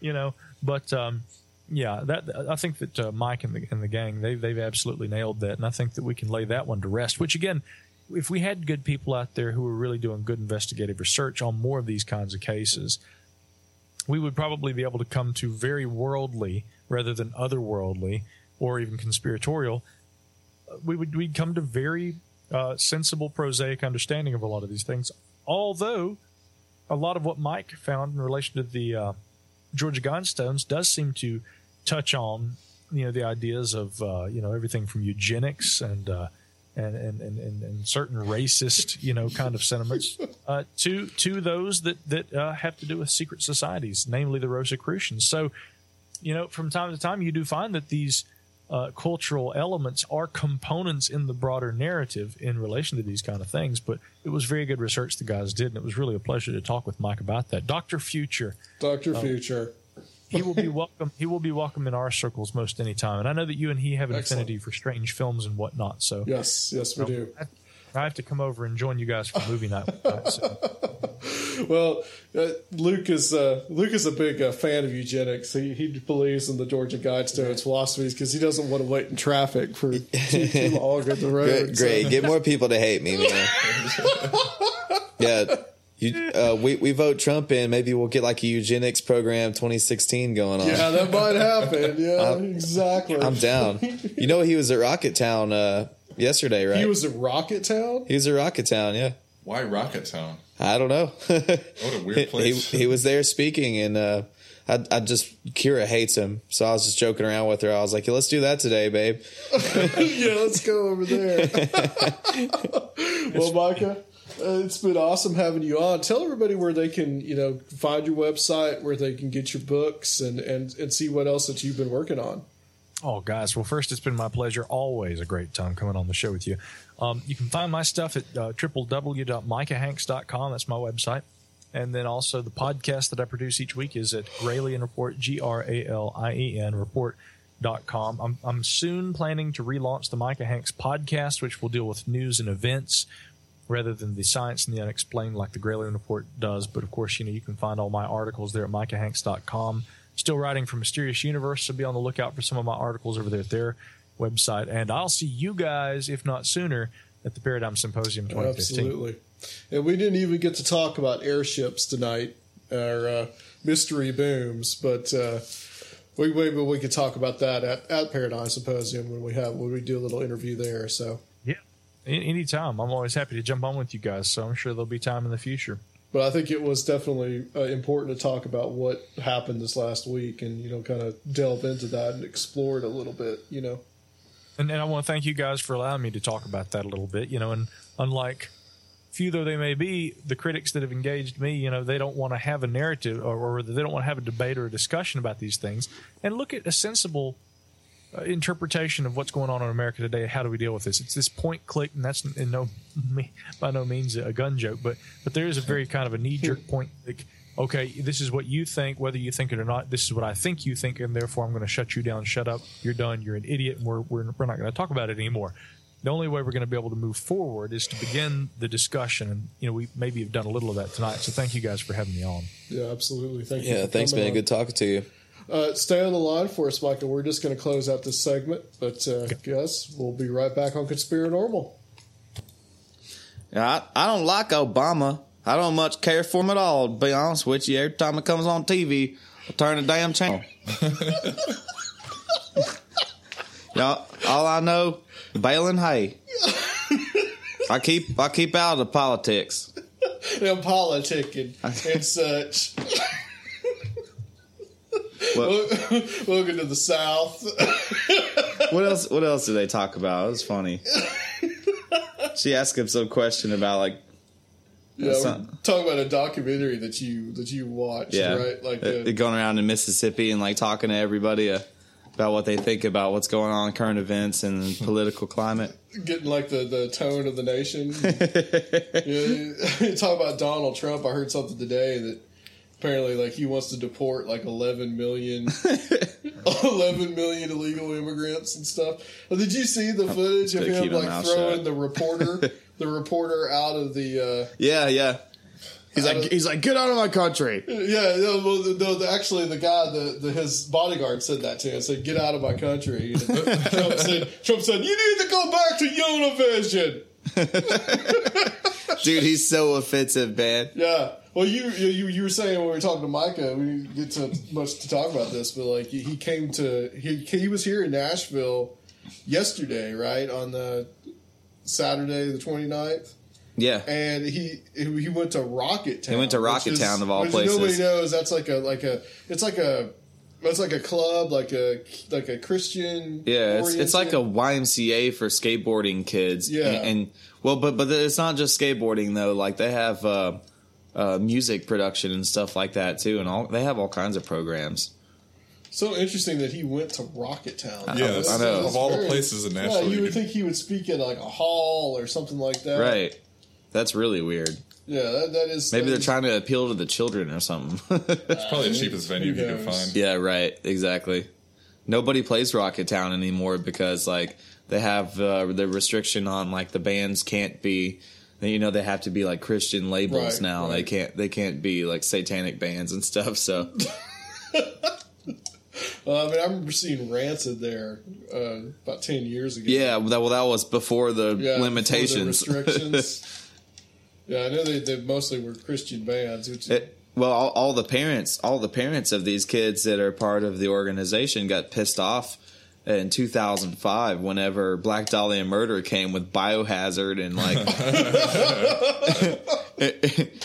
you know, but um, yeah, that I think that uh, Mike and the and the gang they they've absolutely nailed that, and I think that we can lay that one to rest. Which again, if we had good people out there who were really doing good investigative research on more of these kinds of cases, we would probably be able to come to very worldly rather than otherworldly or even conspiratorial. We would we'd come to very uh, sensible, prosaic understanding of a lot of these things. Although a lot of what Mike found in relation to the uh, Georgia Guidestones does seem to touch on, you know, the ideas of uh, you know everything from eugenics and uh, and, and, and, and and certain racist, you know, kind of sentiments uh, to to those that that uh, have to do with secret societies, namely the Rosicrucians. So, you know, from time to time, you do find that these uh, cultural elements are components in the broader narrative in relation to these kind of things. But it was very good research the guys did, and it was really a pleasure to talk with Mike about that. Doctor Future,
Doctor
Oh.
Future.
He will be (laughs) welcome. He will be welcome in our circles most any time. And I know that you and he have an
Excellent.
affinity for strange films and whatnot. So
Yes, yes, we do.
I, I have to come over and join you guys for movie night. So, (laughs)
Well, uh, Luke is uh, Luke is a big uh, fan of eugenics. He, he believes in the Georgia Guidestones philosophies because he doesn't want to wait in traffic for (laughs) too, too long at the road.
Great, great. Get more people to hate me, man. yeah. You, uh, we, we vote Trump in. Maybe we'll get like a eugenics program 2016 going on.
yeah, that might happen. (laughs) Yeah, exactly.
I'm down. You know, he was at Rocket Town uh, yesterday, right?
He was at Rocket Town.
He was at Rocket Town, yeah.
Why Rocket Town?
I don't know. (laughs)
What a weird place.
he, he was there speaking, and uh, I, I just Kira hates him, so I was just joking around with her. I was like, yeah, "Let's do that today, babe." (laughs)
yeah, let's go over there. well, Micah, uh, it's been awesome having you on. Tell everybody where they can, you know, find your website, where they can get your books, and and and see what else that you've been working on.
Oh, guys. Well, first, it's been my pleasure. Always a great time coming on the show with you. Um, you can find my stuff at uh, www.micahhanks.com. That's my website. And then also the podcast that I produce each week is at Gralien Report, G R A L I E N report.com. I'm, I'm soon planning to relaunch the Micah Hanks podcast, which will deal with news and events rather than the science and the unexplained like the Gralien Report does. But of course, you know, you can find all my articles there at micahhanks.com. Still writing for Mysterious Universe, so be on the lookout for some of my articles over there at their website. And I'll see you guys, if not sooner, at the Paradigm Symposium 2015.
Absolutely. And we didn't even get to talk about airships tonight, or uh, mystery booms, but uh, we maybe we could talk about that at, at Paradigm Symposium when we have when we do a little interview there. So,
anytime. I'm always happy to jump on with you guys, so I'm sure there'll be time in the future.
but I think it was definitely uh, important to talk about what happened this last week, and you know, kind of delve into that and explore it a little bit. You know,
And, and I want to thank you guys for allowing me to talk about that a little bit. You know, and unlike few though they may be, the critics that have engaged me, you know, they don't want to have a narrative or, or they don't want to have a debate or a discussion about these things and look at a sensible Uh, interpretation of what's going on in America today. How do we deal with this? It's this point click, and that's in no (laughs) by no means a gun joke, but but there is a very kind of a knee jerk point. Like, okay, this is what you think, whether you think it or not. This is what I think you think, and therefore I'm going to shut you down. Shut up. You're done. You're an idiot, and we're we're, we're not going to talk about it anymore. The only way we're going to be able to move forward is to begin the discussion, and you know we maybe have done a little of that tonight. So thank you guys for having me on.
yeah, absolutely. Thank you.
Yeah, thanks, man.
on.
Good talking to you.
Uh, stay on the line for us, Michael. We're just going to close out this segment, but uh, guys, we'll be right back on Conspiranormal.
Yeah, I, I don't like Obama. I don't much care for him at all, to be honest with you. Every time it comes on TV, I turn the damn channel. (laughs) yeah, all I know, baling hay. (laughs) I keep I keep out of the politics. (laughs)
and politicking and such.
What, (laughs)
Welcome to the South. (laughs)
what else? What else did they talk about? It was funny. (laughs) She asked him some question about like
Yeah, talking about a documentary that you that you watched,
yeah,
right? Like
uh,
uh,
going around in Mississippi and like talking to everybody uh, about what they think about what's going on current events and political climate.
getting like the, the tone of the nation. yeah, you talk about Donald Trump. I heard something today that apparently like he wants to deport like 11 million (laughs) 11 million illegal immigrants and stuff. Well, did you see the footage of him like throwing
shut.
the reporter (laughs) the reporter out of the uh
Yeah, yeah. He's like, he's like, get out of my country.
yeah, no, well, no, the, actually, the guy, the, the his bodyguard said that to him. Said, "Get out of my country." (laughs) Trump said, "Trump said you need to go back to Univision." (laughs)
Dude, he's so offensive, man.
Yeah. Well, you, you you were saying when we were talking to Micah, we didn't get to much to talk about this, but like he, came to he he was here in Nashville yesterday, right on the Saturday the 29th.
Yeah.
and he he went to Rocket Town.
He went to Rocket
is-
Town, of all places.
Nobody knows that's like a like a it's like a it's like a club like a like a Christian.
Yeah, it's, it's like a YMCA for skateboarding kids.
Yeah.
and, and- well, but but it's not just skateboarding though. Like they have uh, uh, music production and stuff like that too, and all they have all kinds of programs.
so interesting that he went to Rocket Town.
I-
Yeah,
I
that's-
know.
of all the places in Nashville,
you
you
would
could-
think he would speak at like a hall or something like that.
Right, that's really weird.
Yeah, that, that is.
Maybe
that
they're
is-
trying to appeal to the children or something. (laughs)
It's probably the cheapest venue you
can
find.
yeah, right. Exactly. Nobody plays Rocket Town anymore because like they have uh, the restriction on like the bands can't be. You know they have to be like Christian labels
Right,
now. They
right.
can't. They can't be like satanic bands and stuff. So (laughs)
Uh, I mean, I remember seeing Rancid there uh, about ten years ago.
Yeah, well, that, well, that was before the
Yeah, before the
limitations. (laughs)
restrictions. Yeah, I know they, they mostly were Christian bands. Which,
It- well, all, all the parents, all the parents of these kids that are part of the organization got pissed off in 2005 whenever Black Dahlia Murder came with Biohazard and like, (laughs) and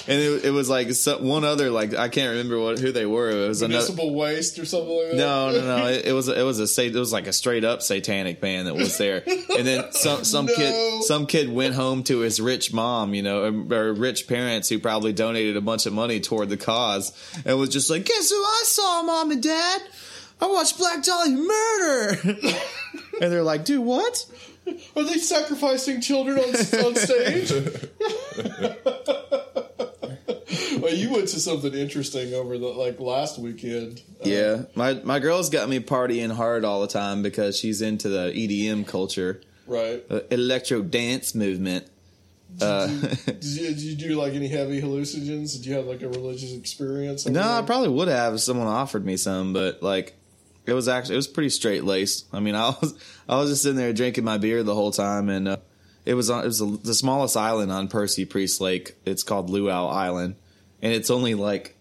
it, it was like one other like I can't remember what who they were. It was another.
municipal waste or something like that.
No, no, no. It, it was it was a it was like a straight up satanic band that was there, and then (laughs) some some
No.
kid some kid went home to his rich mom, you know, um, or rich parents who probably donated a bunch of money toward the cause, and was just like, "Guess who I saw, mom and dad? I watched Black Dahlia Murder," (laughs) and they're like, "Dude, what?"
Are they sacrificing children on, on stage? well, you went to something interesting over the like last weekend. Uh,
Yeah, my my girl's got me partying hard all the time because she's into the EDM culture,
right.
uh, electro dance movement. Uh, (laughs)
Did you, did you do like any heavy hallucinogens? Did you have like a religious experience? over
No, I probably would have if someone offered me some, but like it was actually it was pretty straight laced. I mean, (laughs) I was I was just sitting there drinking my beer the whole time, and uh, it was on it was the the smallest island on Percy Priest Lake. It's called Luau Island, and it's only like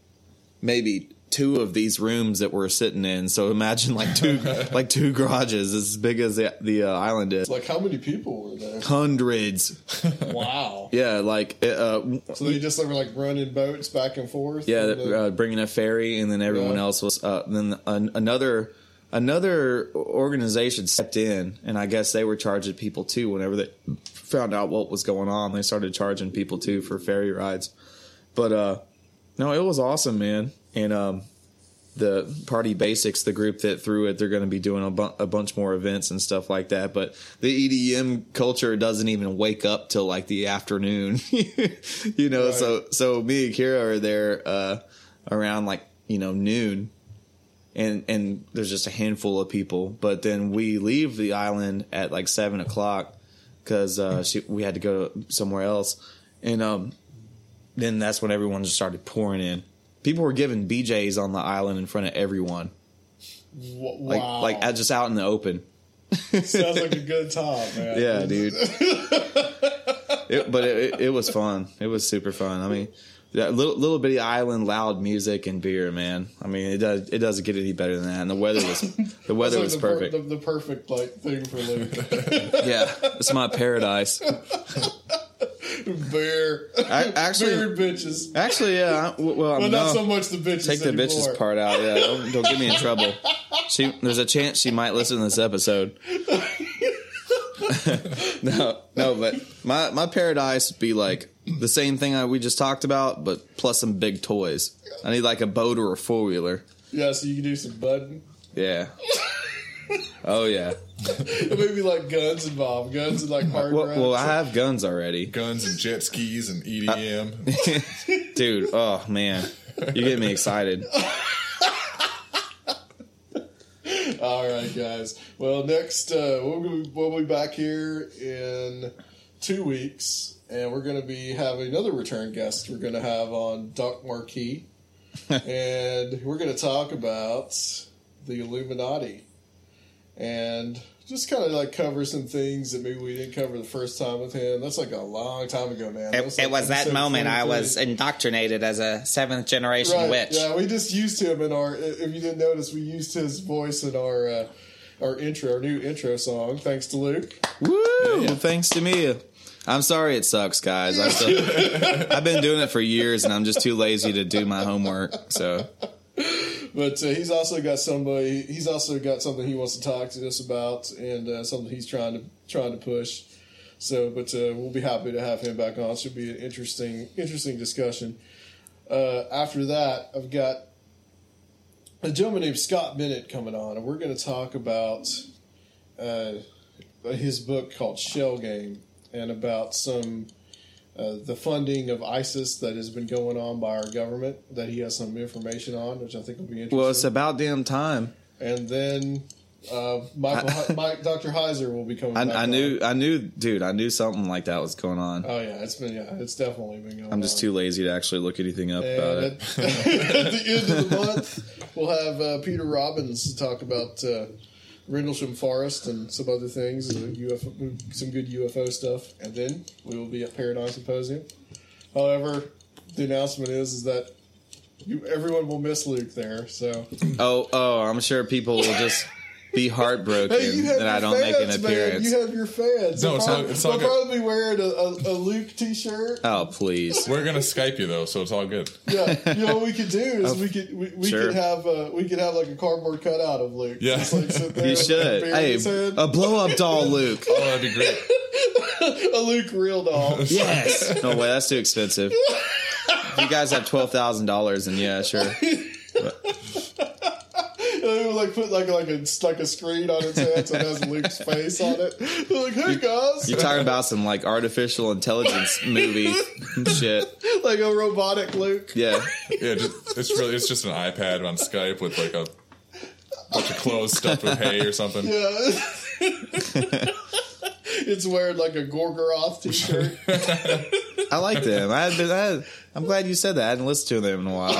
maybe two of these rooms that we're sitting in. So imagine like two (laughs) like two garages as big as the, the uh, island is.
Like how many people were there?
Hundreds, (laughs)
Wow.
yeah. Like uh,
So they just were like running boats back and forth.
Yeah,
from the-
uh, bringing a ferry, and then everyone
Yeah.
else was. Uh, then an, another another organization stepped in, and I guess they were charging people too. Whenever they found out what was going on, they started charging people too for ferry rides. But uh, no, it was awesome, man. And um, the Party Basics, the group that threw it, they're going to be doing a, bu- a bunch more events and stuff like that. But the EDM culture doesn't even wake up till like the afternoon, (laughs) you know.
Right.
So so me and Kira are there uh, around like you know noon, and and there's just a handful of people. But then we leave the island at like seven o'clock because uh, she, we had to go somewhere else, and um, then that's when everyone just started pouring in. People were giving BJ's on the island in front of everyone, like
wow.
like uh, just out in the open.
sounds like a (laughs) good time, man.
Yeah, dude. (laughs) it, but it, it, it was fun. It was super fun. I mean, that little little bitty island, loud music and beer, man. I mean, it does it doesn't get any better than that. And the weather was (laughs) the weather
That's
was
like the per-
perfect.
the, the perfect like thing for Luke.
yeah, it's my paradise.
Bear.
I- actually-
Beard bitches.
Actually, yeah. I- well,
Well, not
no.
so much the bitches.
Take the
anymore.
bitches part out. Yeah, don't, don't get me in trouble. She, there's a chance she might listen to this episode. (laughs) no, no, but my my paradise would be like the same thing I, we just talked about, but plus some big toys. I need like a boat or a four wheeler.
Yeah, so you can do some budding.
Yeah. (laughs) Oh yeah.
Maybe like guns involved. Guns and like hard
Well,
rounds.
well, I have guns already,
Guns and jet skis and EDM. (laughs)
dude. Oh man, you get me excited. (laughs)
All right, guys. Well, next uh, we'll, be, we'll be back here in two weeks, and we're going to be having another return guest. We're going to have on Doc Marquis, (laughs) and we're going to talk about the Illuminati, and just kind of like cover some things that maybe we didn't cover the first time with him. That's like a long time ago, man.
It,
like
it was that moment I was indoctrinated as a seventh generation
Right,
witch.
Yeah, we just used him in our. If you didn't notice, we used his voice in our uh, our intro, our new intro song. Thanks to Luke.
Woo! Thanks to me. I'm sorry it sucks, guys. I still, (laughs) I've been doing it for years, and I'm just too lazy to do my homework. So
But uh, he's also got somebody. He's also got something he wants to talk to us about, and uh, something he's trying to trying to push. So, but uh, we'll be happy to have him back on. It should be an interesting interesting discussion. Uh, after that, I've got a gentleman named Scott Bennett coming on, and we're going to talk about uh, his book called Shell Game and about some uh, the funding of ISIS that has been going on by our government that he has some information on, which I think will be interesting.
well, it's about damn time.
and then uh, Michael, He- Mike, Dr. Heiser will be coming. back
I, I
on.
knew, I knew, dude. I knew something like that was going on.
Oh yeah, it's been yeah, it's definitely been going.
I'm just
on.
too lazy to actually look anything up about
And (laughs)
it.
at, at the end of the (laughs) month, we'll have uh, Peter Robbins to talk about uh, Rendlesham Forest and some other things, uh, UFO, some good UFO stuff, and then we will be at Paradigm Symposium. However, the announcement is is that you, everyone will miss Luke there. So
Oh, oh, I'm sure people will just (laughs) be (laughs) heartbroken
hey,
that I don't make an
fans, man.
appearance.
You have your fans.
No,
They'll
it's
probably,
all- it's all
they'll
good.
probably be wearing a, a, a Luke T-shirt.
oh, please. (laughs)
We're gonna Skype you though, so it's all good.
Yeah, you know what we could do is we could we, we
Sure.
could have uh, we could have like a cardboard cutout of Luke.
Yeah.
Just, like, sit (laughs) there
You should.
beer
Hey,
his
a blow up doll, Luke.
Oh, that'd be great.
a Luke real doll.
Yes. No way, that's too expensive. You guys have twelve thousand dollars, and yeah, sure.
And they would like put like like a like a screen on its head so it has Luke's face on it. They're like, hey guys,
You're talking about some like artificial intelligence (laughs) movie shit.
like a robotic Luke.
Yeah.
Yeah, just, it's really it's just an iPad on Skype with like a bunch of clothes stuffed with hay or something.
Yeah. it's wearing like a Gorgoroth t-shirt. (laughs)
I like them. I had been, I, I'm glad you said that. I hadn't listened to them in a while.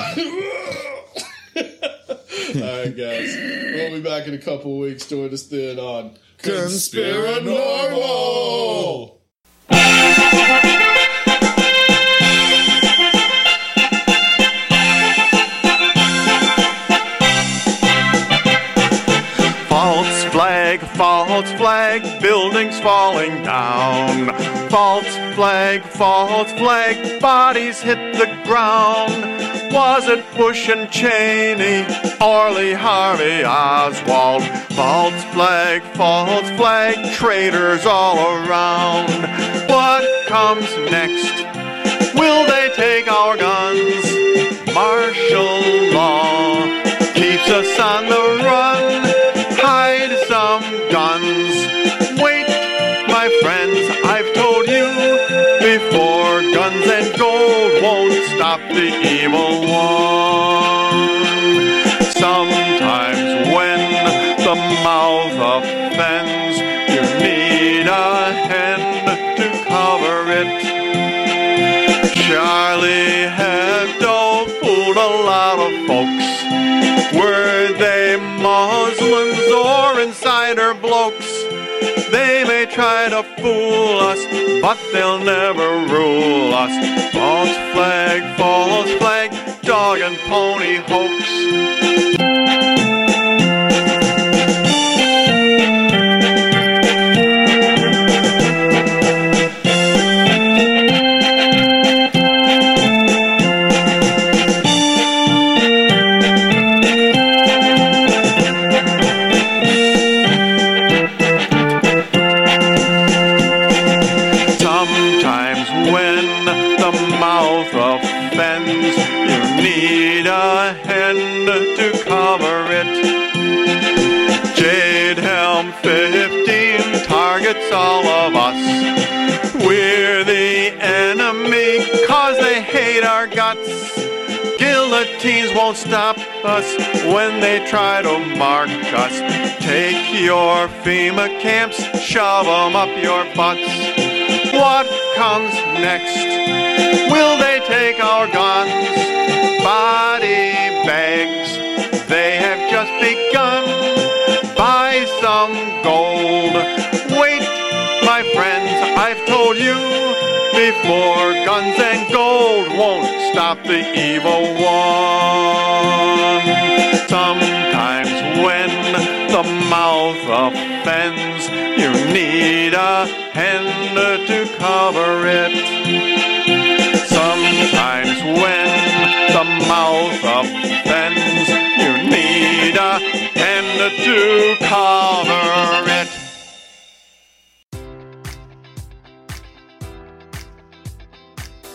(laughs)
All right, guys, we'll be back in a couple weeks. Join us then on
Conspiranormal.
False false flag, buildings falling down. False flag, false flag, bodies hit the ground. Was it Bush and Cheney or Lee Harvey Oswald? False flag, false flag, traitors all around. What comes next? Will they take our guns? Martial to fool us, but they'll never rule us. False flag, false flag, dog and pony hoax. Guillotines won't stop us when they try to mark us. Take your FEMA camps, shove 'em up your butts. What comes next? Will they take our guns? Body bags, they have just begun. Buy some gold. Wait, my friends, I've told you before guns and gold won't stop the evil one. Sometimes when the mouth offends, you need a hand to cover it. Sometimes when the mouth offends, you need a hand to cover it.